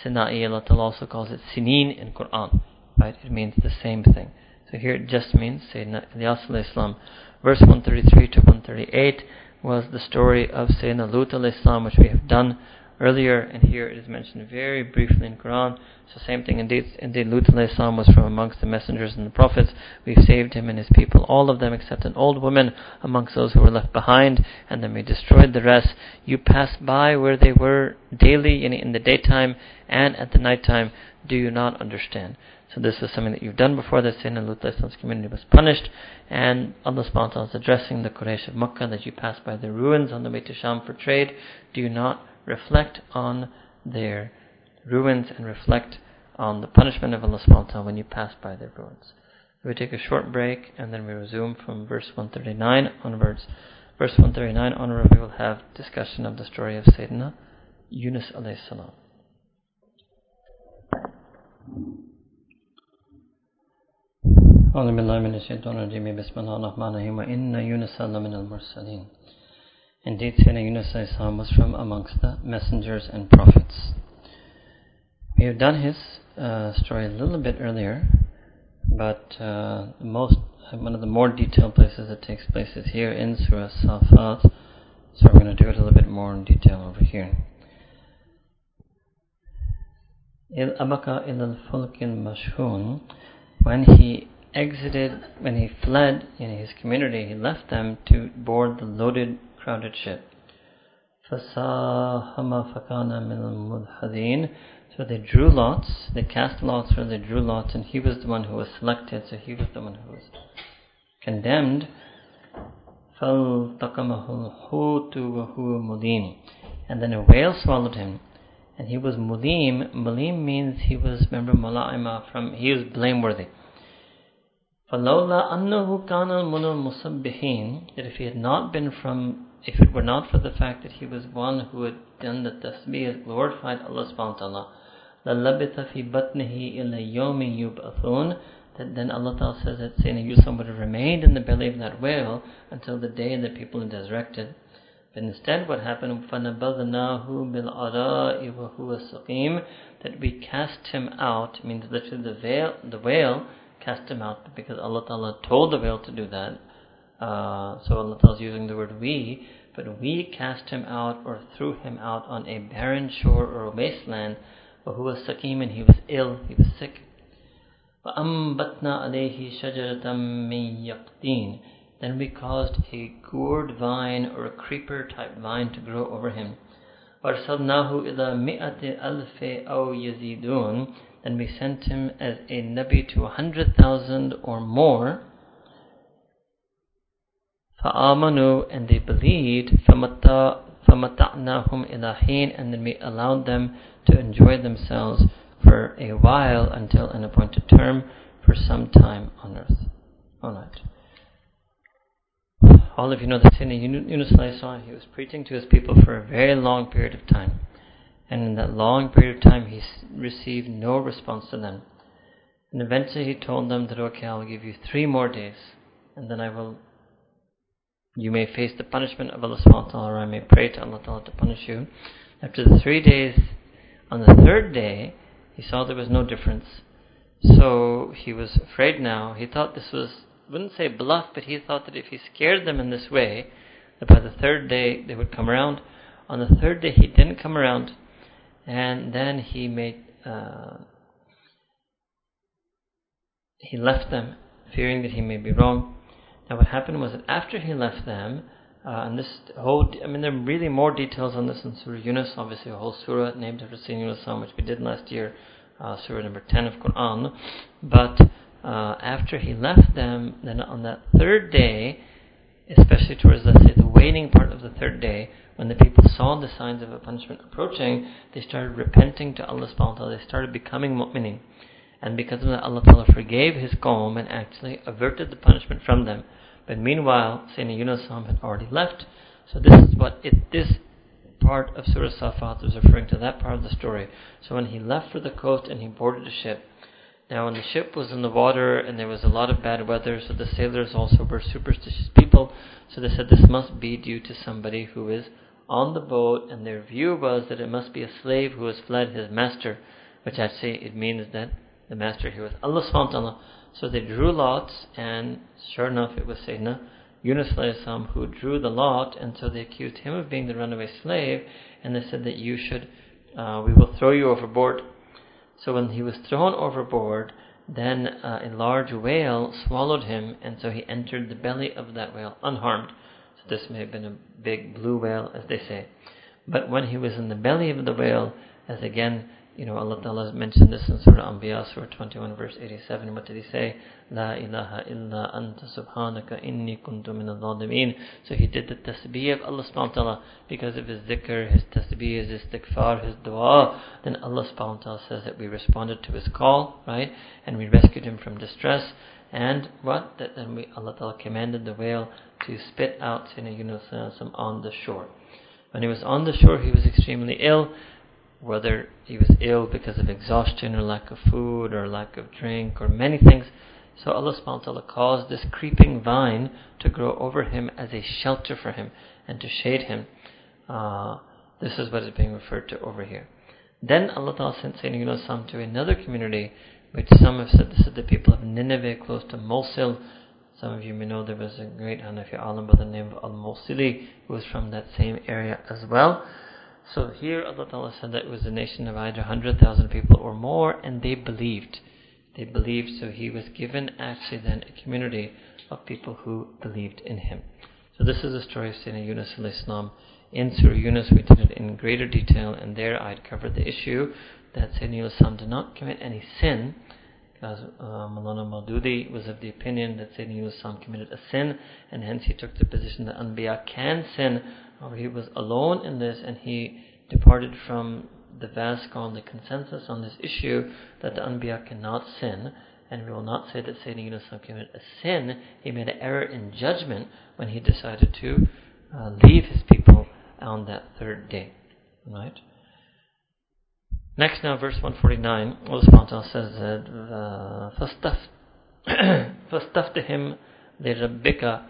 Sinai, Allah also calls it Sinin in Quran. Right? It means the same thing. So here it just means Sayyidina Ilyas Islam. Verse 133 to 138 was the story of Sayyidina Lut Islam, which we have done earlier, and here it is mentioned very briefly in Quran. So same thing, indeed, indeed Lut Islam was from amongst the messengers and the prophets. We've saved him and his people, all of them except an old woman amongst those who were left behind, and then we destroyed the rest. You passed by where they were daily, in, in the daytime and at the nighttime. Do you not understand? So this is something that you've done before that Sayyidina Lut's community was punished. And Allah subhanahu is addressing the Quraysh of Makkah that you pass by the ruins on the way to Sham for trade. Do not reflect on their ruins and reflect on the punishment of Allah subhanahu when you pass by their ruins? We take a short break and then we resume from verse 139 onwards. Verse 139 onwards, we will have discussion of the story of Sayyidina Yunus alayhi salam. أعوذ بالله من الشيطان الرجيم بسم الله الرحمن الرحيم وإن يونس لمن المرسلين Indeed, Sayyidina Yunus was from amongst the messengers and prophets. We have done his uh, story a little bit earlier, but uh, most one of the more detailed places it takes place is here in Surah Safat. So we're going to do it a little bit more in detail over here. Il abaka il fulk mashhun when he exited when he fled in his community he left them to board the loaded crowded ship فساهم فكان من المدحضين so they drew lots, they cast lots or they drew lots, and he was the one who was selected, so he was the one who was condemned. And then a whale swallowed him, and he was mulim. Mulim means he was, remember, mula'ima, from, he was blameworthy. فَلَوْلَا أَنَّهُ كَانَ الْمُنَ That if he had not been from, if it were not for the fact that he was one who had done the tasbih, glorified Allah subhanahu wa ta'ala, لَلَّبِثَ فِي بَطْنِهِ إِلَى يَوْمِ يُبْعَثُونَ that then Allah Ta'ala says that Sayyidina Yusuf would have remained in the belly of that whale until the day that people are resurrected. But instead what happened, فَنَبَذْنَاهُ بِالْعَرَاءِ وَهُوَ سَقِيمٌ That we cast him out, means literally the, veil, the whale cast him out because Allah Ta'ala told the whale to do that. Uh, so Allah Ta'ala is using the word we, but we cast him out or threw him out on a barren shore or a wasteland وهو سقيم and he was ill, he was sick. فأنبتنا عليه شجرة من يقطين Then we caused a gourd vine or a creeper type vine to grow over him. وأرسلناه إلى مئة ألف أو يزيدون Then we sent him as a Nabi to a hundred thousand or more. فآمنوا and they believed فمتعناهم إلى حين and then we allowed them to enjoy themselves for a while until an appointed term for some time on earth. Alright. All of you know that Sayyidina Yunus he was preaching to his people for a very long period of time. And in that long period of time, he received no response to them. And eventually he told them that, okay, I'll give you three more days, and then I will, you may face the punishment of Allah subhanahu wa ta'ala, or I may pray to Allah ta'ala to punish you. After the three days, on the third day, he saw there was no difference. So he was afraid now. He thought this was, wouldn't say bluff, but he thought that if he scared them in this way, that by the third day they would come around. On the third day he didn't come around, and then he made, uh, he left them, fearing that he may be wrong. Now what happened was that after he left them, uh, and this whole, I mean, there are really more details on this in Surah Yunus, obviously a whole surah named after Sayyidina Yunus, which we did last year, uh, surah number 10 of Quran. But uh, after he left them, then on that third day, especially towards, let's say, the waning part of the third day, when the people saw the signs of a punishment approaching, they started repenting to Allah subhanahu wa ta'ala, they started becoming mu'minin. And because of that, Allah ta'ala forgave his qawm and actually averted the punishment from them. But meanwhile, Sayyidina Yunus had already left. So this is what it, this part of Surah Safat is referring to that part of the story. So when he left for the coast and he boarded a ship, now when the ship was in the water and there was a lot of bad weather, so the sailors also were superstitious people, so they said this must be due to somebody who is on the boat, and their view was that it must be a slave who has fled his master, which actually it means that the master here was Allah subhanahu. So they drew lots, and sure enough, it was Sayyidina Yunus who drew the lot, and so they accused him of being the runaway slave, and they said that you should, uh, we will throw you overboard. So when he was thrown overboard, then uh, a large whale swallowed him, and so he entered the belly of that whale unharmed. So this may have been a big blue whale, as they say. But when he was in the belly of the whale, as again you know, Allah Ta'ala mentioned this in Surah Anbiya, Surah 21, verse 87. What did He say? La ilaha illa anta subhanaka inni kuntu min al So He did the tasbih of Allah subhanahu wa ta'ala because of His dhikr, His tasbih, His istighfar, His dua. Then Allah subhanahu wa ta'ala says that we responded to His call, right? And we rescued Him from distress. And what? That then we, Allah Ta'ala commanded the whale to spit out Sayyidina Yunus on the shore. When he was on the shore, he was extremely ill whether he was ill because of exhaustion or lack of food or lack of drink or many things. So Allah subhanahu wa ta'ala caused this creeping vine to grow over him as a shelter for him. and to shade him. Uh, this is what is being referred to over here. Then Allah Ta'ala sent Sayyidina Yunus to another community, which some have said this is the people of Nineveh, close to Mosul. Some of you may know there was a great Hanafi alim by the name of Al-Mosili who was from that same area as well. So here Allah Ta'ala said that it was a nation of either 100,000 people or more, and they believed. They believed, so he was given actually then a community of people who believed in him. So this is the story of Sayyidina Yunus al-Islam. In Surah Yunus we did it in greater detail, and there I had covered the issue that Sayyidina Yunus did not commit any sin, because uh, Maulana Maududi was of the opinion that Sayyidina Yunus committed a sin, and hence he took the position that Anbiya can sin or he was alone in this and he departed from the vast the consensus on this issue that the Anbiya cannot sin. And we will not say that Sayyidina Yunus committed a sin. He made an error in judgment when he decided to uh, leave his people on that third day. Right? Next now, verse 149, Allah subhanahu says that, uh, فَاسْتَفْتِهِمْ لِرَبِّكَ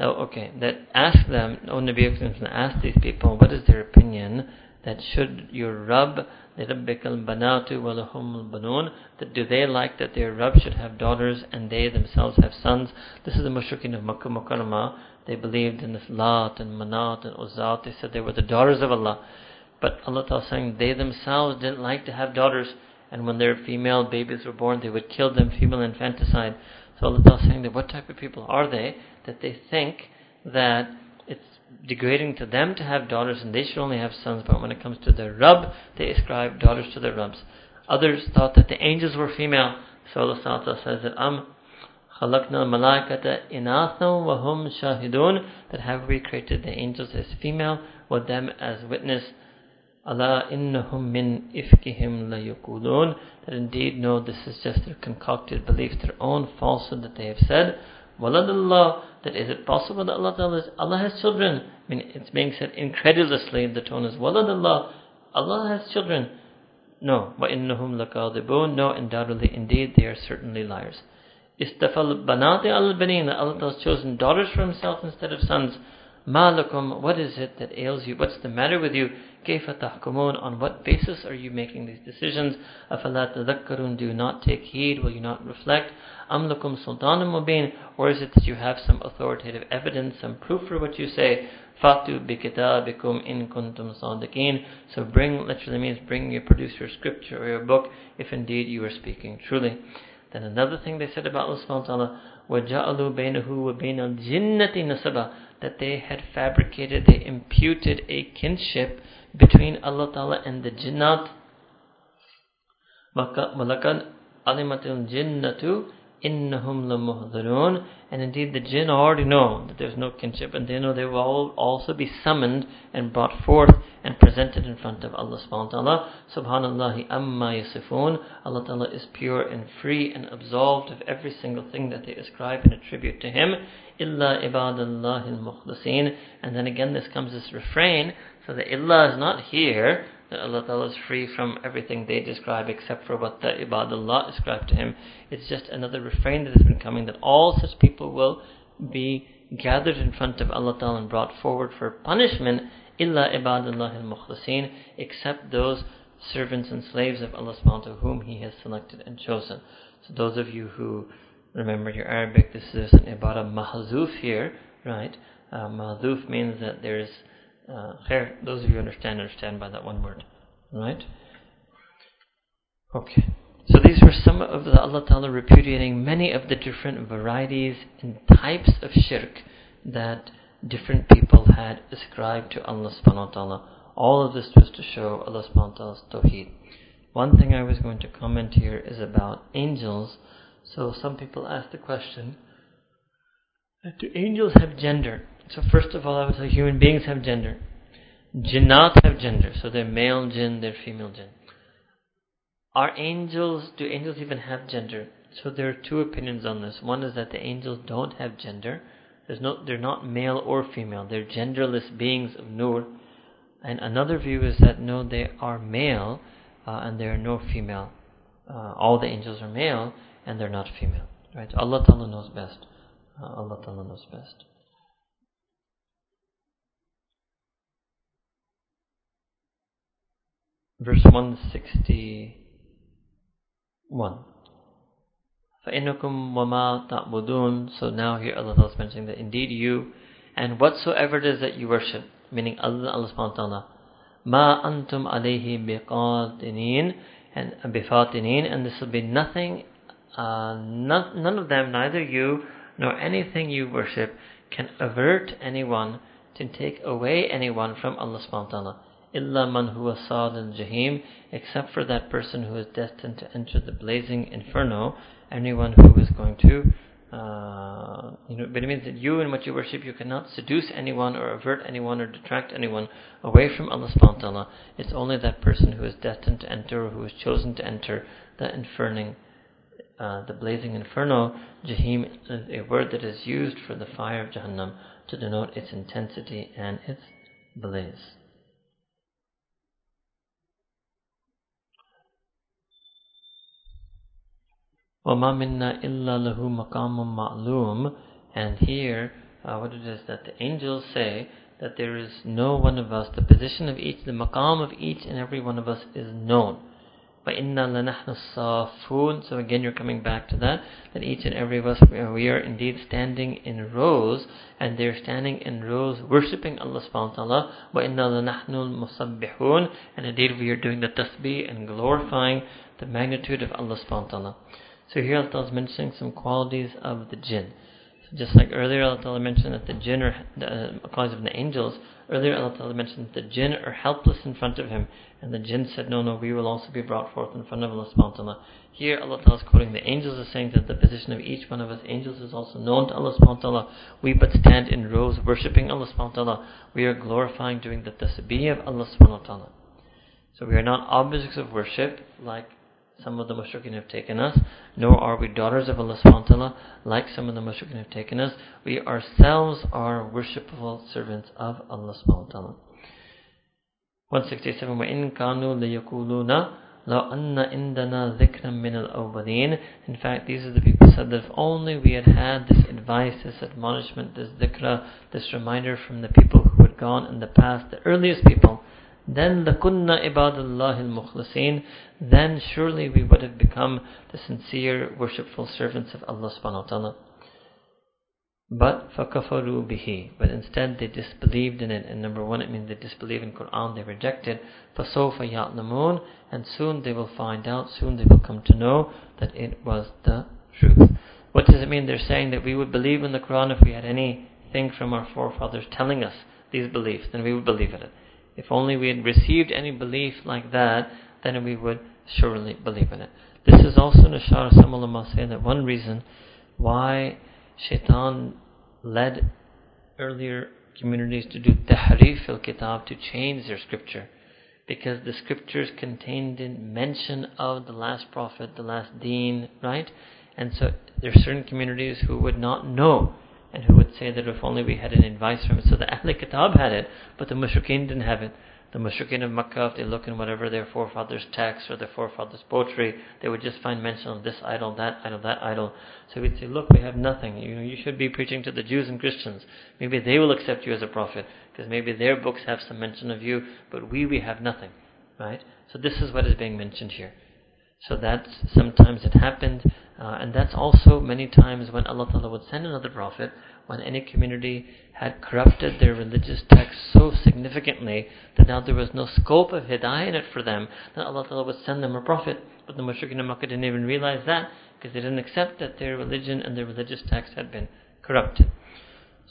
Oh, okay, that ask them, O Nabi ask these people, what is their opinion that should your Rabb, لِرَبِّكَ الْبَنَاتُ وَلَهُمُ الْبَنُونَ that do they like that their Rabb should have daughters and they themselves have sons? This is the mushrikeen of Makkah Mukarramah. They believed in this Lat and Manat and Uzat. They said they were the daughters of Allah. But Allah Ta'ala saying they themselves didn't like to have daughters and when their female babies were born they would kill them, female infanticide. So Allah Ta'ala saying that what type of people are they that they think that it's degrading to them to have daughters and they should only have sons, but when it comes to their Rabb, they ascribe daughters to their Rabbs. Others thought that the angels were female. So Allah Ta'ala says that Am خلقنا الملائكة إناثا وهم شاهدون that have we created the angels as female with them as witness Allah innahum min ifkihim layukulun that indeed no this is just their concocted belief their own falsehood that they have said. waladullah that is it possible that Allah Ta'ala Allah has children. I mean it's being said incredulously the tone is waladullah Allah has children. No. wa innahum lakadibun no undoubtedly indeed they are certainly liars. istafal banati al banin Allah has chosen daughters for himself instead of sons. malakum what is it that ails you? What's the matter with you كيف تحكمون on what basis are you making these decisions أفلا تذكرون do you not take heed will you not reflect أم لكم سلطان مبين or is it that you have some authoritative evidence some proof for what you say فاتوا بكتابكم إن كنتم صادقين so bring literally means bring your produce your scripture or your book if indeed you are speaking truly then another thing they said about Allah subhanahu wa ta'ala وَجَعَلُوا بَيْنَهُ وَبَيْنَ الْجِنَّةِ نَسَبًا that they had fabricated, they imputed a kinship between Allah Ta'ala and the jinnat. وَلَقَدْ عَلِمَتِ الْجِنَّةُ إِنَّهُمْ لَمُحْضَرُونَ And indeed the jinn already know that there's no kinship and they know they will all also be summoned and brought forth and presented in front of Allah subhanahu wa ta'ala. Subhanallah amma yasifun. Allah ta'ala is pure and free and absolved of every single thing that they ascribe and attribute to Him. Illa ibadallah al-mukhlasin. And then again this comes this refrain so the illah is not here, that Allah Ta'ala is free from everything they describe except for what the ibadullah ascribe to Him. It's just another refrain that has been coming that all such people will be gathered in front of Allah Ta'ala and brought forward for punishment, illa ibadullah al-mukhlasin, except those servants and slaves of Allah subhanahu whom He has selected and chosen. So those of you who remember your Arabic, this is an ibadah mahzuf here, right? Uh, mahzuf means that there's uh, khair, those of you understand, understand by that one word. Right? Okay. So these were some of the Allah Ta'ala repudiating many of the different varieties and types of shirk that different people had ascribed to Allah subhanahu wa ta'ala. All of this was to show Allah subhanahu wa ta'ala's tawheed. One thing I was going to comment here is about angels. So some people ask the question, do angels have gender? So first of all, I would say human beings have gender. Jinnat have gender, so they're male jinn, they're female jinn. Are angels, do angels even have gender? So there are two opinions on this. One is that the angels don't have gender. There's no, they're not male or female. They're genderless beings of nur. And another view is that no, they are male uh, and there are no female. Uh, all the angels are male and they're not female. Right? Allah Ta'ala knows best. Uh, Allah Ta'ala knows best. verse 161. فَإِنَّكُمْ وَمَا تَعْبُدُونَ So now here Allah is mentioning that indeed you and whatsoever it is that you worship, meaning Allah, Allah subhanahu wa ta'ala, مَا أَنْتُمْ عَلَيْهِ بِقَادِنِينَ and بِفَاتِنِينَ and this will be nothing, uh, none, none of them, neither you nor anything you worship can avert anyone to take away anyone from Allah subhanahu wa ta'ala. illa man huwa sad jahim, except for that person who is destined to enter the blazing inferno, anyone who is going to uh, you know, but it means that you and what you worship, you cannot seduce anyone or avert anyone or detract anyone away from Allah subhanahu wa ta'ala. It's only that person who is destined to enter or who is chosen to enter the inferning, uh, the blazing inferno. Jahim is a word that is used for the fire of Jahannam to denote its intensity and its blaze. وَمَا مِنَّا إِلَّا لَهُ مَقَامٌ مَعْلُومٌ And here, uh, what it is that the angels say that there is no one of us, the position of each, the maqam of each and every one of us is known. وَإِنَّا لَنَحْنُ الصَّافُونَ So again, you're coming back to that, that each and every of us, we are indeed standing in rows, and they're standing in rows worshipping Allah subhanahu wa ta'ala. وَإِنَّا لَنَحْنُ الْمُسَبِّحُونَ And indeed, we are doing the tasbih and glorifying the magnitude of Allah subhanahu wa ta'ala. So here Allah is mentioning some qualities of the jinn. So just like earlier Allah Ta'ala mentioned that the jinn are the uh, qualities of the angels, earlier Allah Ta'ala mentioned that the jinn are helpless in front of him, and the jinn said, No, no, we will also be brought forth in front of Allah subhanahu wa ta'ala. Here Allah Ta'ala is quoting the angels as saying that the position of each one of us angels is also known to Allah subhanahu wa ta'ala. We but stand in rows worshipping Allah subhanahu wa ta'ala. We are glorifying doing the tasbih of Allah subhanahu wa ta'ala. So we are not objects of worship like some of the mushrikeen have taken us, nor are we daughters of Allah subhanahu wa ta'ala like some of the mushrikeen have taken us. We ourselves are worshipful servants of Allah subhanahu wa ta'ala. 167 وَإِن كَانُوا لَيَقُولُونَ لَوْ أَنَّ إِنْدَنَا ذِكْرًا مِنَ الْأَوَّلِينَ In fact, these are the people who said that if only we had had this advice, this admonishment, this dhikra, this reminder from the people who had gone in the past, the earliest people, then لَكُنَّا عِبَادَ اللَّهِ الْمُخْلَصِينَ Then surely we would have become the sincere worshipful servants of Allah subhanahu wa ta'ala. But فَكَفَرُوا بِهِ But instead they disbelieved in it. And number one, it means they disbelieve in Quran, they rejected. فَسَوْفَ يَعْلَمُونَ And soon they will find out, soon they will come to know that it was the truth. What does it mean? They're saying that we would believe in the Quran if we had anything from our forefathers telling us these beliefs, then we would believe in it. If only we had received any belief like that, then we would surely believe in it. This is also Nashar some ulama that one reason why Shaitan led earlier communities to do tahrif al kitab to change their scripture because the scriptures contained in mention of the last prophet, the last deen, right? And so there are certain communities who would not know and who would say that if only we had an advice from it. So the Ahl Kitab had it, but the Mushrikeen didn't have it. The Mushrikeen of Makkah, if they look in whatever their forefathers' texts or their forefathers' poetry, they would just find mention of this idol, that idol, that idol. So we'd say, look, we have nothing. You you should be preaching to the Jews and Christians. Maybe they will accept you as a prophet, because maybe their books have some mention of you, but we, we have nothing. Right? So this is what is being mentioned here. So that's sometimes it happened, uh, and that's also many times when Allah Ta'ala would send another prophet, when any community had corrupted their religious text so significantly that now there was no scope of hidayah in it for them, then Allah Ta'ala would send them a prophet. But the mushrikeen of Makkah didn't even realize that because they didn't accept that their religion and their religious text had been corrupted.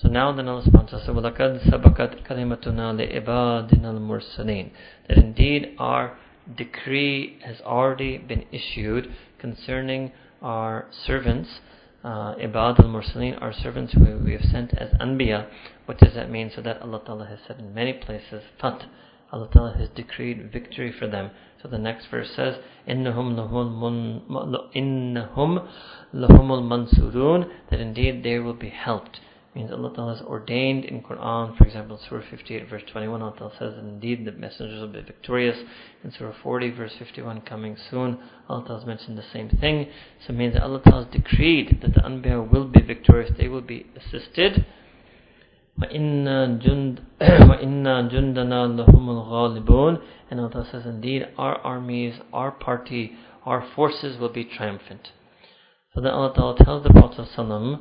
So now then Allah subhanahu wa ta'ala says, وَلَقَدْ سَبَقَتْ كَلِمَتُنَا لِعِبَادِنَا الْمُرْسَلِينَ That indeed our decree has already been issued concerning our servants, uh, Ibad al Mursaleen, our servants who we have sent as Anbiya. What does that mean? So that Allah Ta'ala has said in many places, Fat, Allah Ta'ala has decreed victory for them. So the next verse says, إِنَّهُمْ لَهُمُ الْمَنْصُورُونَ That indeed they will be helped means Allah Ta'ala has ordained in Quran, for example, Surah 58 verse 21, Allah Ta'ala says that indeed the messengers will be victorious. In Surah 40 verse 51 coming soon, Allah Ta'ala has mentioned the same thing. So it means that Allah Ta'ala has decreed that the Anbiya will be victorious, they will be assisted. وَإِنَّا جُنْدَ وَإِنَّا جُنْدَنَا لَهُمُ الْغَالِبُونَ And Allah says, indeed, our armies, our party, our forces will be triumphant. So then Allah Ta'ala tells the Prophet ﷺ,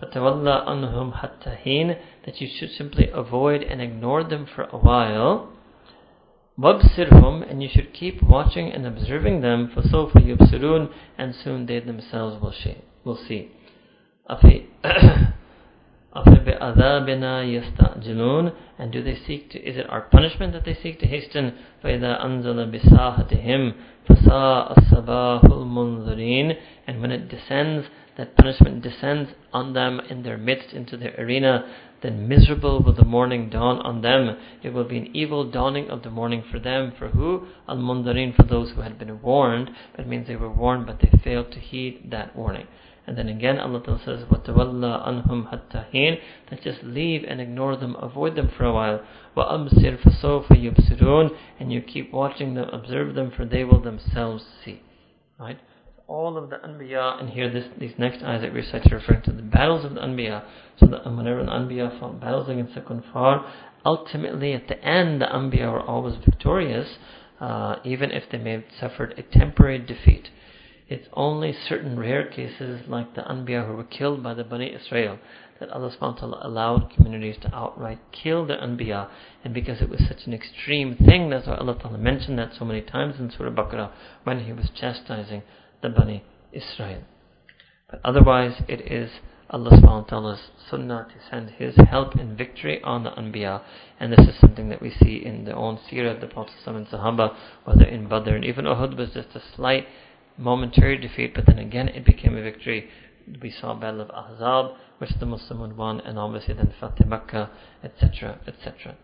فَتَوَلَّى أَنْهُمْ حَتَّى حِينٍ That you should simply avoid and ignore them for a while. وَابْصِرْهُمْ And you should keep watching and observing them. فَسَوْفَ يُبْصِرُونَ And soon they themselves will see. Will see. أَفَبِعَذَابِنَا يَسْتَعْجِلُونَ And do they seek to, is it our punishment that they seek to hasten? فَإِذَا أَنزَلَ بِسَاحَتِهِمْ فَسَاءَ الصَّبَاحُ الْمُنذَرِينَ And when it descends, that punishment descends on them in their midst into their arena, then miserable will the morning dawn on them. It will be an evil dawning of the morning for them. For who? Al-Mundarin, for those who had been warned. That means they were warned, but they failed to heed that warning. And then again Allah says, وَتَوَلَّى أَنْهُمْ حَتَّى حِينٍ That just leave and ignore them, avoid them for a while. وَأَبْصِرْ فَسَوْفَ يُبْصِرُونَ And you keep watching them, observe them, for they will themselves see. Right? All of the Anbiya, and here this, these next ayahs that we recited referring to the battles of the Anbiya. So that whenever the Anbiya fought battles against the kuffar, ultimately at the end the Anbiya were always victorious, uh, even if they may have suffered a temporary defeat. It's only certain rare cases like the Anbiya who were killed by the Bani Israel that Allah subhanahu allowed communities to outright kill the Anbiya and because it was such an extreme thing that's why Allah mentioned that so many times in Surah Baqarah when He was chastising the Bani Israel. But otherwise it is Allah subhanahu wa ta'ala's sunnah to send His help and victory on the Anbiya and this is something that we see in the own seerah of the Prophet and Sahaba whether in Badr and even Uhud was just a slight momentary defeat, but then again it became a victory. We saw Battle of Ahzab, which the Muslims won, and obviously then Fatih Makkah, etc., etc.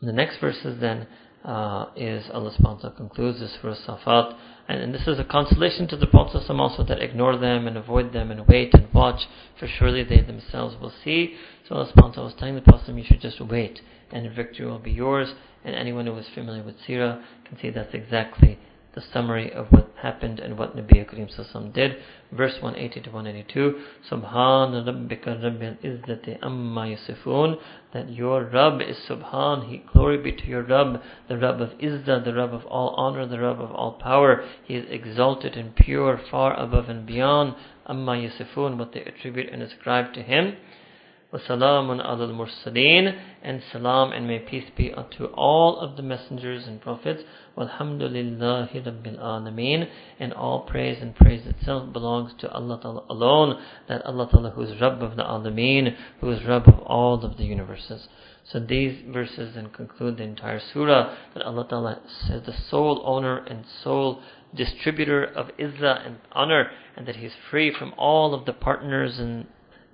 The next verses then uh, is Allah subhanahu concludes this verse Safat, and, and, this is a consolation to the Prophet also that ignore them and avoid them and wait and watch, for surely they themselves will see. So Allah subhanahu wa was telling the Prophet you should just wait, and victory will be yours. And anyone who is familiar with Sirah can see that's exactly the summary of what happened and what Nabi Karim Sassam did. Verse 180 to 182. Subhan Rabbika Rabbil Izzati Amma Yasifun. That your Rabb is Subhan. He, glory be to your Rabb, the Rabb of Izzah, the Rabb of all honor, the Rabb of all power. He is exalted and pure, far above and beyond Amma Yasifun, what they attribute and ascribe to Him. وَسَلَامٌ عَلَى الْمُرْسَلِينَ And salam and may peace be unto all of the messengers and prophets. وَالْحَمْدُ لِلَّهِ رَبِّ الْعَالَمِينَ And all praise and praise itself belongs to Allah Ta'ala alone. That Allah Ta'ala who is Rabb of the Alameen, who is Rabb of all of the universes. So these verses then conclude the entire surah that Allah Ta'ala is the sole owner and sole distributor of izzah and honor and that He's free from all of the partners and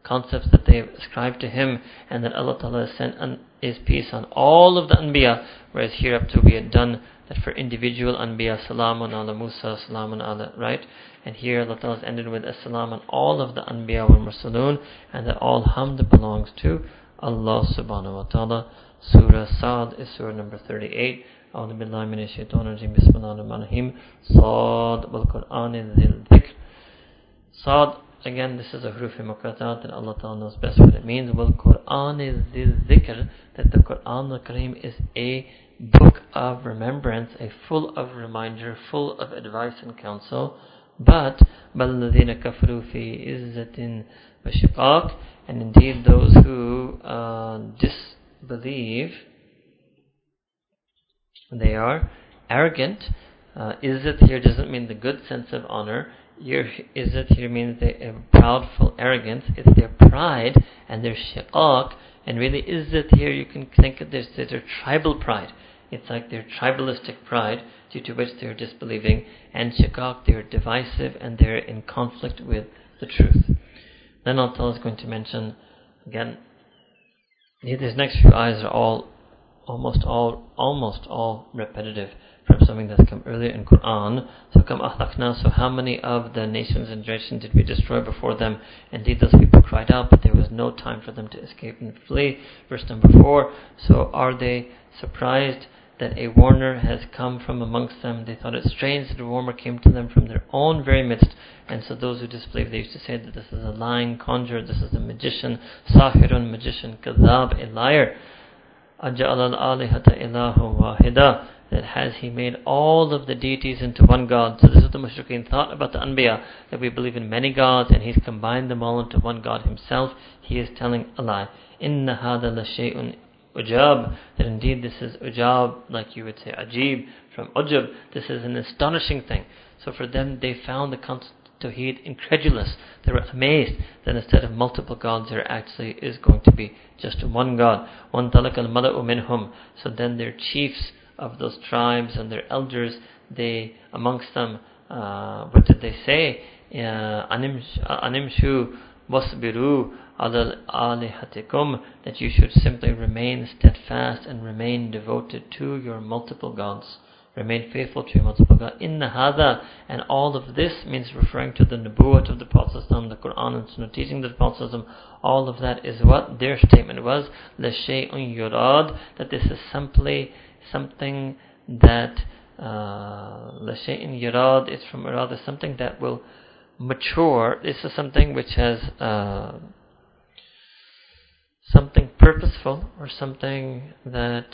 concepts that they ascribe to him and that Allah Ta'ala has sent un- peace on all of the Anbiya, whereas hereafter we had done that for individual Anbiya, Salamun ala Musa, Salamun ala, right? And here Allah Ta'ala has ended with Assalam on all of the Anbiya wal Mursalun and that all Hamd belongs to Allah Subhanahu wa Ta'ala. Surah Sad is Surah number 38. أعوذ بالله من الشيطان الرجيم بسم الله الرحمن الرحيم صاد والقرآن ذي الذكر صاد Again, this is a huruf muqatta'at and Allah Ta'ala knows best what it means. Well, Quran is the dhikr, that the Quran al Kareem is a book of remembrance, a full of reminder, full of advice and counsel. But, بَالَّذِينَ كَفْرُوا فِي إِزَّةٍ وَشِقَاقٍ And indeed those who uh, disbelieve, they are arrogant. Uh, izzat here doesn't mean the good sense of honor your izzat here means their proudful arrogance. It's their pride and their shiqaq. And really, izzat here you can think of this as their tribal pride. It's like their tribalistic pride, due to which they're disbelieving. And shiqaq, they're divisive and they're in conflict with the truth. Then Allah is going to mention, again, these next few ayahs are all, almost all, almost all repetitive from something that's come earlier in Quran. So come ahlakna, so how many of the nations and generations did we destroy before them? Indeed those people cried out, but there was no time for them to escape and flee. Verse number four, so are they surprised that a warner has come from amongst them. They thought it strange that a warner came to them from their own very midst. And so those who disbelieve, they used to say that this is a lying conjurer, this is a magician, sahirun, magician, kadhab, a liar. Ilahu wahida that has he made all of the deities into one God. So this is what the mushrikeen thought about the Anbiya, that we believe in many gods and he's combined them all into one God himself. He is telling a lie. Hada la shay'un ujab, that indeed this is ujab, like you would say ajib, from ujab, this is an astonishing thing. So for them, they found the Tawheed incredulous. They were amazed that instead of multiple gods, there actually is going to be just one God. One talak al mala'u minhum. So then their chiefs of those tribes and their elders, they amongst them, uh, what did they say? Uh, animshu wasbiru alal alihatikum that you should simply remain steadfast and remain devoted to your multiple gods. Remain faithful to your multiple gods. Inna hada and all of this means referring to the Nubuwwat of the Prophet the Quran and Sunnah teaching the Prophet all of that is what their statement was. لَشَيْءٌ yurad that this is simply something that uh, لَشَيْءٍ yurad is from rather something that will mature. This is something which has uh, something purposeful or something that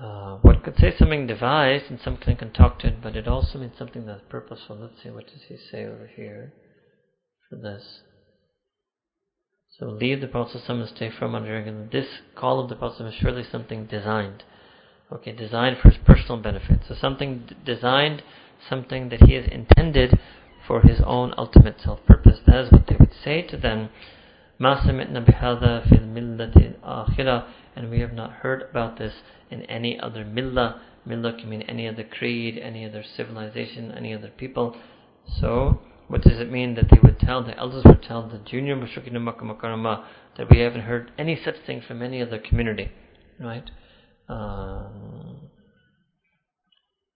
uh, one could say something devised and something can talk to it, but it also means something that's purposeful. Let's see, what does he say over here for this? So leave the Prophet and stay from under This call of the Prophet is surely something designed. Okay, designed for his personal benefit. So something d- designed, something that he has intended for his own ultimate self-purpose. That is what they would say to them. ما سمعنا بهذا في الملة الآخرة and we have not heard about this in any other millah. Millah can mean any other creed, any other civilization, any other people. So, what does it mean that they would tell, the elders would tell the junior mushrikin of Makkah that we haven't heard any such thing from any other community, right? Um,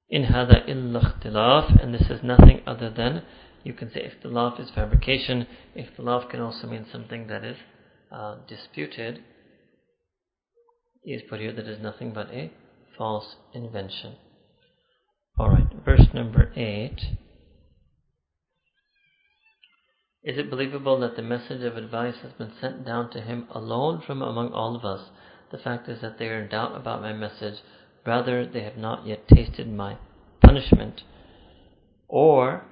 in hada illa ikhtilaf, and this is nothing other than, you can say ikhtilaf is fabrication, ikhtilaf can also mean something that is uh, disputed, is put here that is nothing but a false invention. Alright, verse number 8. Is it believable that the message of advice has been sent down to him alone from among all of us? The fact is that they are in doubt about my message. Rather, they have not yet tasted my punishment. Or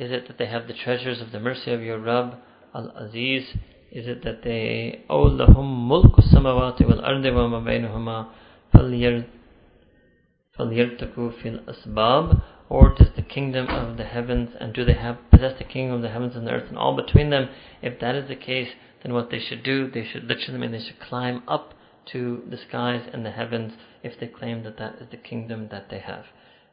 is it that they have the treasures of the mercy of your Rabb, Al Aziz, is it that they أو لهم ملك السماوات والأرض وما بينهما فليرتقوا في الأسباب or does the kingdom of the heavens and do they have possess the kingdom of the heavens and the earth and all between them if that is the case then what they should do they should literally mean they should climb up to the skies and the heavens if they claim that that is the kingdom that they have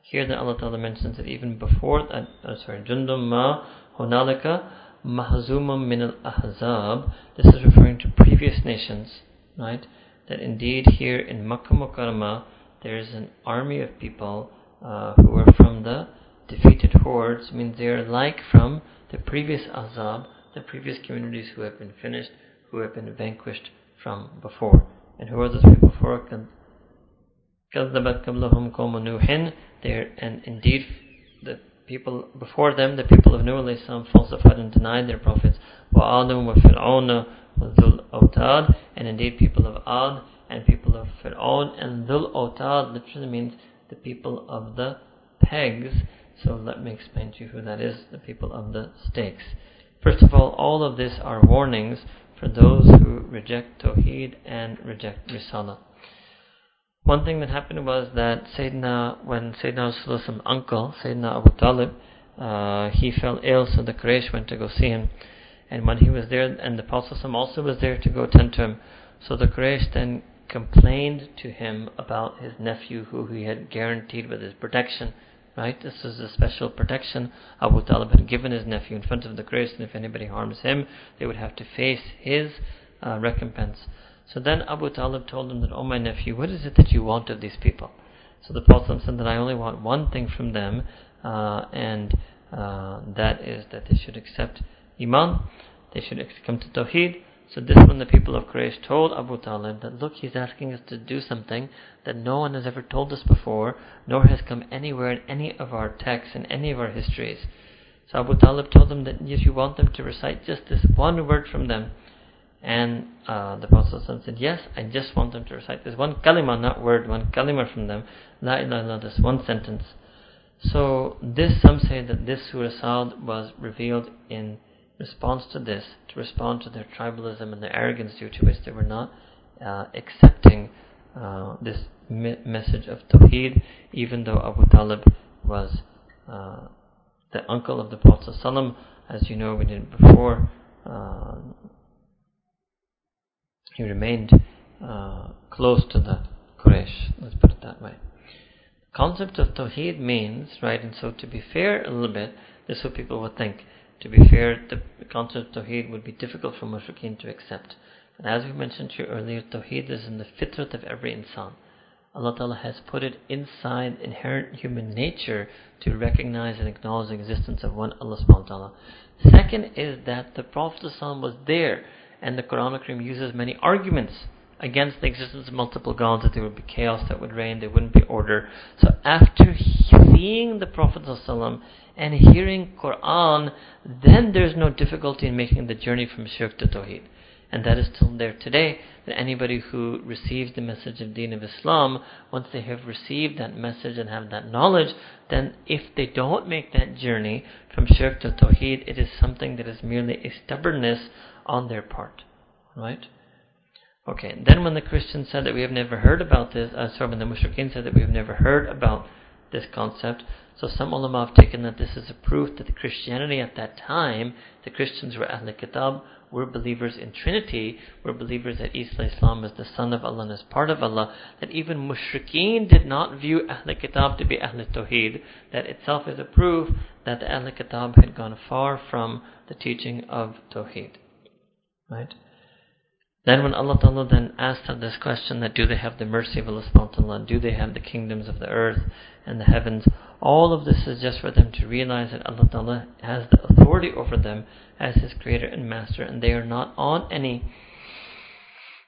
here that Allah Ta'ala mentions that even before that uh, sorry jundum ma hunalika mahzumum min al-ahzab, this is referring to previous nations, right? That indeed here in Makkah Mukarramah, there is an army of people uh, who are from the defeated hordes, means they are like from the previous azab, the previous communities who have been finished, who have been vanquished from before. And who are those people before? كذبت قبلهم قوم نوح there and indeed the people before them, the people of Nuh alayhi falsified and denied their prophets. وَآدَمْ وَفِرْعَوْنَ وَذُلْ أَوْتَادٍ And indeed people of Ad and people of Fir'aun and Dhul Autad literally means the people of the pegs. So let me explain to you who that is, the people of the stakes. First of all, all of this are warnings for those who reject Tawheed and reject Risala. One thing that happened was that Sayyidina, when Sayyidina Rasulullah's uncle, Sayyidina Abu Talib, uh, he fell ill, so the Quraysh went to go see him. And when he was there, and the Prophet also was there to go tend to him, so the Quraysh then complained to him about his nephew, who he had guaranteed with his protection. Right? This is a special protection Abu Talib had given his nephew in front of the Quraysh, and if anybody harms him, they would have to face his uh, recompense. So then Abu Talib told him that, Oh my nephew, what is it that you want of these people? So the Prophet said that I only want one thing from them, uh, and uh, that is that they should accept Iman, they should come to Tawheed, So this when the people of Quraysh told Abu Talib that look he's asking us to do something that no one has ever told us before nor has come anywhere in any of our texts in any of our histories. So Abu Talib told them that if you want them to recite just this one word from them and uh, the Prophet said yes I just want them to recite this one kalima not word one kalima from them La ilaha illallah this one sentence. So this some say that this Surah Sad was revealed in response to this, to respond to their tribalism and their arrogance due to which they were not uh, accepting uh, this me- message of Tawheed, even though Abu Talib was uh, the uncle of the Prophet ﷺ, as you know we did before. He remained uh, close to the Quraysh, let's put it that way. The concept of Tawheed means, right, and so to be fair a little bit, this is what people would think to be fair, the concept of Tawheed would be difficult for mushrikeen to accept. And as we mentioned to you earlier, Tawheed is in the fitrat of every insan. Allah Ta'ala has put it inside inherent human nature to recognize and acknowledge the existence of one Allah subhanahu wa ta'ala. Second is that the Prophet was there and the Quran uses many arguments against the existence of multiple gods, that there would be chaos that would reign, there wouldn't be order. So after seeing the Prophet and hearing Quran, then there's no difficulty in making the journey from shirk to tawheed. And that is still there today, that anybody who receives the message of Deen of Islam, once they have received that message and have that knowledge, then if they don't make that journey from shirk to tawheed, it is something that is merely a stubbornness on their part. Right? Okay, then when the Christians said that we have never heard about this, uh, sorry, when the Mushrikeen said that we have never heard about this concept, so some ulama have taken that this is a proof that the Christianity at that time, the Christians were Ahl Kitab, were believers in Trinity, were believers that Isa Islam is the Son of Allah and is part of Allah, that even Mushrikeen did not view Ahl Kitab to be Ahl Tawheed, that itself is a proof that the Ahl Kitab had gone far from the teaching of Tawheed. Right? Then when Allah Ta'ala then asked them this question that do they have the mercy of Allah subhanahu do they have the kingdoms of the earth and the heavens, all of this is just for them to realize that Allah Ta'ala has the authority over them as His creator and master and they are not on any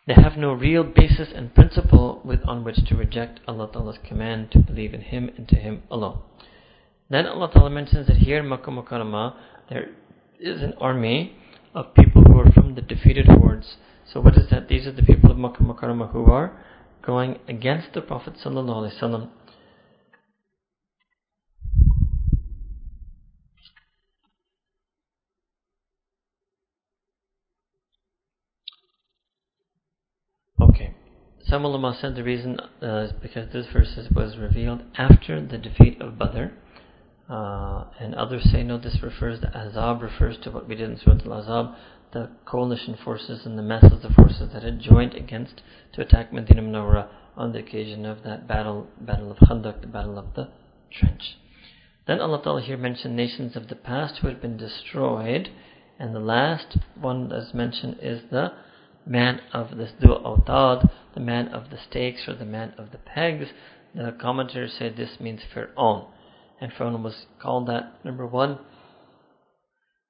they have no real basis and principle with on which to reject Allah Ta'ala's command to believe in Him and to Him alone. Then Allah Ta'ala mentions that here in Makkah Mukarramah there is an army of people who are from the defeated hordes so what is that? These are the people of Makkah Mukarramah who are going against the Prophet Sallallahu Alaihi Wasallam. Okay. Some ulama said the reason uh, is because this verse was revealed after the defeat of Badr. Uh, and others say no, this refers to Ahzab, refers to what we did in Surah Al-Ahzab, the coalition forces and the masses of forces that had joined against to attack Medina Munawwara on the occasion of that battle, battle of Khandaq, the battle of the trench. Then Allah Ta'ala here mentioned nations of the past who had been destroyed, and the last one that's mentioned is the man of the Dhu Awtad, the man of the stakes or the man of the pegs. The commentators say this means Fir'aun. And Fir'aun was called that, number one,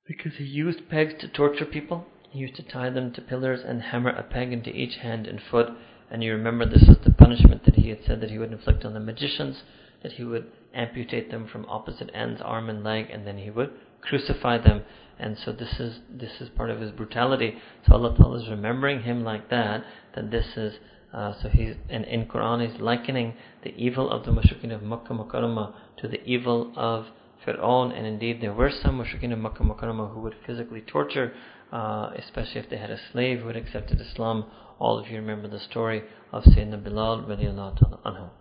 because he used pegs to torture people. He used to tie them to pillars and hammer a peg into each hand and foot. And you remember this was the punishment that he had said that he would inflict on the magicians, that he would amputate them from opposite ends, arm and leg, and then he would crucify them. And so this is this is part of his brutality. So Allah Ta'ala is remembering him like that, that this is uh, so he's and in Quran he's likening the evil of the mushrikeen of Makkah Mukarramah to the evil of Fir'aun, and indeed there were some mushrikeen of Makkah Mukarramah who would physically torture, uh, especially if they had a slave who had accepted Islam. All of you remember the story of Sayyidina Bilal.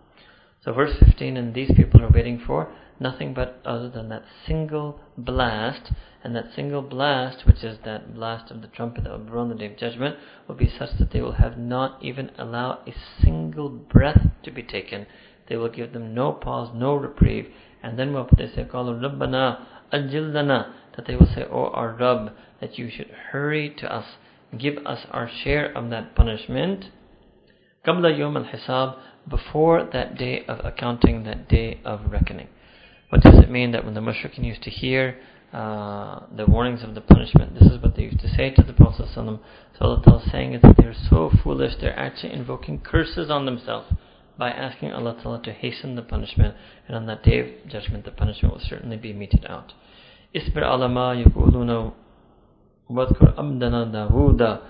So verse 15, and these people are waiting for nothing but other than that single blast, and that single blast, which is that blast of the trumpet that will blow on the day of judgment, will be such that they will have not even allow a single breath to be taken. They will give them no pause, no reprieve, and then what they say, قالوا ربنا أجل لنا that they will say, Oh our Rabb, that you should hurry to us, give us our share of that punishment. قبل يوم الحساب before that day of accounting, that day of reckoning. What does it mean that when the mushrikeen used to hear uh, the warnings of the punishment. This is what they used to say to the Prophet. So Allah is saying is that they're so foolish, they're actually invoking curses on themselves by asking Allah Ta'ala to hasten the punishment, and on that day of judgment, the punishment will certainly be meted out. Alama yukuluna wadkur abdana Dawuda.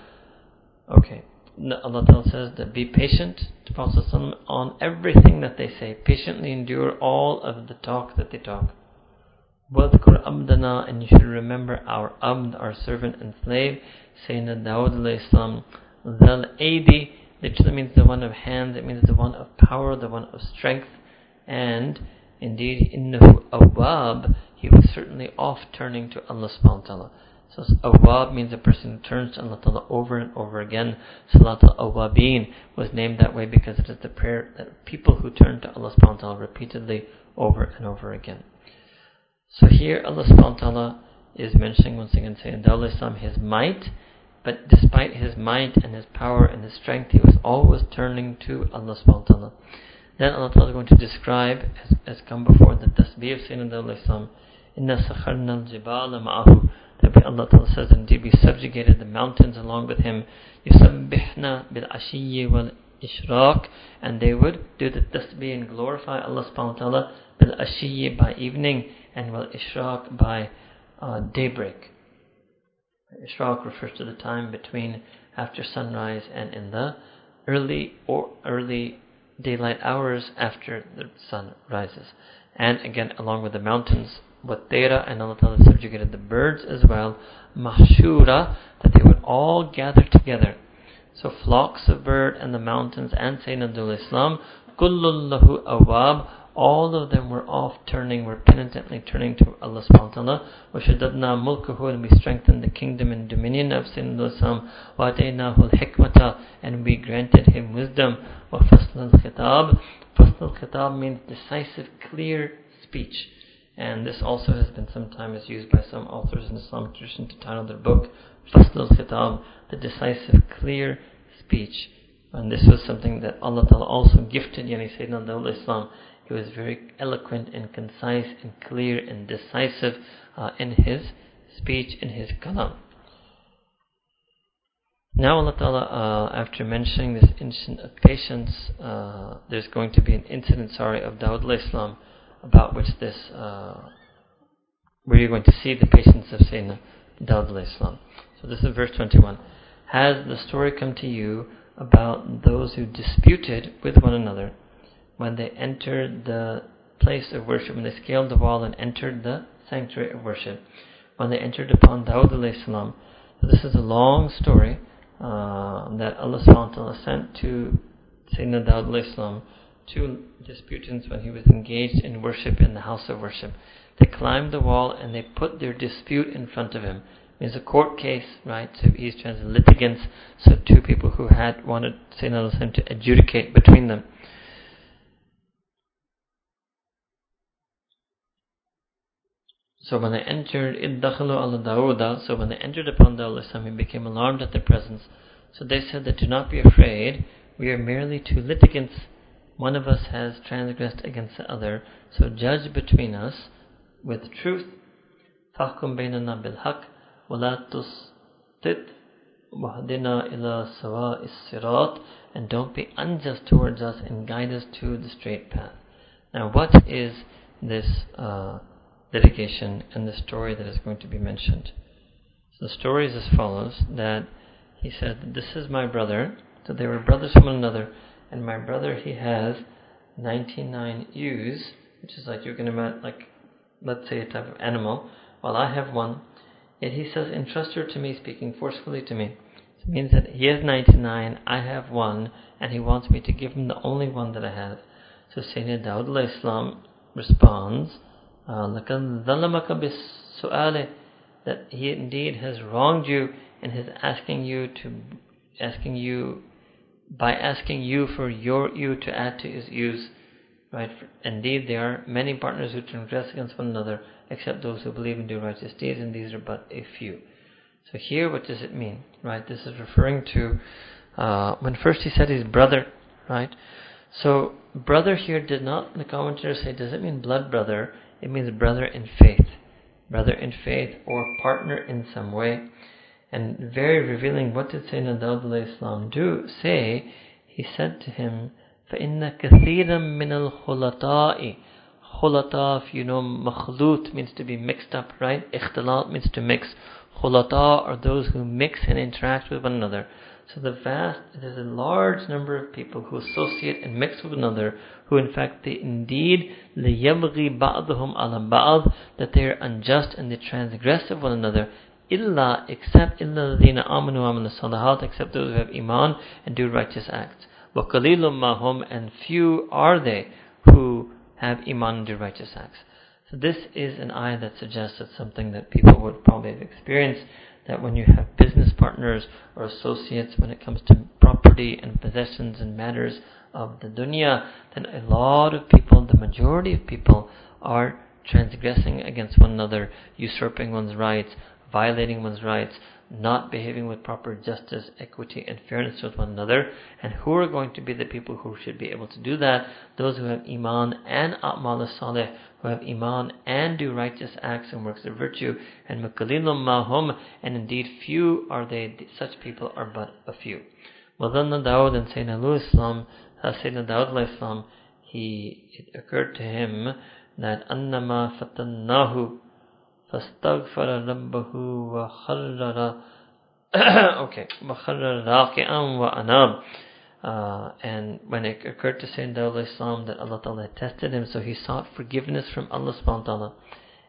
Okay, Allah Ta'ala says that be patient to Prophet on everything that they say. Patiently endure all of the talk that they talk. Wadkur abdana, and you should remember our abd, our servant and slave, Sayyidina Dawud alayhi salam, Zal Aidi, literally means the one of hands, it means the one of power, the one of strength, and indeed, innahu awab, he was certainly off turning to Allah subhanahu wa ta'ala. So awab means a person who turns to Allah ta'ala over and over again. Salat al-awabin was named that way because it is the prayer that people who turn to Allah subhanahu wa ta'ala repeatedly over and over again. So here Allah subhanahu wa ta'ala is mentioning once again saying Islam his might, but despite his might and his power and his strength, he was always turning to Allah subhanahu wa ta'ala. Then Allah ta'ala is going to describe, as, as come before, the tasbih of Sayyidina Islam, Inna sakharna al-jibala ma'ahu, that Allah ta'ala says, indeed we subjugated the mountains along with him, yusabbihna bil-ashiyyi wal-ishraq, and they would do the tasbih and glorify Allah subhanahu wa ta'ala bil-ashiyyi by evening, and ishraq by uh, daybreak. Ishraq refers to the time between after sunrise and in the early or early daylight hours after the sun rises. And again, along with the mountains, Wattera and Allah Ta'ala subjugated the birds as well, Mahshura, that they would all gather together. So flocks of bird and the mountains and Sayyidina Abdul Islam, Kullullahu awab, all of them were off turning, were penitently turning to Allah subhanahu wa ta'ala. وَشَدَدْنَا مُلْكَهُ And we strengthened the kingdom and dominion of Sayyidina Islam. وَأَتَيْنَاهُ الْحِكْمَةَ And we granted him wisdom. وَفَصْلَ الْخِطَابِ فَصْلَ الْخِطَاب means decisive, clear speech. And this also has been sometimes used by some authors in Islamic tradition to title their book Fasl al-Khitab, the decisive, clear speech. And this was something that Allah Ta'ala also gifted Yani Sayyidina Dawud Islam he was very eloquent and concise and clear and decisive uh, in his speech, in his kalam. Now Allah Ta'ala, uh, after mentioning this incident of patience, uh, there's going to be an incident, sorry, of Dawud Islam, about which this, uh, where you're going to see the patience of Sayyidina Dawud Islam. So this is verse 21. Has the story come to you about those who disputed with one another when they entered the place of worship, when they scaled the wall and entered the sanctuary of worship, when they entered upon Dawud salam. So this is a long story uh, that Allah subhanahu sent to Sayyidina Dawud salam, two disputants when he was engaged in worship in the house of worship. They climbed the wall and they put their dispute in front of him. It's a court case, right? So he's trying to litigants, so two people who had wanted Sayyidina Allah to adjudicate between them. So when they entered Iddakhalu ala Dawuda, so when they entered upon Dawud he became alarmed at their presence. So they said that do not be afraid, we are merely two litigants One of us has transgressed against the other, so judge between us with truth. فَحْكُمْ بَيْنَنَا بِالْحَقِّ وَلَا تُسْتِدْ وَهْدِنَا إِلَى سَوَاءِ الصِّرَاطِ And don't be unjust towards us and guide us to the straight path. Now what is this uh, litigation and the story that is going to be mentioned. So the story is as follows that he said, This is my brother. So they were brothers from one another, and my brother he has 99 ewes, which is like you can imagine, like let's say a type of animal, while I have one. Yet he says, entrust her to me, speaking forcefully to me. It means that he has 99, I have one, and he wants me to give him the only one that I have. So Sayyidina Dawud Islam responds, uh, that he indeed has wronged you and his asking you to asking you by asking you for your ewe to add to his ewes. Right? Indeed, there are many partners who transgress against one another, except those who believe and do righteous deeds, and these are but a few. So here, what does it mean? Right? This is referring to uh, when first he said his brother. Right? So brother here did not. The commentators say, does it mean blood brother? It means brother in faith. brother in faith or partner in some way And very revealing, what did Sayyidina Dawud Islam do? Say, he said to him, فَإِنَّ كَثِيرًا مِنَ الْخُلَطَاءِ Khulata, if you know, makhlut means to be mixed up, right? Ikhtilat means to mix. Khulata are those who mix and interact with one another. So the vast, there's a large number of people who associate and mix with one another, who in fact they indeed لِيَبْغِي بَعْضُهُمْ عَلَى بَعْض that they are unjust and they transgress of one another. illa except illa ladina amanu amanu salahat except those who have iman and do righteous acts. But kalilum mahum and few are they who have iman and do righteous acts. So this is an ayah that suggests that something that people would probably have experienced that when you have business partners or associates when it comes to property and possessions and matters of the dunya, then a lot of people, the majority of people, are transgressing against one another, usurping one's rights, violating one's rights, not behaving with proper justice, equity, and fairness with one another. And who are going to be the people who should be able to do that? Those who have Iman and A'mal salih, who have Iman and do righteous acts and works of virtue. And Mukalilum Mahum, and indeed few are they, such people are but a few. Wadanna Dawud and Sayyidina Islam, uh, Dawud he, it occurred to him that annama fatannahu فاستغفر ربه وخرر okay وخرر راكعا وأناب uh, and when it occurred to Sayyidina Islam that Allah Ta'ala had tested him, so he sought forgiveness from Allah subhanahu wa ta'ala.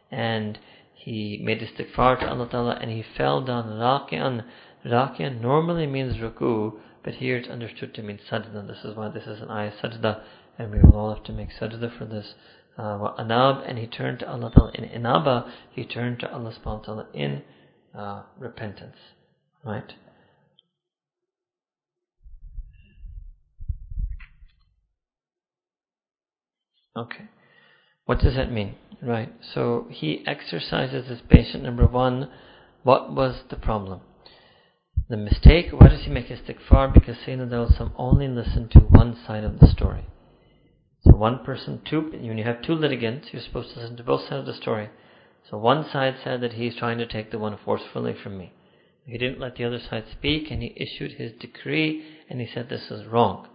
And he made istighfar to Allah Ta'ala and he fell down raki'an. Raki'an normally means ruku, but here it's understood to mean sajda. This is why this is an ayah sajda, and we will all have to make sajda for this uh, anab, and he turned to Allah Ta'ala in inaba, he turned to Allah subhanahu wa ta'ala in uh, repentance. Right? Okay. What does that mean? Right. So he exercises his patient. Number one, what was the problem? The mistake, why does he make istighfar? Because Sayyidina Dawud only listened to one side of the story. So one person, two, when you have two litigants, you're supposed to listen to both sides of the story. So one side said that he's trying to take the one forcefully from me. He didn't let the other side speak and he issued his decree and he said this is wrong.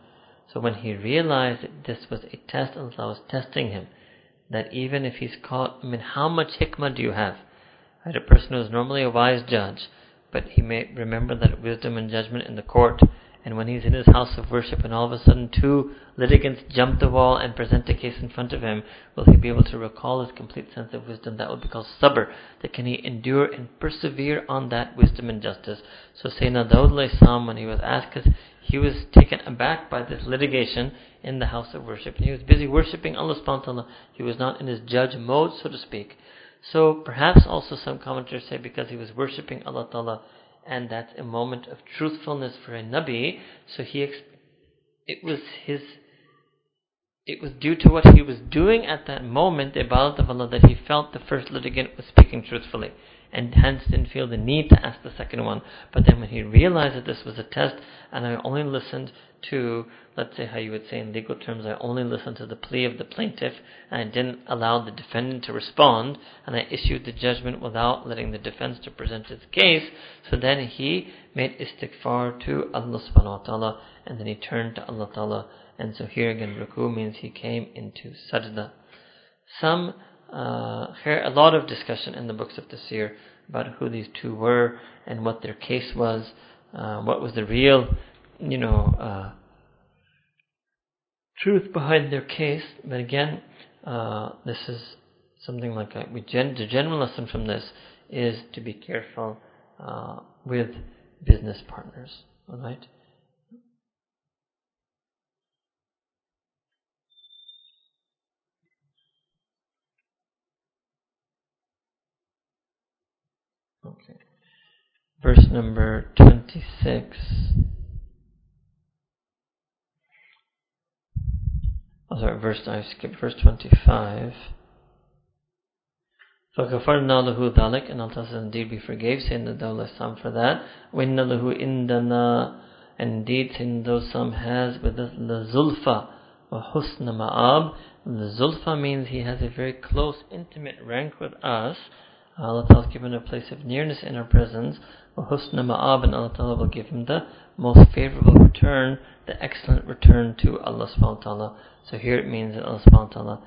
So when he realized that this was a test, and Allah was testing him. That even if he's caught, I mean, how much hikmah do you have? Right, a person who is normally a wise judge, but he may remember that wisdom and judgment in the court and when he's in his house of worship and all of a sudden two litigants jump the wall and present a case in front of him, will he be able to recall his complete sense of wisdom? That would be called sabr. That can he endure and persevere on that wisdom and justice? So Sayyidina Dawud Islam, when he was asked, because he was taken aback by this litigation in the house of worship, and he was busy worshipping Allah subhanahu wa ta'ala. He was not in his judge mode, so to speak. So perhaps also some commentators say because he was worshipping Allah Ta'ala and that's a moment of truthfulness for a Nabi. So he, it was his, it was due to what he was doing at that moment, the ibadat of Allah, that he felt the first litigant was speaking truthfully and hence didn't feel the need to ask the second one. But then when he realized that this was a test and I only listened to, let's say how you would say in legal terms, I only listened to the plea of the plaintiff and I didn't allow the defendant to respond and I issued the judgment without letting the defense to present its case. So then he made istighfar to Allah subhanahu wa ta'ala and then he turned to Allah ta'ala and so here again ruku means he came into sajda. Some uh, a lot of discussion in the books of Tafsir about who these two were and what their case was, uh, what was the real, you know, uh, truth behind their case. But again, uh, this is something like a, we gen- the general lesson from this is to be careful uh, with business partners. All right. Okay Verse number 26. Oh, sorry, verse, I skipped verse 25. فَغَفَرْنَا لَهُ ذَلِكَ And Allah says, indeed we forgave Sayyidina Dawud Sam for that. وَإِنَّ لَهُ إِنْدَنَا And indeed Sayyidina Dawud Sam has with us لَزُلْفَى وَحُسْنَ مَآب. The Zulfa means he has a very close, intimate rank with us Allah Ta'ala has given a place of nearness in our presence. Wa Ma'ab, and Allah will give him the most favorable return, the excellent return to Allah subhanahu wa ta'ala. So here it means that Allah subhanahu wa ta'ala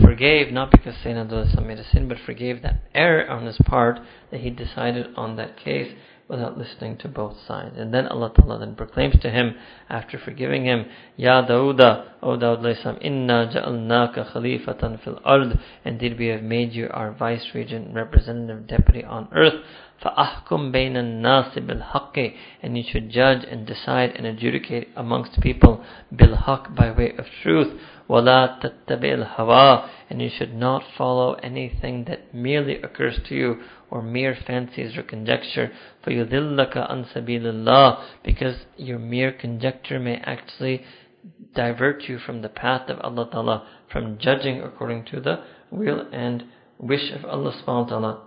forgave, not because Sayyidina Abdullah made a sin, but forgave that error on his part that he decided on that case without listening to both sides. And then Allah Ta'ala then proclaims to him after forgiving him, Ya Dawuda, O Dawud Laysam, Inna ja'alnaka khalifatan fil ard. Indeed we have made you our vice regent, representative, deputy on earth. فَأَحْكُمْ بَيْنَ النَّاسِ بِالْحَقِّ And you should judge and decide and adjudicate amongst people bilhaq by way of truth. وَلَا تَتَّبِعِ الْهَوَىٰ And you should not follow anything that merely occurs to you or mere fancies or conjecture. فَيُذِلَّكَ عَنْ سَبِيلِ اللَّهِ Because your mere conjecture may actually divert you from the path of Allah Ta'ala, from judging according to the will and wish of Allah subhanahu wa ta'ala.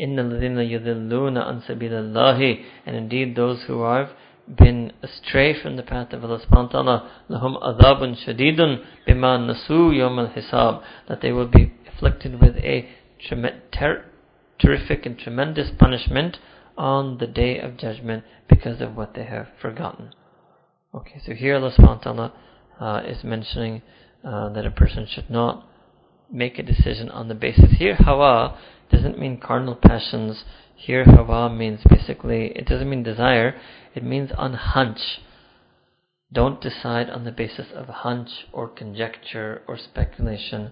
إِنَّ الَّذِينَ يُذِلُّونَ عَنْ سَبِيلِ اللَّهِ And indeed those who have been astray from the path of Allah subhanahu wa ta'ala, لَهُمْ أَذَابٌ شَدِيدٌ بِمَا نَسُوا يَوْمَ الْحِسَابِ That they will be afflicted with a ter- terrific and tremendous punishment on the day of judgment because of what they have forgotten. Okay, so here Allah subhanahu wa ta'ala uh, is mentioning uh, that a person should not make a decision on the basis. Here, hawa doesn't mean carnal passions. Here, hawa means basically, it doesn't mean desire, it means on hunch. Don't decide on the basis of hunch or conjecture or speculation,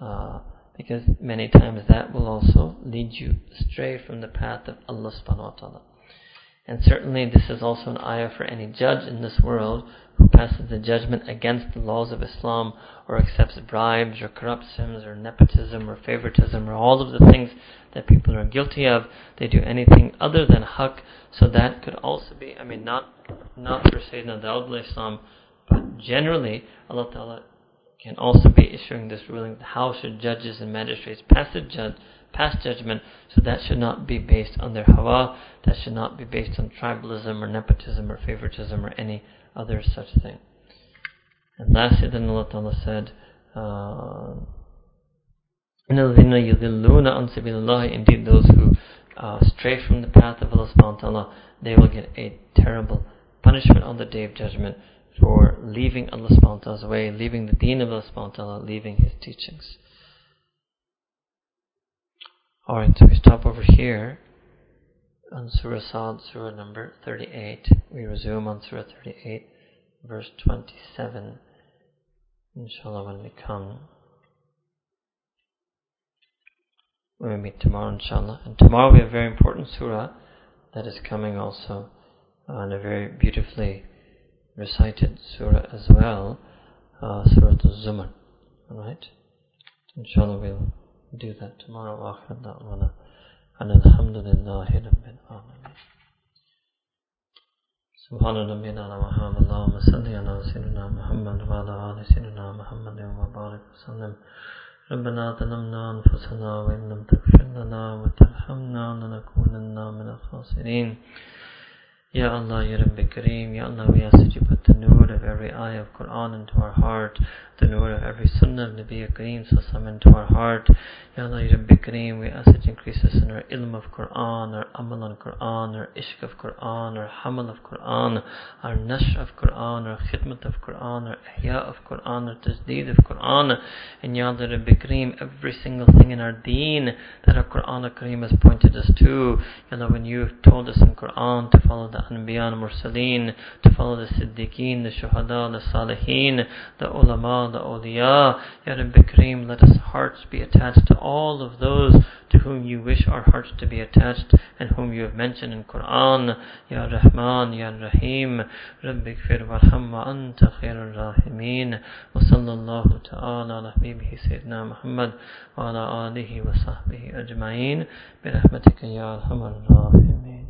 uh, because many times that will also lead you astray from the path of Allah subhanahu wa ta'ala. And certainly this is also an ayah for any judge in this world who passes a judgment against the laws of Islam or accepts bribes or corruptions or nepotism or favoritism or all of the things that people are guilty of. They do anything other than haqq. So that could also be, I mean, not not for Sayyidina Dawud Islam, but generally Allah Ta'ala can also be issuing this ruling. How should judges and magistrates pass a judge? Pass judgment, so that should not be based on their hawa, that should not be based on tribalism or nepotism or favoritism or any other such thing. And lastly, then Allah Ta'ala said, uh, Indeed, those who uh, stray from the path of Allah subhanahu wa ta'ala, they will get a terrible punishment on the day of judgment for leaving Allah subhanahu wa ta'ala's way, leaving the deen of Allah subhanahu wa ta'ala, leaving His teachings. Alright, so we stop over here on Surah Sad, Surah number 38. We resume on Surah 38, verse 27. Inshallah, when we come. When We meet tomorrow, inshallah. And tomorrow we have a very important surah that is coming also, and a very beautifully recited surah as well, uh, Surah Al-Zumar. Alright? Inshallah, we'll do that tomorrow. وآخر دعوانا أن الحمد لله رب العالمين سبحان ربنا وحمد اللهم صل على سيدنا محمد وعلى آل سيدنا محمد وبارك وسلم ربنا ظلمنا أنفسنا وإن لم تغفر لنا وترحمنا لنكونن من الخاسرين Ya Allah, Ya Rabbi Kareem, Ya Allah, we ask that you put the nur of every ayah of Quran into our heart, the nur of every sunnah of Nabi Kareem Sassam into our heart. Ya Allah, Rabbi Kareem, we ask that you increase us in our ilm of Quran, our amal on Quran, our ishq of Quran, our hamal of Quran, our nash of Quran, our khidmat of Quran, our ihya of Quran, our tajdeed of Quran. And Ya Allah, Rabbi Kareem, every single thing in our deen that our Quran Kareem has pointed us to. Ya Allah, when you have told us in Quran to follow the Anbiya and Mursaleen, to follow the Siddiqeen, the Shuhada, the Salihin, the Ulama, the Awliya. Ya Rabbi Kareem, let us hearts be attached to all of those to whom you wish our hearts to be attached and whom you have mentioned in Quran. Ya Rahman, Ya Rahim, Rabbi Kfir Warhamma Anta Khairul Rahimeen, wa sallallahu ta'ala ala habibihi Sayyidina Muhammad wa ala alihi wa sahbihi ajma'een, bi rahmatika ya Arhamar Rahimeen.